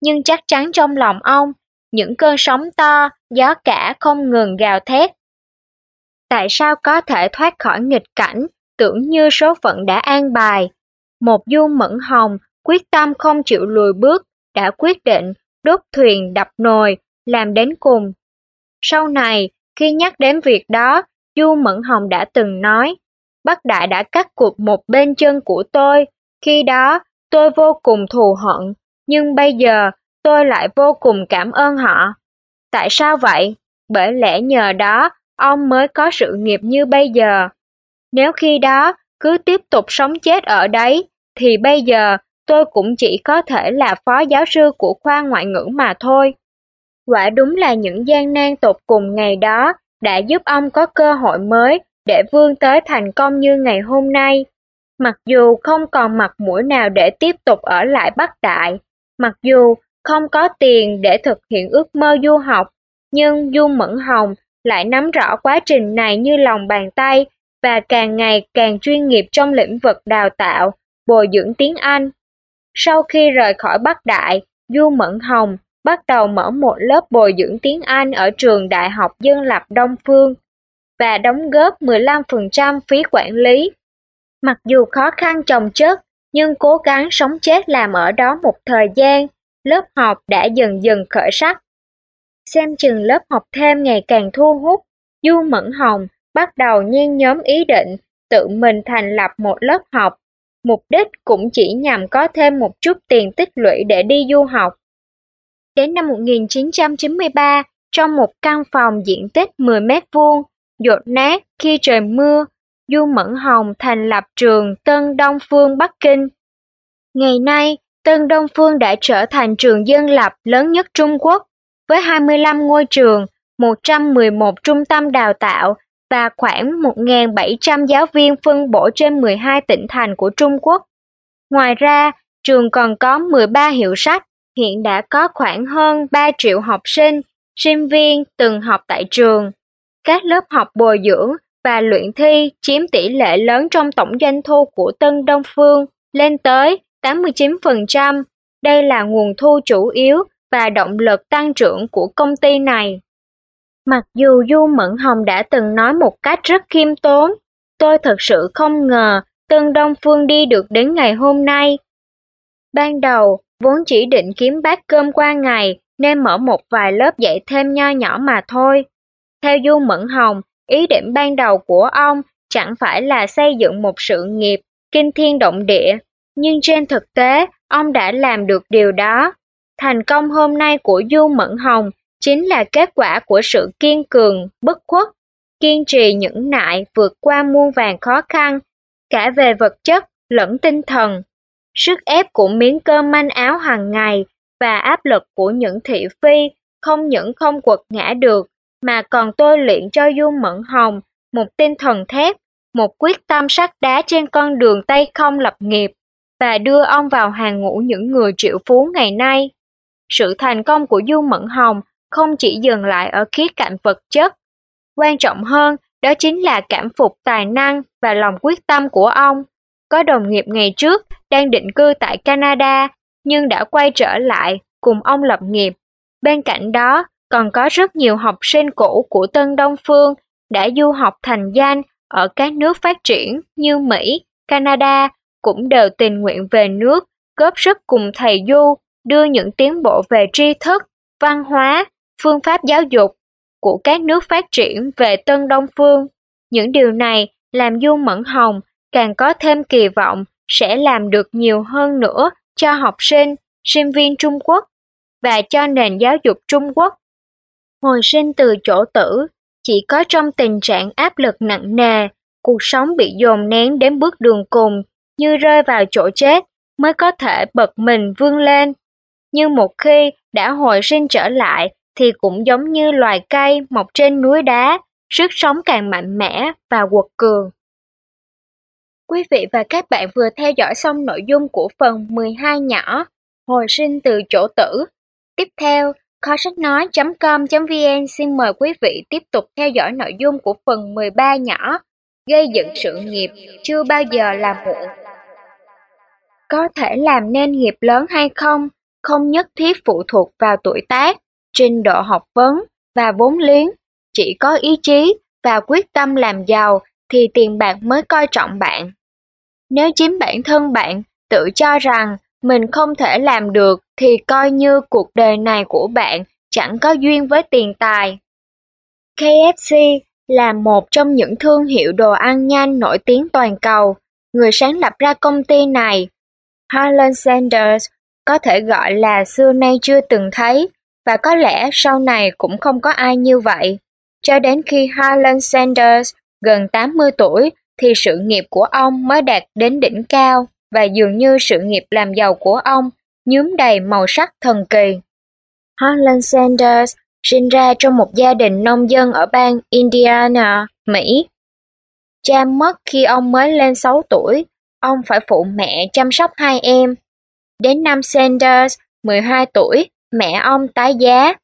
Nhưng chắc chắn trong lòng ông, những cơn sóng to, gió cả không ngừng gào thét. Tại sao có thể thoát khỏi nghịch cảnh, tưởng như số phận đã an bài, một du mẫn hồng quyết tâm không chịu lùi bước, đã quyết định đốt thuyền đập nồi, làm đến cùng. Sau này, khi nhắc đến việc đó, Du Mẫn Hồng đã từng nói, Bắc Đại đã cắt cụt một bên chân của tôi, khi đó tôi vô cùng thù hận, nhưng bây giờ tôi lại vô cùng cảm ơn họ. Tại sao vậy? Bởi lẽ nhờ đó, ông mới có sự nghiệp như bây giờ. Nếu khi đó cứ tiếp tục sống chết ở đấy, thì bây giờ tôi cũng chỉ có thể là phó giáo sư của khoa ngoại ngữ mà thôi. Quả đúng là những gian nan tột cùng ngày đó đã giúp ông có cơ hội mới để vươn tới thành công như ngày hôm nay. Mặc dù không còn mặt mũi nào để tiếp tục ở lại Bắc Đại, mặc dù không có tiền để thực hiện ước mơ du học, nhưng Du Mẫn Hồng lại nắm rõ quá trình này như lòng bàn tay và càng ngày càng chuyên nghiệp trong lĩnh vực đào tạo, bồi dưỡng tiếng Anh. Sau khi rời khỏi Bắc Đại, Du Mẫn Hồng bắt đầu mở một lớp bồi dưỡng tiếng Anh ở trường Đại học Dân lập Đông Phương và đóng góp 15% phí quản lý. Mặc dù khó khăn chồng chất, nhưng cố gắng sống chết làm ở đó một thời gian, lớp học đã dần dần khởi sắc. Xem chừng lớp học thêm ngày càng thu hút, Du Mẫn Hồng bắt đầu nhen nhóm ý định tự mình thành lập một lớp học. Mục đích cũng chỉ nhằm có thêm một chút tiền tích lũy để đi du học. Đến năm 1993, trong một căn phòng diện tích 10 mét vuông, dột nát khi trời mưa, Du Mẫn Hồng thành lập trường Tân Đông Phương Bắc Kinh. Ngày nay, Tân Đông Phương đã trở thành trường dân lập lớn nhất Trung Quốc, với 25 ngôi trường, 111 trung tâm đào tạo và khoảng 1.700 giáo viên phân bổ trên 12 tỉnh thành của Trung Quốc. Ngoài ra, trường còn có 13 hiệu sách, hiện đã có khoảng hơn 3 triệu học sinh, sinh viên từng học tại trường. Các lớp học bồi dưỡng và luyện thi chiếm tỷ lệ lớn trong tổng doanh thu của Tân Đông Phương, lên tới 89%. Đây là nguồn thu chủ yếu và động lực tăng trưởng của công ty này. Mặc dù Du Mẫn Hồng đã từng nói một cách rất khiêm tốn, tôi thật sự không ngờ Tân Đông Phương đi được đến ngày hôm nay. Ban đầu, vốn chỉ định kiếm bát cơm qua ngày nên mở một vài lớp dạy thêm nho nhỏ mà thôi. Theo Du Mẫn Hồng, ý định ban đầu của ông chẳng phải là xây dựng một sự nghiệp kinh thiên động địa, nhưng trên thực tế, ông đã làm được điều đó. Thành công hôm nay của Du Mẫn Hồng chính là kết quả của sự kiên cường, bất khuất, kiên trì nhẫn nại vượt qua muôn vàng khó khăn, cả về vật chất lẫn tinh thần. Sức ép của miếng cơm manh áo hàng ngày và áp lực của những thị phi không những không quật ngã được mà còn tôi luyện cho Du Mẫn Hồng một tinh thần thép, một quyết tâm sắt đá trên con đường tay không lập nghiệp và đưa ông vào hàng ngũ những người triệu phú ngày nay. Sự thành công của Du Mẫn Hồng không chỉ dừng lại ở khía cạnh vật chất. Quan trọng hơn, đó chính là cảm phục tài năng và lòng quyết tâm của ông. Có đồng nghiệp ngày trước đang định cư tại Canada nhưng đã quay trở lại cùng ông lập nghiệp. Bên cạnh đó, còn có rất nhiều học sinh cũ của Tân Đông Phương đã du học thành danh ở các nước phát triển như Mỹ, Canada cũng đều tình nguyện về nước góp sức cùng thầy Du đưa những tiến bộ về tri thức, văn hóa, phương pháp giáo dục của các nước phát triển về Tân Đông Phương. Những điều này làm Du Mẫn Hồng càng có thêm kỳ vọng sẽ làm được nhiều hơn nữa cho học sinh, sinh viên Trung Quốc và cho nền giáo dục Trung Quốc. Hồi sinh từ chỗ tử, chỉ có trong tình trạng áp lực nặng nề, cuộc sống bị dồn nén đến bước đường cùng như rơi vào chỗ chết mới có thể bật mình vươn lên. Nhưng một khi đã hồi sinh trở lại thì cũng giống như loài cây mọc trên núi đá, sức sống càng mạnh mẽ và quật cường. Quý vị và các bạn vừa theo dõi xong nội dung của phần 12 nhỏ Hồi sinh từ chỗ tử. Tiếp theo, kho sách nói.com.vn xin mời quý vị tiếp tục theo dõi nội dung của phần 13 nhỏ Gây dựng sự nghiệp chưa bao giờ là muộn. Có thể làm nên nghiệp lớn hay không, không nhất thiết phụ thuộc vào tuổi tác, trình độ học vấn và vốn liếng. Chỉ có ý chí và quyết tâm làm giàu thì tiền bạc mới coi trọng bạn. Nếu chính bản thân bạn tự cho rằng mình không thể làm được thì coi như cuộc đời này của bạn chẳng có duyên với tiền tài. KFC là một trong những thương hiệu đồ ăn nhanh nổi tiếng toàn cầu. Người sáng lập ra công ty này, Harlan Sanders, có thể gọi là xưa nay chưa từng thấy, và có lẽ sau này cũng không có ai như vậy. Cho đến khi Harlan Sanders gần 80 tuổi thì sự nghiệp của ông mới đạt đến đỉnh cao và dường như sự nghiệp làm giàu của ông nhuốm đầy màu sắc thần kỳ. Harlan Sanders sinh ra trong một gia đình nông dân ở bang Indiana, Mỹ. Cha mất khi ông mới lên 6 tuổi, ông phải phụ mẹ chăm sóc hai em. Đến năm Sanders, 12 tuổi, mẹ ông tái giá.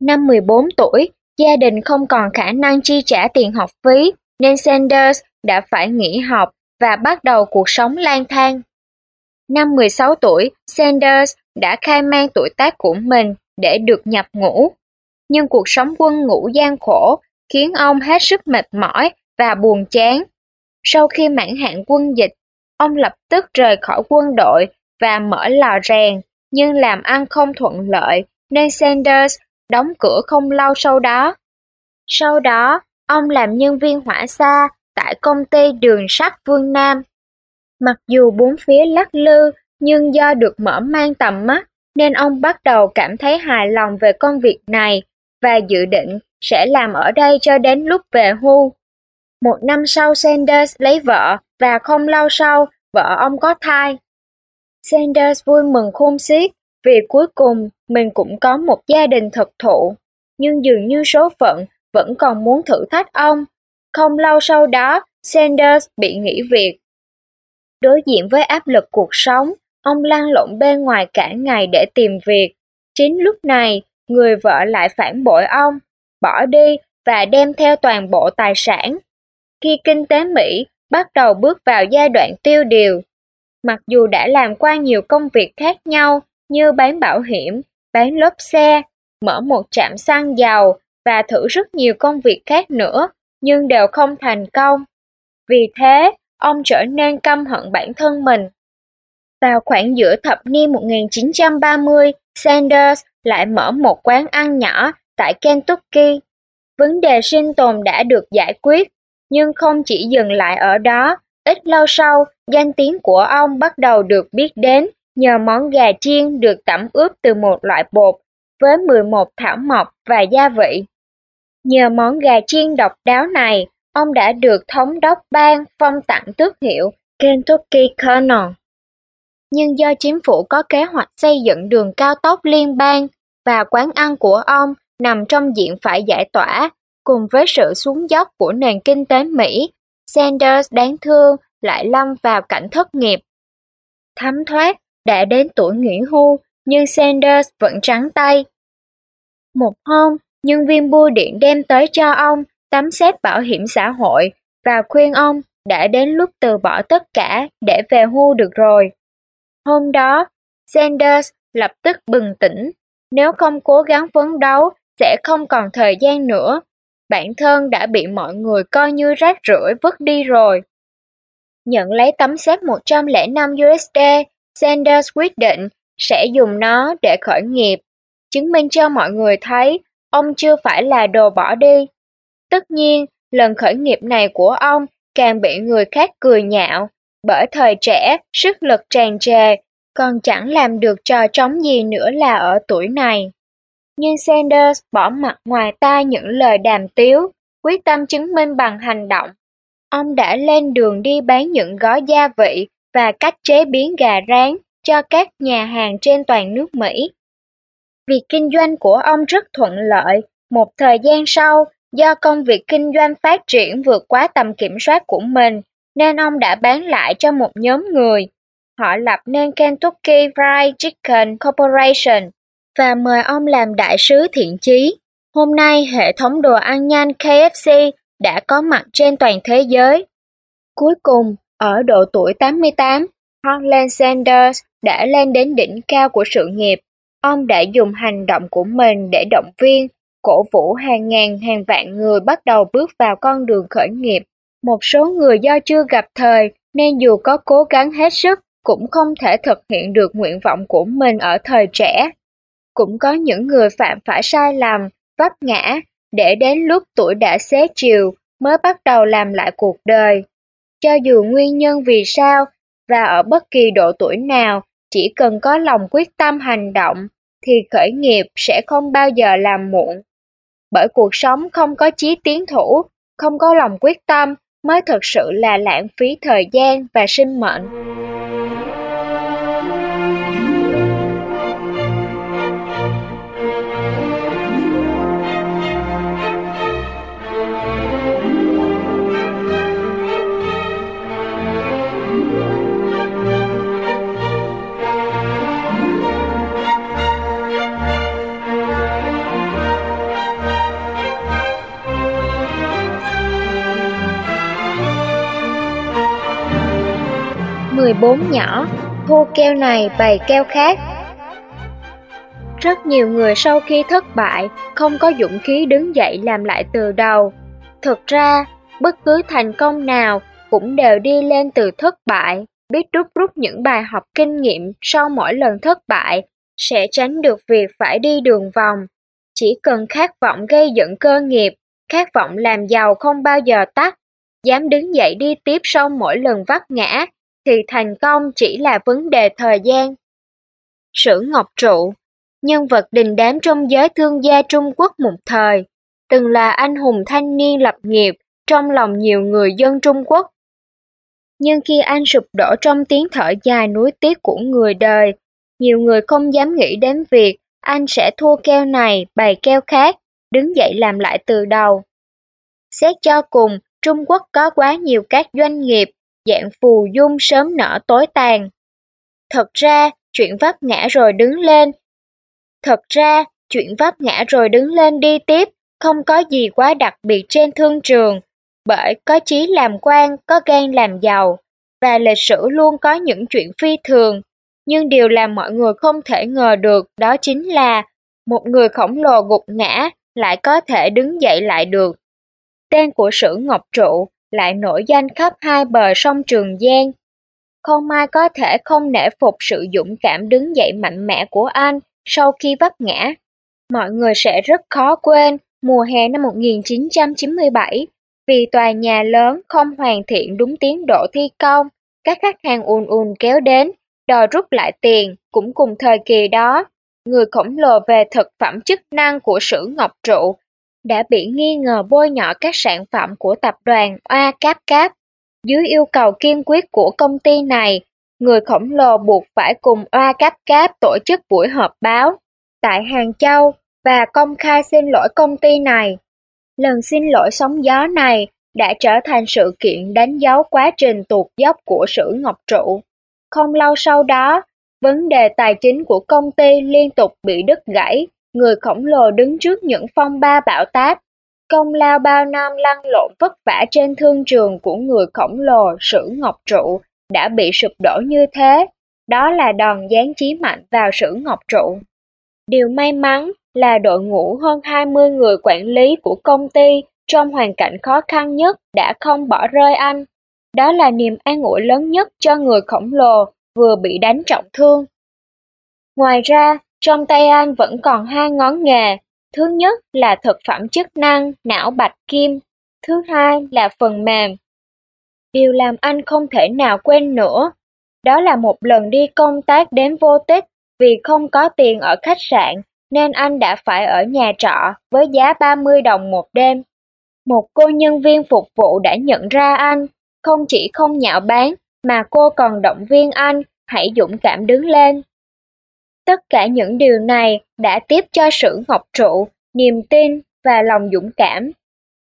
Năm 14 tuổi, gia đình không còn khả năng chi trả tiền học phí, nên Sanders đã phải nghỉ học và bắt đầu cuộc sống lang thang. Năm 16 tuổi, Sanders đã khai mang tuổi tác của mình để được nhập ngũ. Nhưng cuộc sống quân ngũ gian khổ khiến ông hết sức mệt mỏi và buồn chán. Sau khi mãn hạn quân dịch, ông lập tức rời khỏi quân đội và mở lò rèn, nhưng làm ăn không thuận lợi nên Sanders đóng cửa không lâu sau đó. Sau đó, ông làm nhân viên hỏa xa tại công ty đường sắt Vương Nam. Mặc dù bốn phía lắc lư, nhưng do được mở mang tầm mắt, nên ông bắt đầu cảm thấy hài lòng về công việc này và dự định sẽ làm ở đây cho đến lúc về hưu. Một năm sau Sanders lấy vợ và không lâu sau vợ ông có thai. Sanders vui mừng khôn xiết vì cuối cùng mình cũng có một gia đình thực thụ, nhưng dường như số phận vẫn còn muốn thử thách ông không lâu sau đó, Sanders bị nghỉ việc. Đối diện với áp lực cuộc sống, ông lăn lộn bên ngoài cả ngày để tìm việc. Chính lúc này, người vợ lại phản bội ông, bỏ đi và đem theo toàn bộ tài sản. Khi kinh tế Mỹ bắt đầu bước vào giai đoạn tiêu điều, mặc dù đã làm qua nhiều công việc khác nhau như bán bảo hiểm, bán lốp xe, mở một trạm xăng dầu và thử rất nhiều công việc khác nữa, nhưng đều không thành công. Vì thế, ông trở nên căm hận bản thân mình. Vào khoảng giữa thập niên 1930, Sanders lại mở một quán ăn nhỏ tại Kentucky. Vấn đề sinh tồn đã được giải quyết, nhưng không chỉ dừng lại ở đó. Ít lâu sau, danh tiếng của ông bắt đầu được biết đến nhờ món gà chiên được tẩm ướp từ một loại bột với 11 thảo mộc và gia vị. Nhờ món gà chiên độc đáo này, ông đã được thống đốc bang phong tặng tước hiệu Kentucky Colonel. Nhưng do chính phủ có kế hoạch xây dựng đường cao tốc liên bang và quán ăn của ông nằm trong diện phải giải tỏa, cùng với sự xuống dốc của nền kinh tế Mỹ, Sanders đáng thương lại lâm vào cảnh thất nghiệp. Thấm thoát đã đến tuổi nghỉ hưu, nhưng Sanders vẫn trắng tay. Một hôm, nhân viên bưu điện đem tới cho ông tấm xét bảo hiểm xã hội và khuyên ông đã đến lúc từ bỏ tất cả để về hưu được rồi. Hôm đó, Sanders lập tức bừng tỉnh. Nếu không cố gắng phấn đấu, sẽ không còn thời gian nữa. Bản thân đã bị mọi người coi như rác rưởi vứt đi rồi. Nhận lấy tấm xét 105 USD, Sanders quyết định sẽ dùng nó để khởi nghiệp, chứng minh cho mọi người thấy ông chưa phải là đồ bỏ đi. Tất nhiên, lần khởi nghiệp này của ông càng bị người khác cười nhạo, bởi thời trẻ, sức lực tràn trề, còn chẳng làm được trò trống gì nữa là ở tuổi này. Nhưng Sanders bỏ mặt ngoài tai những lời đàm tiếu, quyết tâm chứng minh bằng hành động. Ông đã lên đường đi bán những gói gia vị và cách chế biến gà rán cho các nhà hàng trên toàn nước Mỹ. Việc kinh doanh của ông rất thuận lợi. Một thời gian sau, do công việc kinh doanh phát triển vượt quá tầm kiểm soát của mình, nên ông đã bán lại cho một nhóm người. Họ lập nên Kentucky Fried Chicken Corporation và mời ông làm đại sứ thiện chí. Hôm nay, hệ thống đồ ăn nhanh KFC đã có mặt trên toàn thế giới. Cuối cùng, ở độ tuổi 88, Harlan Sanders đã lên đến đỉnh cao của sự nghiệp. Ông đã dùng hành động của mình để động viên, cổ vũ hàng ngàn hàng vạn người bắt đầu bước vào con đường khởi nghiệp. Một số người do chưa gặp thời nên dù có cố gắng hết sức cũng không thể thực hiện được nguyện vọng của mình ở thời trẻ. Cũng có những người phạm phải sai lầm, vấp ngã, để đến lúc tuổi đã xế chiều mới bắt đầu làm lại cuộc đời. Cho dù nguyên nhân vì sao và ở bất kỳ độ tuổi nào, chỉ cần có lòng quyết tâm hành động thì khởi nghiệp sẽ không bao giờ làm muộn. Bởi cuộc sống không có chí tiến thủ, không có lòng quyết tâm mới thực sự là lãng phí thời gian và sinh mệnh. 14 nhỏ, thu keo này bày keo khác. Rất nhiều người sau khi thất bại không có dũng khí đứng dậy làm lại từ đầu. Thực ra, bất cứ thành công nào cũng đều đi lên từ thất bại, biết rút rút những bài học kinh nghiệm sau mỗi lần thất bại, sẽ tránh được việc phải đi đường vòng. Chỉ cần khát vọng gây dựng cơ nghiệp, khát vọng làm giàu không bao giờ tắt, dám đứng dậy đi tiếp sau mỗi lần vấp ngã thì thành công chỉ là vấn đề thời gian. Sử Ngọc Trụ, nhân vật đình đám trong giới thương gia Trung Quốc một thời, từng là anh hùng thanh niên lập nghiệp trong lòng nhiều người dân Trung Quốc. Nhưng khi anh sụp đổ trong tiếng thở dài nuối tiếc của người đời, nhiều người không dám nghĩ đến việc anh sẽ thua keo này bày keo khác, đứng dậy làm lại từ đầu. Xét cho cùng, Trung Quốc có quá nhiều các doanh nghiệp dạng phù dung sớm nở tối tàn. Thật ra, chuyện vấp ngã rồi đứng lên. Thật ra, chuyện vấp ngã rồi đứng lên đi tiếp, không có gì quá đặc biệt trên thương trường, bởi có chí làm quan, có gan làm giàu, và lịch sử luôn có những chuyện phi thường. Nhưng điều làm mọi người không thể ngờ được đó chính là một người khổng lồ gục ngã lại có thể đứng dậy lại được. Tên của sử Ngọc Trụ lại nổi danh khắp hai bờ sông Trường Giang. Không ai có thể không nể phục sự dũng cảm đứng dậy mạnh mẽ của anh sau khi vấp ngã. Mọi người sẽ rất khó quên mùa hè năm 1997 vì tòa nhà lớn không hoàn thiện đúng tiến độ thi công, các khách hàng ùn ùn kéo đến, đòi rút lại tiền, cũng cùng thời kỳ đó. Người khổng lồ về thực phẩm chức năng của sử Ngọc Trụ đã bị nghi ngờ bôi nhọ các sản phẩm của tập đoàn Oa Cáp Cáp. Dưới yêu cầu kiên quyết của công ty này, người khổng lồ buộc phải cùng Oa Cáp Cáp tổ chức buổi họp báo tại Hàng Châu và công khai xin lỗi công ty này. Lần xin lỗi sóng gió này đã trở thành sự kiện đánh dấu quá trình tuột dốc của Sử Ngọc Trụ. Không lâu sau đó, vấn đề tài chính của công ty liên tục bị đứt gãy, người khổng lồ đứng trước những phong ba bão táp. Công lao bao năm lăn lộn vất vả trên thương trường của người khổng lồ Sử Ngọc Trụ đã bị sụp đổ như thế. Đó là đòn giáng chí mạnh vào Sử Ngọc Trụ. Điều may mắn là đội ngũ hơn 20 người quản lý của công ty trong hoàn cảnh khó khăn nhất đã không bỏ rơi anh. Đó là niềm an ủi lớn nhất cho người khổng lồ vừa bị đánh trọng thương. Ngoài ra, trong tay anh vẫn còn hai ngón nghề. Thứ nhất là thực phẩm chức năng não bạch kim, thứ hai là phần mềm. Điều làm anh không thể nào quên nữa, đó là một lần đi công tác đến vô tích vì không có tiền ở khách sạn nên anh đã phải ở nhà trọ với giá 30 đồng một đêm. Một cô nhân viên phục vụ đã nhận ra anh, không chỉ không nhạo báng mà cô còn động viên anh hãy dũng cảm đứng lên. Tất cả những điều này đã tiếp cho sử ngọc trụ, niềm tin và lòng dũng cảm.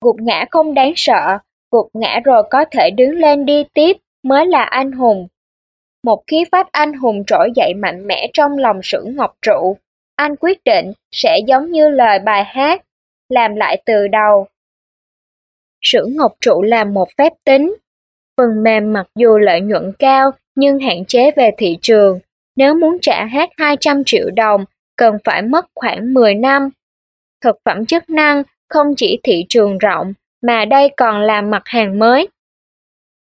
Gục ngã không đáng sợ, gục ngã rồi có thể đứng lên đi tiếp mới là anh hùng. Một khí phách anh hùng trỗi dậy mạnh mẽ trong lòng sử ngọc trụ. Anh quyết định sẽ giống như lời bài hát, làm lại từ đầu. Sử ngọc trụ làm một phép tính. Phần mềm mặc dù lợi nhuận cao nhưng hạn chế về thị trường. Nếu muốn trả hết 200 triệu đồng, cần phải mất khoảng 10 năm. Thực phẩm chức năng không chỉ thị trường rộng, mà đây còn là mặt hàng mới.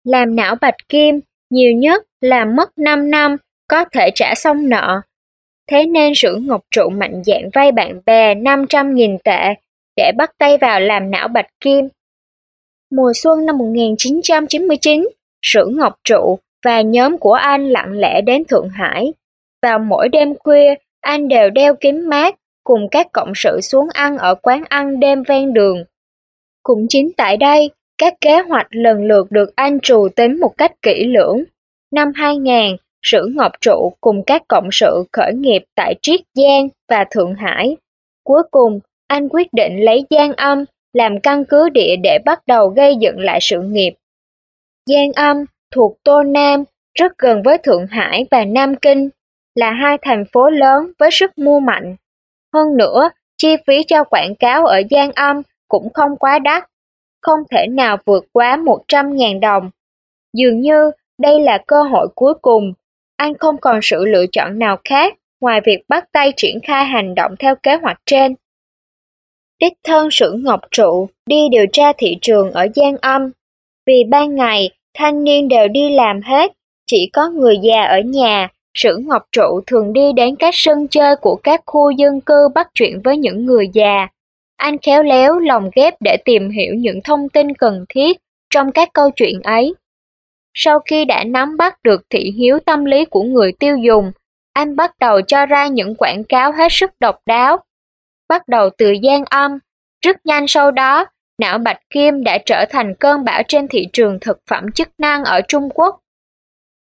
Làm não bạch kim, nhiều nhất là mất 5 năm, có thể trả xong nợ. Thế nên sử ngọc trụ mạnh dạng vay bạn bè 500.000 tệ để bắt tay vào làm não bạch kim. Mùa xuân năm 1999, sử ngọc trụ và nhóm của anh lặng lẽ đến Thượng Hải. Vào mỗi đêm khuya, anh đều đeo kính mát cùng các cộng sự xuống ăn ở quán ăn đêm ven đường. Cũng chính tại đây, các kế hoạch lần lượt được anh trù tính một cách kỹ lưỡng. Năm 2000, Sử Ngọc Trụ cùng các cộng sự khởi nghiệp tại Triết Giang và Thượng Hải. Cuối cùng, anh quyết định lấy Giang Âm làm căn cứ địa để bắt đầu gây dựng lại sự nghiệp. Giang Âm thuộc Tô Nam, rất gần với Thượng Hải và Nam Kinh, là hai thành phố lớn với sức mua mạnh. Hơn nữa, chi phí cho quảng cáo ở Giang Âm cũng không quá đắt, không thể nào vượt quá 100.000 đồng. Dường như đây là cơ hội cuối cùng, anh không còn sự lựa chọn nào khác ngoài việc bắt tay triển khai hành động theo kế hoạch trên. Đích thân sử Ngọc Trụ đi điều tra thị trường ở Giang Âm. Vì ban ngày, thanh niên đều đi làm hết, chỉ có người già ở nhà. Sử Ngọc Trụ thường đi đến các sân chơi của các khu dân cư bắt chuyện với những người già. Anh khéo léo lòng ghép để tìm hiểu những thông tin cần thiết trong các câu chuyện ấy. Sau khi đã nắm bắt được thị hiếu tâm lý của người tiêu dùng, anh bắt đầu cho ra những quảng cáo hết sức độc đáo. Bắt đầu từ gian âm, rất nhanh sau đó, não bạch kim đã trở thành cơn bão trên thị trường thực phẩm chức năng ở Trung Quốc.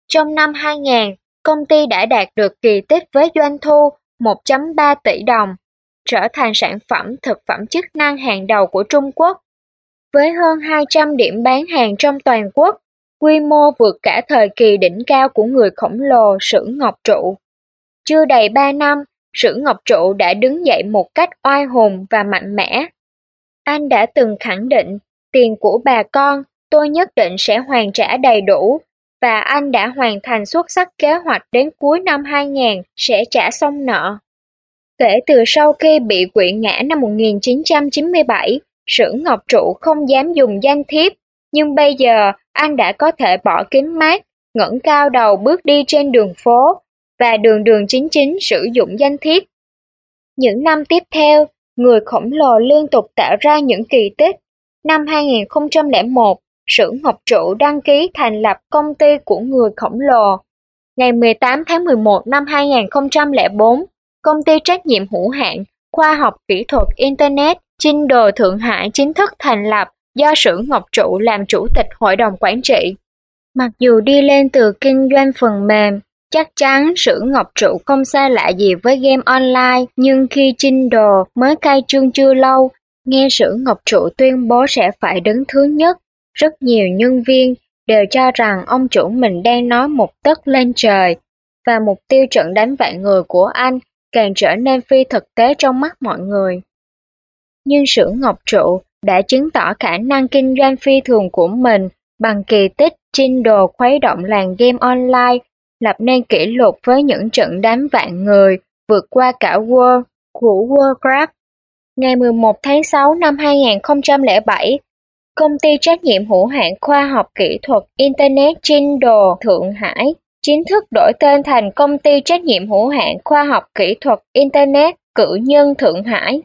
Trong năm 2000, công ty đã đạt được kỳ tích với doanh thu 1.3 tỷ đồng, trở thành sản phẩm thực phẩm chức năng hàng đầu của Trung Quốc. Với hơn 200 điểm bán hàng trong toàn quốc, quy mô vượt cả thời kỳ đỉnh cao của người khổng lồ Sử Ngọc Trụ. Chưa đầy ba năm, Sử Ngọc Trụ đã đứng dậy một cách oai hùng và mạnh mẽ. Anh đã từng khẳng định, tiền của bà con tôi nhất định sẽ hoàn trả đầy đủ, và anh đã hoàn thành xuất sắc kế hoạch đến cuối năm 2000 sẽ trả xong nợ. Kể từ sau khi bị quỵ ngã năm 1997, Sử Ngọc Trụ không dám dùng danh thiếp, nhưng bây giờ anh đã có thể bỏ kính mát, ngẩng cao đầu bước đi trên đường phố, và đường đường chính chính sử dụng danh thiếp. Những năm tiếp theo, người khổng lồ liên tục tạo ra những kỳ tích. Năm 2001, Sử Ngọc Trụ đăng ký thành lập công ty của người khổng lồ. Ngày 18 tháng 11 năm 2004, công ty trách nhiệm hữu hạn khoa học kỹ thuật Internet Chinh Đồ Thượng Hải chính thức thành lập do Sử Ngọc Trụ làm chủ tịch hội đồng quản trị. Mặc dù đi lên từ kinh doanh phần mềm, chắc chắn Sử Ngọc Trụ không xa lạ gì với game online, nhưng khi Chinh Đồ mới khai trương chưa lâu, nghe Sử Ngọc Trụ tuyên bố sẽ phải đứng thứ nhất, rất nhiều nhân viên đều cho rằng ông chủ mình đang nói một tấc lên trời, và mục tiêu trận đánh vạn người của anh càng trở nên phi thực tế trong mắt mọi người. Nhưng Sử Ngọc Trụ đã chứng tỏ khả năng kinh doanh phi thường của mình bằng kỳ tích chinh đồ khuấy động làng game online, lập nên kỷ lục với những trận đánh vạn người vượt qua cả World của Warcraft. Ngày 11 tháng 6 năm 2007, công ty trách nhiệm hữu hạn khoa học kỹ thuật Internet Trinh Đồ Thượng Hải chính thức đổi tên thành công ty trách nhiệm hữu hạn khoa học kỹ thuật Internet Cử Nhân Thượng Hải.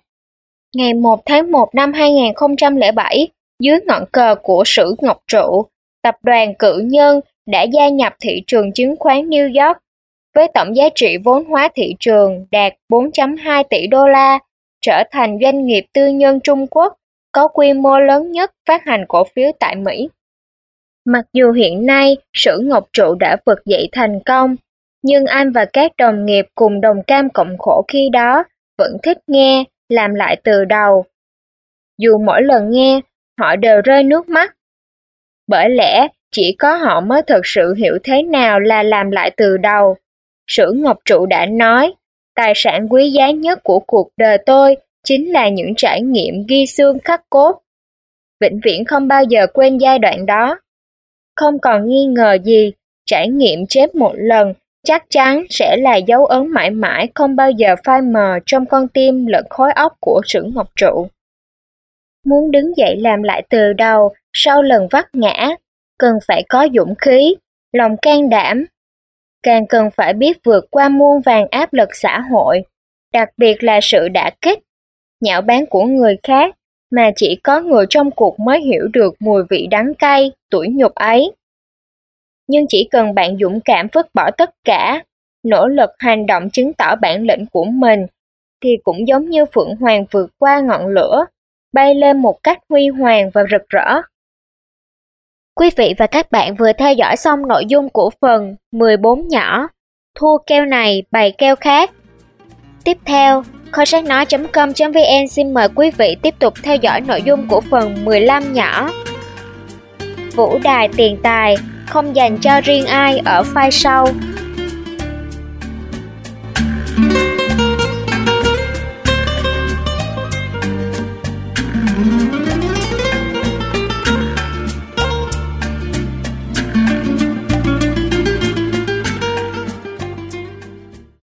Ngày 1 tháng 1 năm 2007, dưới ngọn cờ của Sử Ngọc Trụ, tập đoàn Cử Nhân đã gia nhập thị trường chứng khoán New York với tổng giá trị vốn hóa thị trường đạt 4.2 tỷ đô la, trở thành doanh nghiệp tư nhân Trung Quốc có quy mô lớn nhất phát hành cổ phiếu tại Mỹ. Mặc dù hiện nay Sử Ngọc Trụ đã vực dậy thành công, nhưng anh và các đồng nghiệp cùng đồng cam cộng khổ khi đó vẫn thích nghe, làm lại từ đầu. Dù mỗi lần nghe, họ đều rơi nước mắt. Bởi lẽ, chỉ có họ mới thực sự hiểu thế nào là làm lại từ đầu. Sử Ngọc Trụ đã nói, tài sản quý giá nhất của cuộc đời tôi chính là những trải nghiệm ghi xương khắc cốt. Vĩnh viễn không bao giờ quên giai đoạn đó. Không còn nghi ngờ gì, trải nghiệm chết một lần chắc chắn sẽ là dấu ấn mãi mãi không bao giờ phai mờ trong con tim lẫn khối óc của sử ngọc trụ. Muốn đứng dậy làm lại từ đầu sau lần vấp ngã, cần phải có dũng khí, lòng can đảm. Càng cần phải biết vượt qua muôn vàng áp lực xã hội, đặc biệt là sự đả kích, nhạo báng của người khác mà chỉ có người trong cuộc mới hiểu được mùi vị đắng cay, tuổi nhục ấy. Nhưng chỉ cần bạn dũng cảm vứt bỏ tất cả, nỗ lực hành động chứng tỏ bản lĩnh của mình, thì cũng giống như Phượng Hoàng vượt qua ngọn lửa, bay lên một cách huy hoàng và rực rỡ. Quý vị và các bạn vừa theo dõi xong nội dung của phần 14 nhỏ, thua keo này bày keo khác. Tiếp theo, kho sách nói.com.vn xin mời quý vị tiếp tục theo dõi nội dung của phần 15 nhỏ. Vũ đài tiền tài không dành cho riêng ai ở file sau.